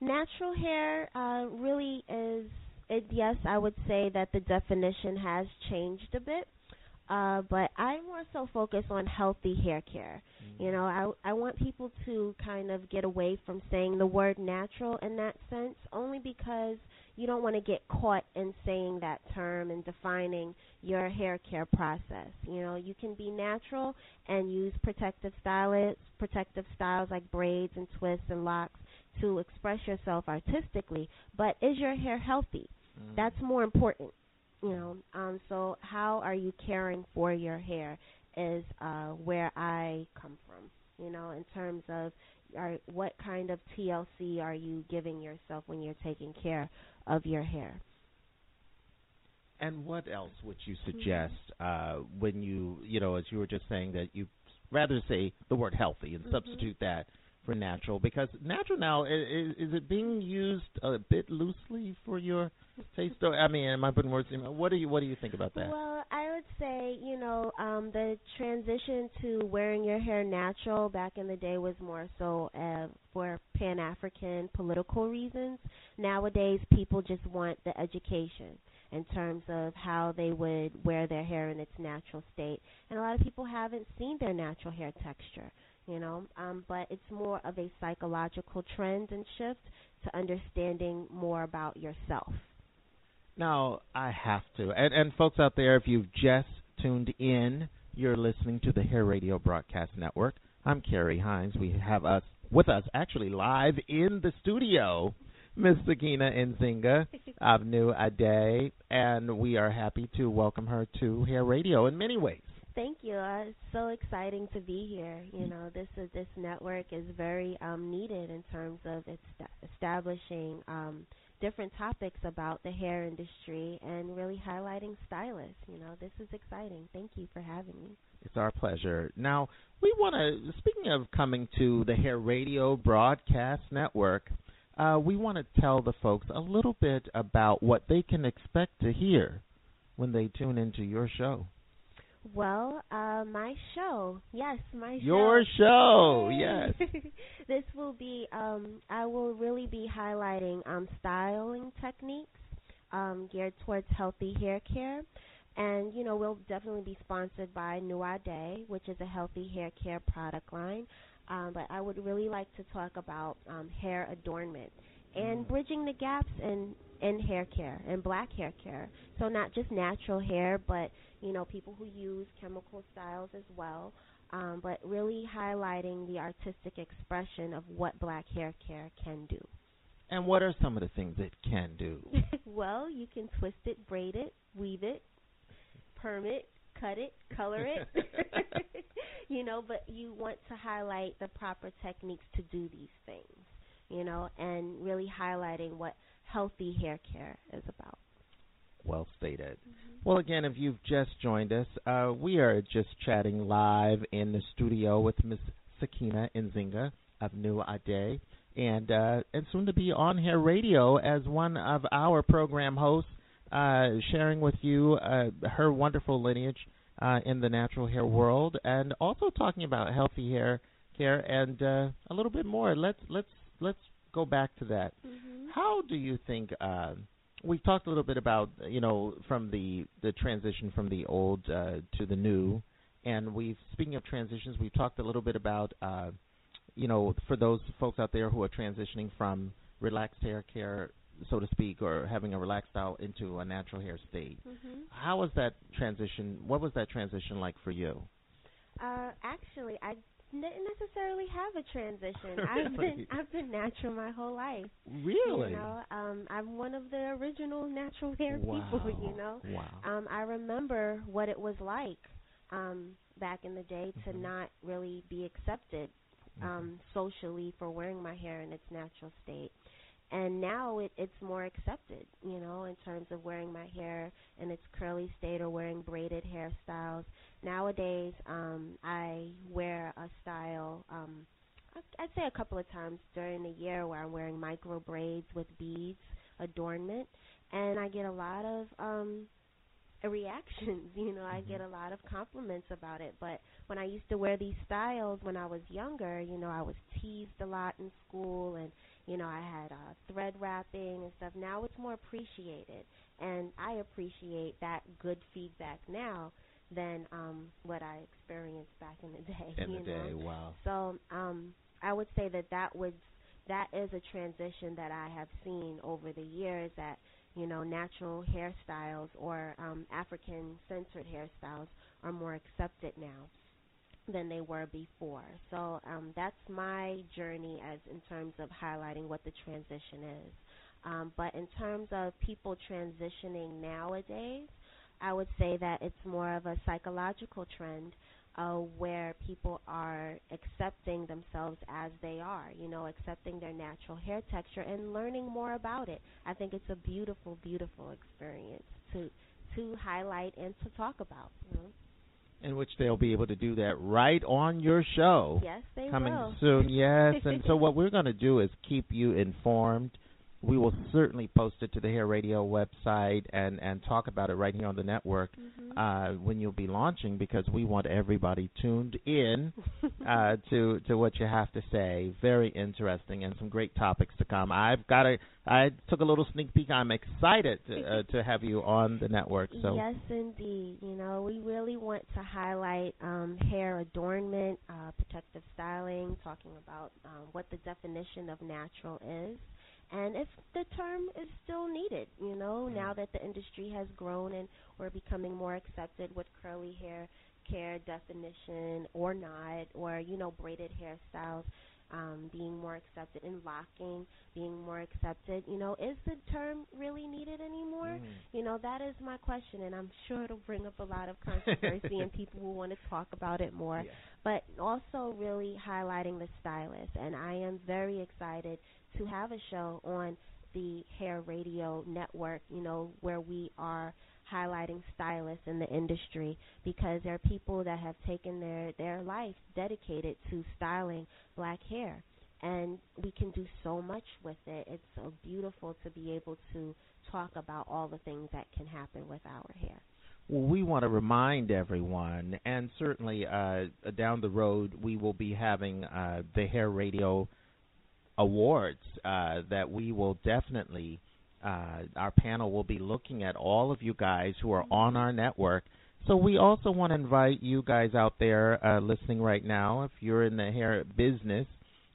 natural hair uh, really is. It, yes, I would say that the definition has changed a bit, uh, but I more so focus on healthy hair care. You know, I I want people to kind of get away from saying the word natural in that sense, only because you don't want to get caught in saying that term and defining your hair care process. You know, you can be natural and use protective styles, protective styles like braids and twists and locks to express yourself artistically, but is your hair healthy? That's more important. You know, um so how are you caring for your hair is uh where I come from, you know, in terms of are what kind of TLC are you giving yourself when you're taking care of your hair? And what else would you suggest uh, when you, you know, as you were just saying that you rather say the word healthy and Mhm. substitute that for natural because natural now is, is it being used a bit loosely for your taste? Or, I mean, am I putting words in? What do you What do you think about that? Well, I would say, you know, um, the transition to wearing your hair natural back in the day was more so uh, for Pan African political reasons. Nowadays, people just want the education in terms of how they would wear their hair in its natural state. And a lot of people haven't seen their natural hair texture, you know, um, but it's more of a psychological trend and shift to understanding more about yourself. Now I have to, and and folks out there, if you've just tuned in, you're listening to the Hair Radio Broadcast Network. I'm Carrie Hines. We have us with us actually live in the studio, Miss Sakina Nzinga (laughs) of New Ade, and we are happy to welcome her to Hair Radio in many ways. Thank you. Uh, it's so exciting to be here. You know, this is this network is very um, needed in terms of establishing um, different topics about the hair industry and really highlighting stylists. You know, this is exciting. Thank you for having me. It's our pleasure. Now, we want to, speaking of coming to the Hair Radio Broadcast Network, uh, we want to tell the folks a little bit about what they can expect to hear when they tune into your show. Well, uh, my show, yes, my show. Your show, yes. (laughs) this will be. Um, I will really be highlighting um, styling techniques um, geared towards healthy hair care, and you know we'll definitely be sponsored by New Ade, which is a healthy hair care product line. Um, but I would really like to talk about um, hair adornment and bridging the gaps in in hair care and black hair care. So not just natural hair, but you know people who use chemical styles as well. Um, but really highlighting the artistic expression of what black hair care can do. And what are some of the things it can do? (laughs) well, you can twist it, braid it, weave it, perm it, cut it, color it. (laughs) (laughs) you know, but you want to highlight the proper techniques to do these things, you know, and really highlighting what healthy hair care is about. Well stated. Well, again, if you've just joined us, uh, we are just chatting live in the studio with Ms. Sakina Nzinga of New Ade, and uh, and soon to be on Hair Radio as one of our program hosts, uh, sharing with you uh, her wonderful lineage uh, in the natural hair world, and also talking about healthy hair care and uh, a little bit more. Let's let's let's go back to that. How do you think? We've talked a little bit about you know from the the transition from the old uh, to the new, and we've speaking of transitions, we've talked a little bit about uh, you know for those folks out there who are transitioning from relaxed hair care, so to speak, or having a relaxed style into a natural hair state. Mhm. How was that transition? What was that transition like for you? Uh, actually, I didn't necessarily have a transition. (laughs) I've been I've been natural my whole life. Really? You know, um, I'm one of the original natural hair people. (laughs) You know. Wow. Um, I remember what it was like um, back in the day to Mm-hmm. not really be accepted um, socially for wearing my hair in its natural state. And now it it's more accepted you know in terms of wearing my hair in its curly state or wearing braided hairstyles. Nowadays um i wear a style um i'd say a couple of times during the year where i'm wearing micro braids with beads adornment. And i get a lot of um reactions (laughs) you know i get a lot of compliments about it. But when i used to wear these styles when i was younger you know i was teased a lot in school and you know i had uh thread wrapping and stuff. Now it's more appreciated. And i appreciate that good feedback now than um what i experienced back in the (laughs) day In the day, know? wow. so um i would say that that would that is a transition that i have seen over the years that you know, natural hairstyles or um, African centered hairstyles are more accepted now than they were before. So um, that's my journey as in terms of highlighting what the transition is. Um, but in terms of people transitioning nowadays, I would say that it's more of a psychological trend uh, where people are accepting themselves as they are, you know, accepting their natural hair texture and learning more about it. I think it's a beautiful, beautiful experience to to highlight and to talk about. You know? In which they'll be able to do that right on your show. Yes, they coming will. soon. Yes, and so (laughs) what we're going to do is keep you informed. We will certainly post it to the Hair Radio website and and talk about it right here on the network Mm-hmm. uh, when you'll be launching because we want everybody tuned in (laughs) uh, to to what you have to say. Very interesting and some great topics to come. I've got a I took a little sneak peek. I'm excited to, uh, to have you on the network. So Yes, indeed. You know, we really want to highlight um, hair adornment, uh, protective styling, talking about um, what the definition of natural is, and if the term is still needed. You know, now that the industry has grown and we're becoming more accepted with curly hair care definition or not, or you know, braided hairstyles. Um, being more accepted in locking, being more accepted. You know, is the term really needed anymore? You know, that is my question, and I'm sure it'll bring up a lot of controversy and (laughs) people will want to talk about it more. But also, really highlighting the stylist, and I am very excited to have a show on the Hair Radio Network. You know, where we are highlighting stylists in the industry because there are people that have taken their their life dedicated to styling black hair and we can do so much with it. It's so beautiful to be able to talk about all the things that can happen with our hair. Well, we want to remind everyone, and certainly uh, down the road, we will be having uh, the Hair Radio Awards uh, that we will definitely, uh, our panel will be looking at all of you guys who are on our network. So we also want to invite you guys out there uh, listening right now, if you're in the hair business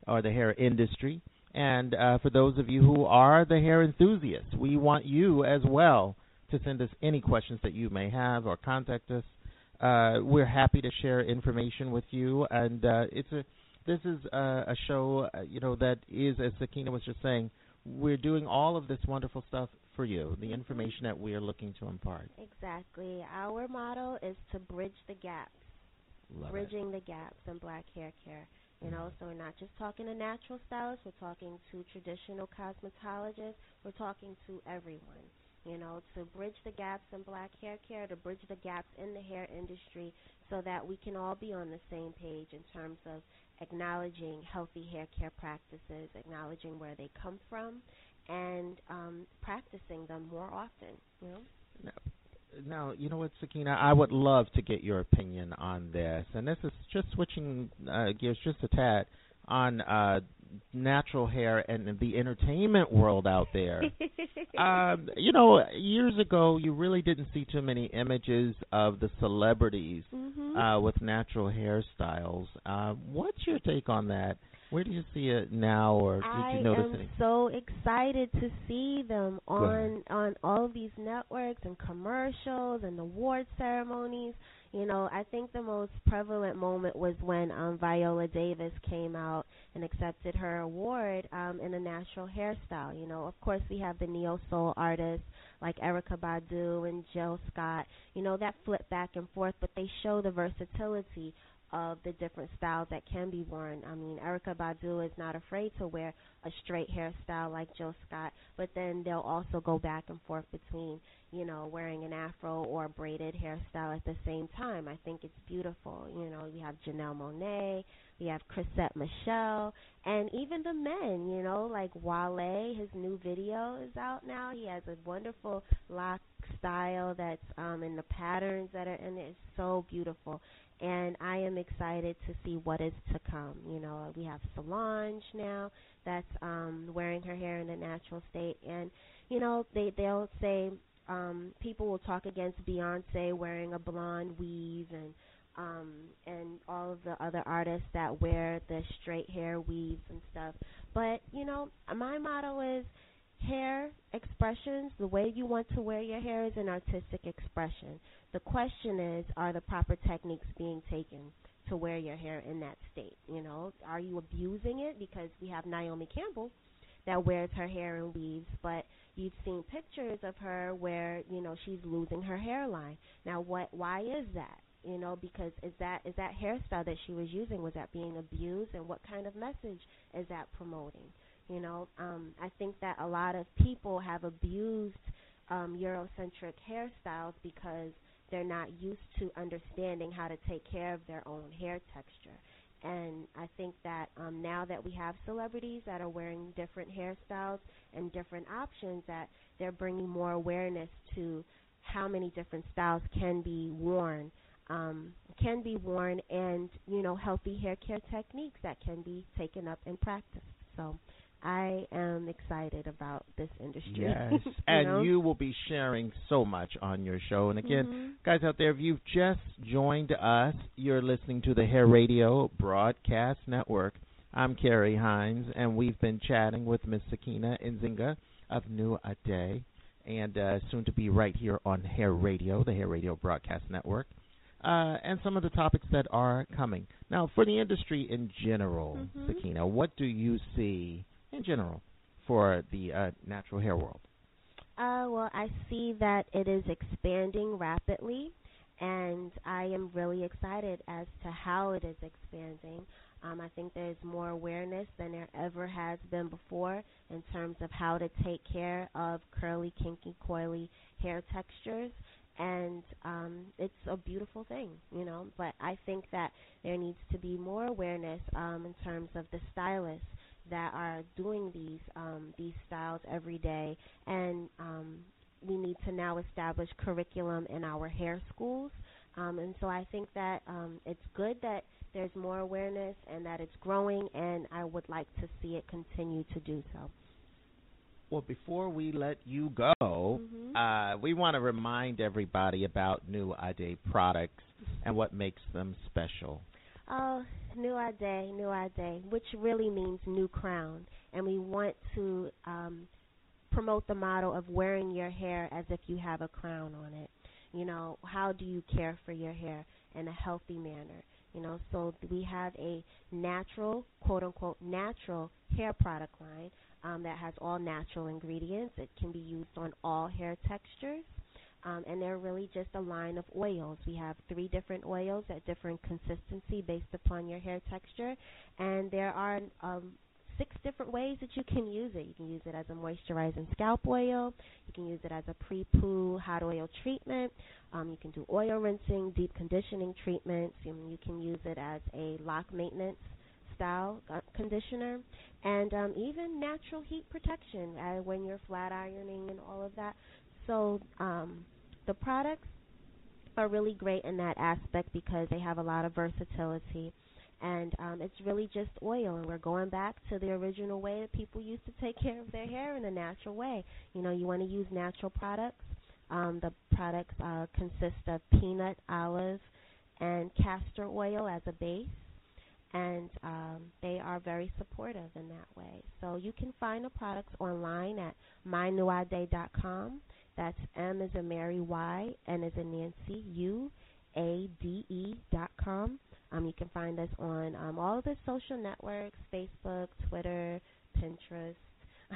or the hair industry, and uh, for those of you who are the hair enthusiasts, we want you as well to send us any questions that you may have or contact us. Uh, we're happy to share information with you, and uh, it's a this is a, a show, uh, you know, that is, as Sakina was just saying, we're doing all of this wonderful stuff for you, the information that we are looking to impart. Exactly. Our motto is to bridge the gaps, Love it. bridging the gaps in black hair care. You know, so we're not just talking to natural stylists, we're talking to traditional cosmetologists, we're talking to everyone. You know, to bridge the gaps in black hair care, to bridge the gaps in the hair industry so that we can all be on the same page in terms of acknowledging healthy hair care practices, acknowledging where they come from, and um, practicing them more often. You know? Now, you know what, Sakina, I would love to get your opinion on this, and this is just switching uh, gears just a tad on uh, natural hair and the entertainment world out there. (laughs) um, you know, years ago, you really didn't see too many images of the celebrities Mhm. uh, with natural hairstyles. Uh, what's your take on that? Where do you see it now, or did I you notice am any? so excited to see them on on all of these networks and commercials and award ceremonies. You know, I think the most prevalent moment was when um Viola Davis came out and accepted her award um in a natural hairstyle. You know, of course we have the neo soul artists like Erykah Badu and Jill Scott. You know, that flip back and forth, but they show the versatility of the different styles that can be worn. I mean, Erykah Badu is not afraid to wear a straight hairstyle like Jill Scott, but then they'll also go back and forth between, you know, wearing an afro or a braided hairstyle at the same time. I think it's beautiful. You know, we have Janelle Monáe, we have Chrisette Michele, and even the men, you know, like Wale, his new video is out now. He has a wonderful lock style that's um in the patterns that are in it. It's so beautiful and I am excited to see what is to come. You know, we have Solange now that's um wearing her hair in a natural state and you know, they they'll say um people will talk against Beyonce wearing a blonde weave and um and all of the other artists that wear the straight hair weaves and stuff. But, you know, my motto is hair expressions, the way you want to wear your hair is an artistic expression. The question is, are the proper techniques being taken to wear your hair in that state? You know, are you abusing it? Because we have Naomi Campbell that wears her hair in weaves, but you've seen pictures of her where you know she's losing her hairline. Now, what? Why is that? You know, because is that is that hairstyle that she was using was that being abused, and what kind of message is that promoting? You know, um, I think that a lot of people have abused um, Eurocentric hairstyles because they're not used to understanding how to take care of their own hair texture. And I think that um, now that we have celebrities that are wearing different hairstyles and different options, that they're bringing more awareness to how many different styles can be worn, um, can be worn, and you know healthy hair care techniques that can be taken up and practiced. So I am excited about this industry. Yes, (laughs) you and know? you will be sharing so much on your show. And again, Mhm. guys out there, if you've just joined us, you're listening to the Hair Radio Broadcast Network. I'm Carrie Hines, and we've been chatting with Miss Sakina Nzinga of New A Day, and uh, soon to be right here on Hair Radio, the Hair Radio Broadcast Network. Uh, and some of the topics that are coming. Now, for the industry in general, Mhm. Sakina, what do you see in general for the uh, natural hair world? Uh, well, I see that it is expanding rapidly, and I am really excited as to how it is expanding. Um, I think there's more awareness than there ever has been before in terms of how to take care of curly, kinky, coily hair textures. And um, it's a beautiful thing, you know. But I think that there needs to be more awareness um, in terms of the stylists that are doing these um, these styles every day, and um, we need to now establish curriculum in our hair schools. Um, and so I think that um, it's good that there's more awareness and that it's growing, and I would like to see it continue to do so. Well, before we let you go, Mhm. uh, we want to remind everybody about New Ade products and (laughs) what makes them special. Oh, new day, new day, which really means new crown, and we want to um, promote the motto of wearing your hair as if you have a crown on it. You know, how do you care for your hair in a healthy manner? You know, so we have a natural, quote unquote, natural hair product line um, that has all natural ingredients. It can be used on all hair textures. Um, and they're really just a line of oils. We have three different oils at different consistency based upon your hair texture, and there are um, six different ways that you can use it. You can use it as a moisturizing scalp oil. You can use it as a pre-poo hot oil treatment. Um, you can do oil rinsing, deep conditioning treatments. You, you can use it as a lock maintenance style uh, conditioner, and um, even natural heat protection uh, when you're flat ironing and all of that. So um, the products are really great in that aspect because they have a lot of versatility. And um, it's really just oil, and we're going back to the original way that people used to take care of their hair in a natural way. You know, you want to use natural products. Um, the products uh, consist of peanut, olive, and castor oil as a base, and um, they are very supportive in that way. So you can find the products online at mynewiday.com. That's M as in Mary Y, N as in Nancy, U, A D E dot com. Um, you can find us on um, all of the social networks: Facebook, Twitter, Pinterest.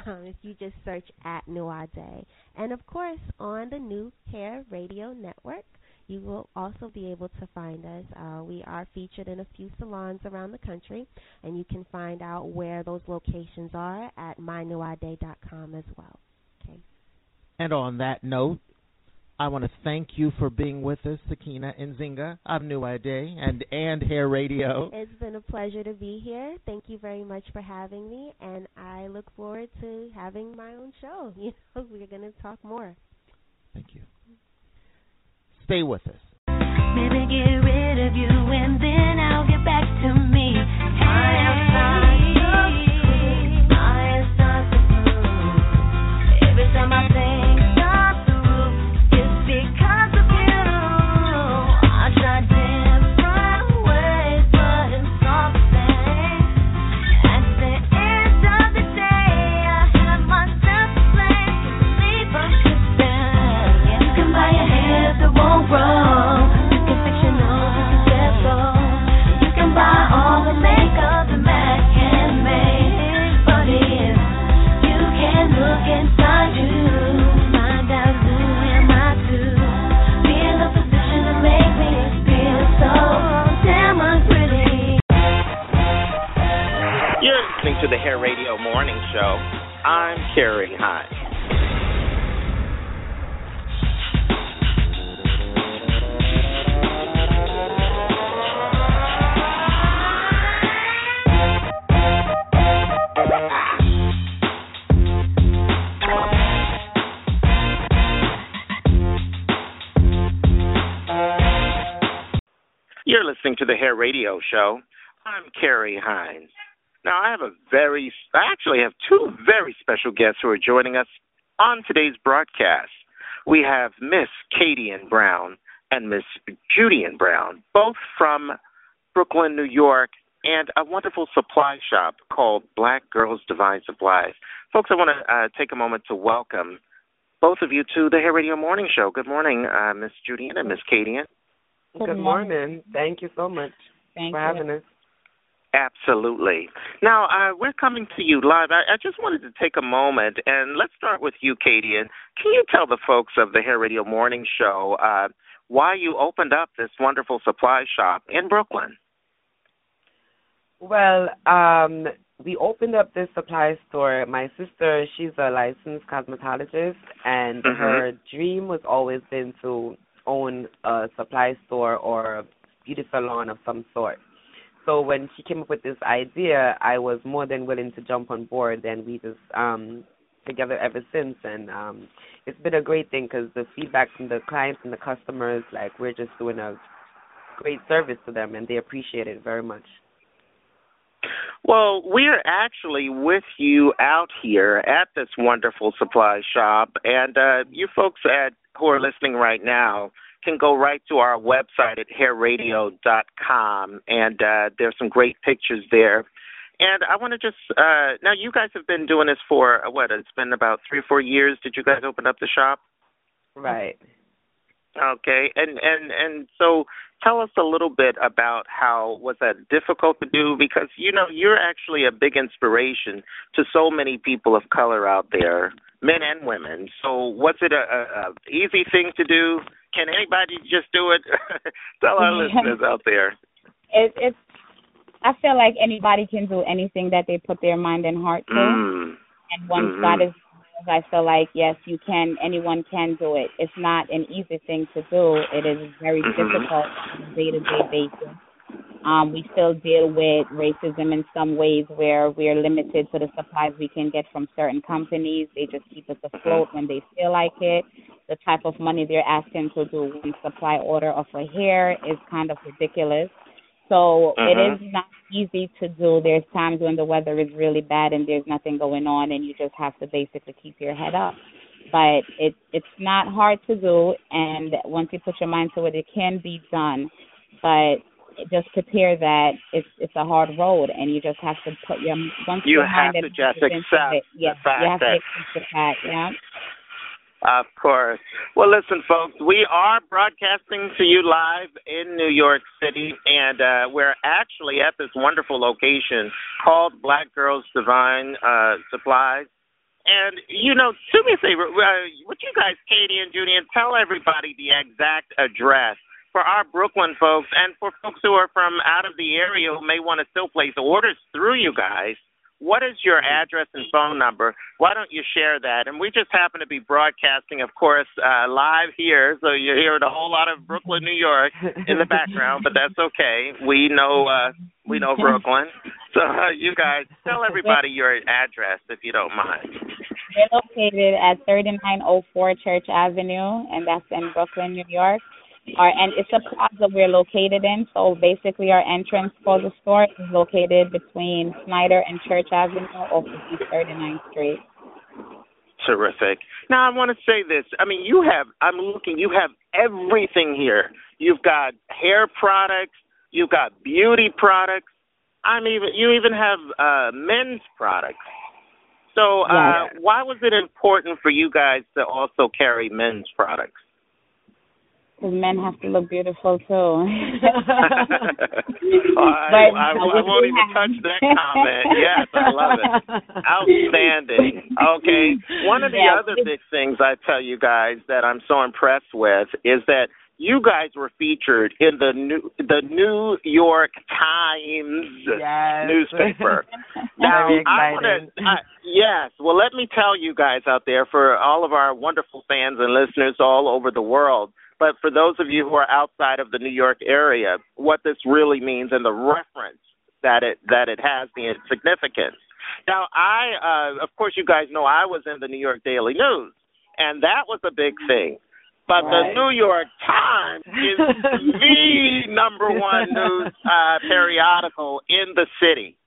Um, if you just search at Day, and of course on the New Hair Radio Network, you will also be able to find us. Uh, we are featured in a few salons around the country, and you can find out where those locations are at mynewiday.com as well. Okay. And on that note, I want to thank you for being with us, Sakina Nzinga of New Ade and and Hair Radio. It's been a pleasure to be here. Thank you very much for having me, and I look forward to having my own show. (laughs) You know, we're going to talk more. Thank you. Stay with us. Listening to the Hair Radio Morning Show. I'm Carrie Hines. You're listening to the Hair Radio Show. I'm Carrie Hines. Now, I have a very, I actually have two very special guests who are joining us on today's broadcast. We have Miss Katie and Brown and Miss Judy and Brown, both from Brooklyn, New York, and a wonderful supply shop called Black Girls Divine Supplies. Folks, I want to uh, take a moment to welcome both of you to the Hair Radio Morning Show. Good morning, uh, Miss Judy and Miss Katie. Good, morning. Thank you so much Thank for you. having us. Absolutely. Now, uh, we're coming to you live. I, I just wanted to take a moment and let's start with you, Katie. And can you tell the folks of the Hair Radio Morning Show uh, why you opened up this wonderful supply shop in Brooklyn? Well, um, we opened up this supply store. My sister, she's a licensed cosmetologist, and Mhm. her dream was always been to own a supply store or a beauty salon of some sort. So when she came up with this idea, I was more than willing to jump on board, and we just um together ever since. And um it's been a great thing because the feedback from the clients and the customers, like we're just doing a great service to them, and they appreciate it very much. Well, we're actually with you out here at this wonderful supply shop, and uh, you folks at who are listening right now can go right to our website at hairradio.com, and uh, there's some great pictures there. And I want to just uh, now, you guys have been doing this for uh, what? It's been about three or four years. Did you guys open up the shop? Right. Okay, and and and so tell us a little bit about how was that difficult to do because you know you're actually a big inspiration to so many people of color out there, men and women. So was it a, a, a easy thing to do? Can anybody just do it? (laughs) tell our listeners out there. It, it's. I feel like anybody can do anything that they put their mind and heart to. Mm. And once Mhm. God is, I feel like yes, you can. Anyone can do it. It's not an easy thing to do. It is very Mhm. difficult on a day-to-day basis. Um, we still deal with racism in some ways where we are limited to the supplies we can get from certain companies. They just keep us afloat when they feel like it. The type of money they're asking to do one supply order of a hair is kind of ridiculous. So it Mhm. is not easy to do. There's times when the weather is really bad and there's nothing going on, and you just have to basically keep your head up. But it it's not hard to do, and once you put your mind to it, it can be done. But just prepare that it's it's a hard road, and you just have to put your once You your have mind to just accept it, yeah, the fact you have that- to accept the fact, yeah. Of course. Well, listen, folks, we are broadcasting to you live in New York City, and uh, we're actually at this wonderful location called Black Girls Divine uh, Supplies. And you know, do me a favor, uh, would you guys, Katie and Judy, and tell everybody the exact address for our Brooklyn folks and for folks who are from out of the area who may want to still place orders through you guys. What is your address and phone number? Why don't you share that? And we just happen to be broadcasting, of course, uh, live here, so you're hearing a whole lot of Brooklyn, New York in the background, but that's okay. We know uh, we know (laughs) Brooklyn, so uh, you guys tell everybody your address if you don't mind. We're located at 3904 Church Avenue, and that's in Brooklyn, New York. Our and it's a plaza we're located in. So basically, our entrance for the store is located between Snyder and Church Avenue off of East 39th Street. Terrific. Now I want to say this. I mean, you have. I'm looking. You have everything here. You've got hair products. You've got beauty products. I'm even. You even have uh men's products. So, uh, why was it important for you guys to also carry men's products? Because men have to look beautiful too. Oh, (laughs) (laughs) I, But, I, I, uh, won't even have- touch that comment. Yes, I love it. (laughs) Outstanding. Okay. One of the Yes. other big things I tell you guys that I'm so impressed with is that you guys were featured in the new the New York Times Yes. newspaper. Now, I want exciting. to. Yes. Well, let me tell you guys out there, for all of our wonderful fans and listeners all over the world, but for those of you who are outside of the New York area, what this really means and the reference that it that it has, the significance. Now, I, uh, of course, you guys know I was in the New York Daily News, and that was a big thing. But Right. the New York Times is (laughs) the number one news uh, periodical in the city.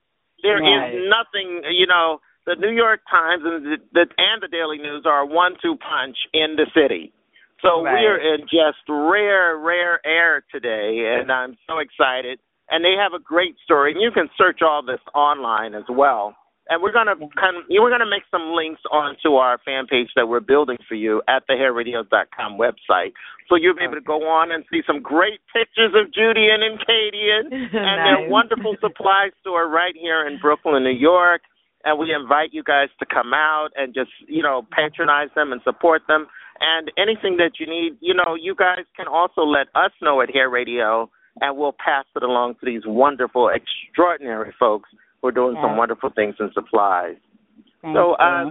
There is Right. nothing, you know. The New York Times and the, the and the Daily News are a one-two punch in the city. So Right. we're in just rare, rare air today, and I'm so excited. And they have a great story, and you can search all this online as well. And we're gonna kind of, we're gonna make some links onto our fan page that we're building for you at the hairradio.com website, so you'll be able to go on and see some great pictures of Judy and, and Katie and, and their wonderful supply store right here in Brooklyn, New York. And we invite you guys to come out and just you know patronize them and support them. And anything that you need, you know, you guys can also let us know at Hair Radio, and we'll pass it along to these wonderful, extraordinary folks who are doing some wonderful things in supplies. Thank so, uh,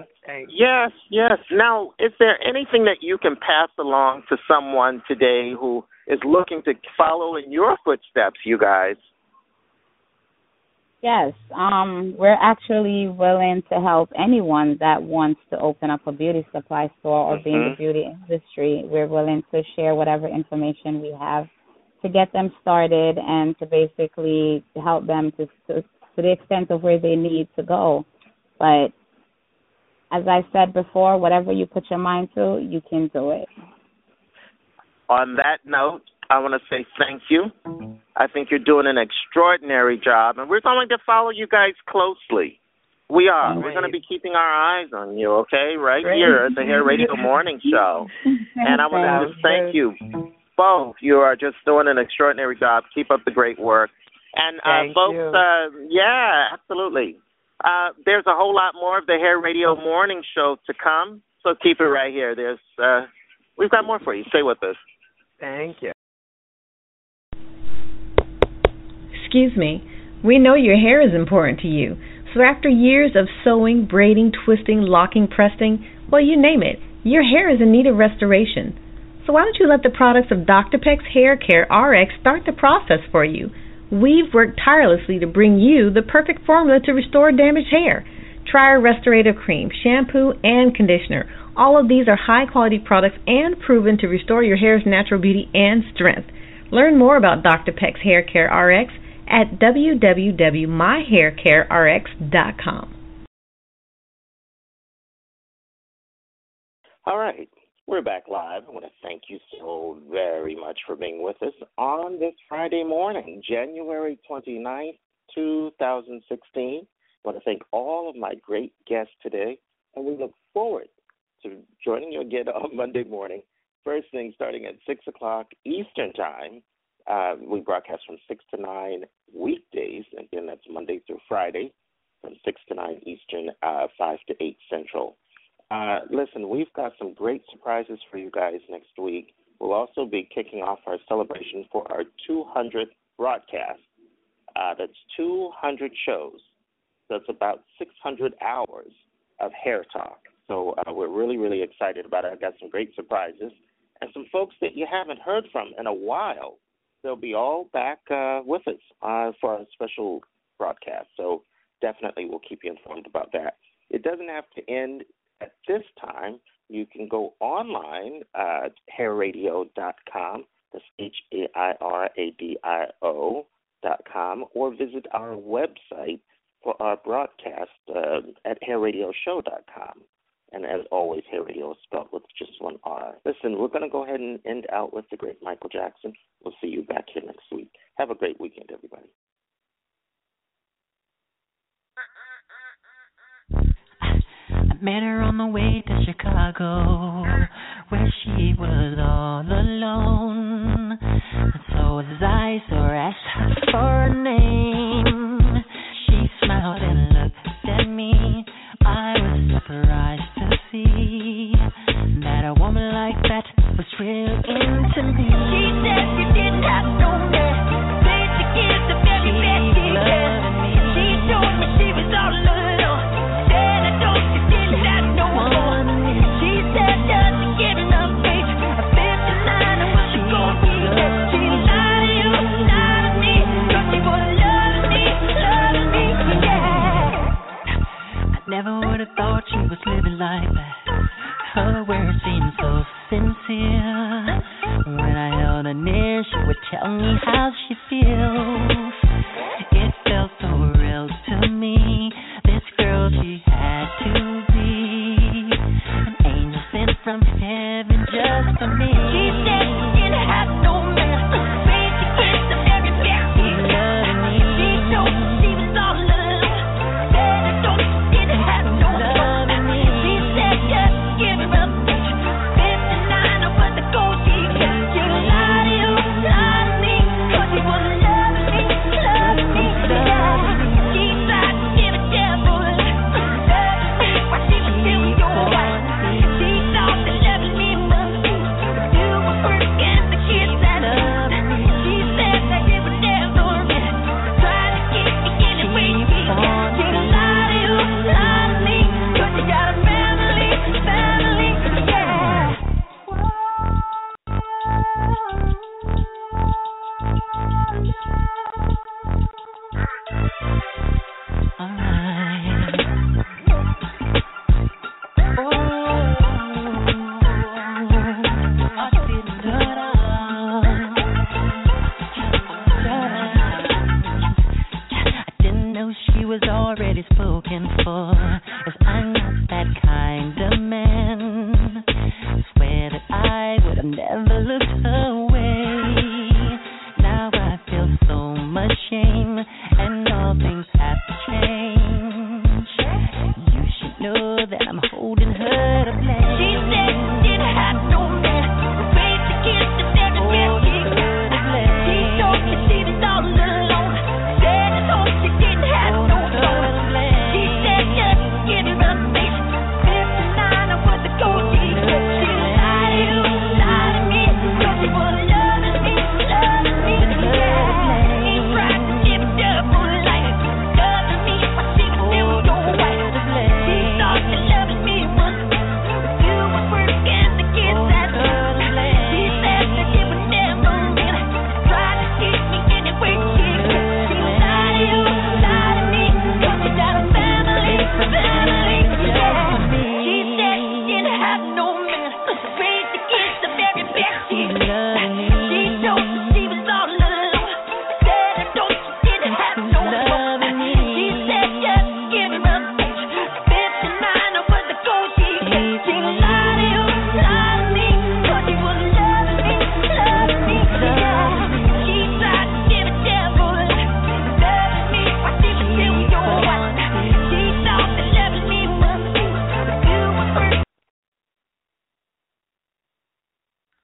yes, yes. Now, is there anything that you can pass along to someone today who is looking to follow in your footsteps, you guys? Yes, um, we're actually willing to help anyone that wants to open up a beauty supply store or be in the beauty industry. We're willing to share whatever information we have to get them started and to basically help them to to, to the extent of where they need to go. But as I said before, whatever you put your mind to, you can do it. On that note, I want to say thank you. I think you're doing an extraordinary job, and we're going to follow you guys closely. We are. We're going to be keeping our eyes on you, okay? Right Great. here at the Hair Radio Morning (laughs) Show. And I want to just thank you both. You are just doing an extraordinary job. Keep up the great work. And uh, folks, uh, yeah, absolutely. Uh, there's a whole lot more of the Hair Radio Morning Show to come, so keep it right here. There's, uh, we've got more for you. Stay with us. Thank you. Excuse me. We know your hair is important to you. So after years of sewing, braiding, twisting, locking, pressing, well, you name it, your hair is in need of restoration. So why don't you let the products of Dr. Peck's Hair Care RX start the process for you? We've worked tirelessly to bring you the perfect formula to restore damaged hair. Try our restorative cream, shampoo, and conditioner. All of these are high quality products and proven to restore your hair's natural beauty and strength. Learn more about Dr. Peck's Hair Care RX at www.myhaircarerx.com. All right. We're back live. I want to thank you so very much for being with us on this Friday morning, January 29th, 2016. I want to thank all of my great guests today, and we look forward to joining you again (laughs) on Monday morning. First thing, starting at 6 o'clock Eastern Time. Uh, we broadcast from 6 to 9 weekdays. Again, that's Monday through Friday, from 6 to 9 Eastern, uh, 5 to 8 Central. Uh, listen, we've got some great surprises for you guys next week. We'll also be kicking off our celebration for our 200th broadcast. Uh, that's 200 shows. That's about 600 hours of hair talk. So uh, we're really, really excited about it. I've got some great surprises and some folks that you haven't heard from in a while. They'll be all back uh, with us uh, for our special broadcast. So definitely we'll keep you informed about that. It doesn't have to end at this time. You can go online at hairadio.com. That's H A I R A D I O dot com, or visit our website for our broadcast uh, at hairradioshow.com. And as always, Hair Radio is spelled with just one R. Listen, we're going to go ahead and end out with the great Michael Jackson. We'll see you back here next week. Have a great weekend, everybody. I met her on the way to Chicago, where she was all alone. So as I saw her for a name, she smiled and looked at me. I was surprised see that a woman like that was real into me. She said she didn't have no man, was living like that. Her words seemed so sincere. When I held her near, she would tell me how she feels.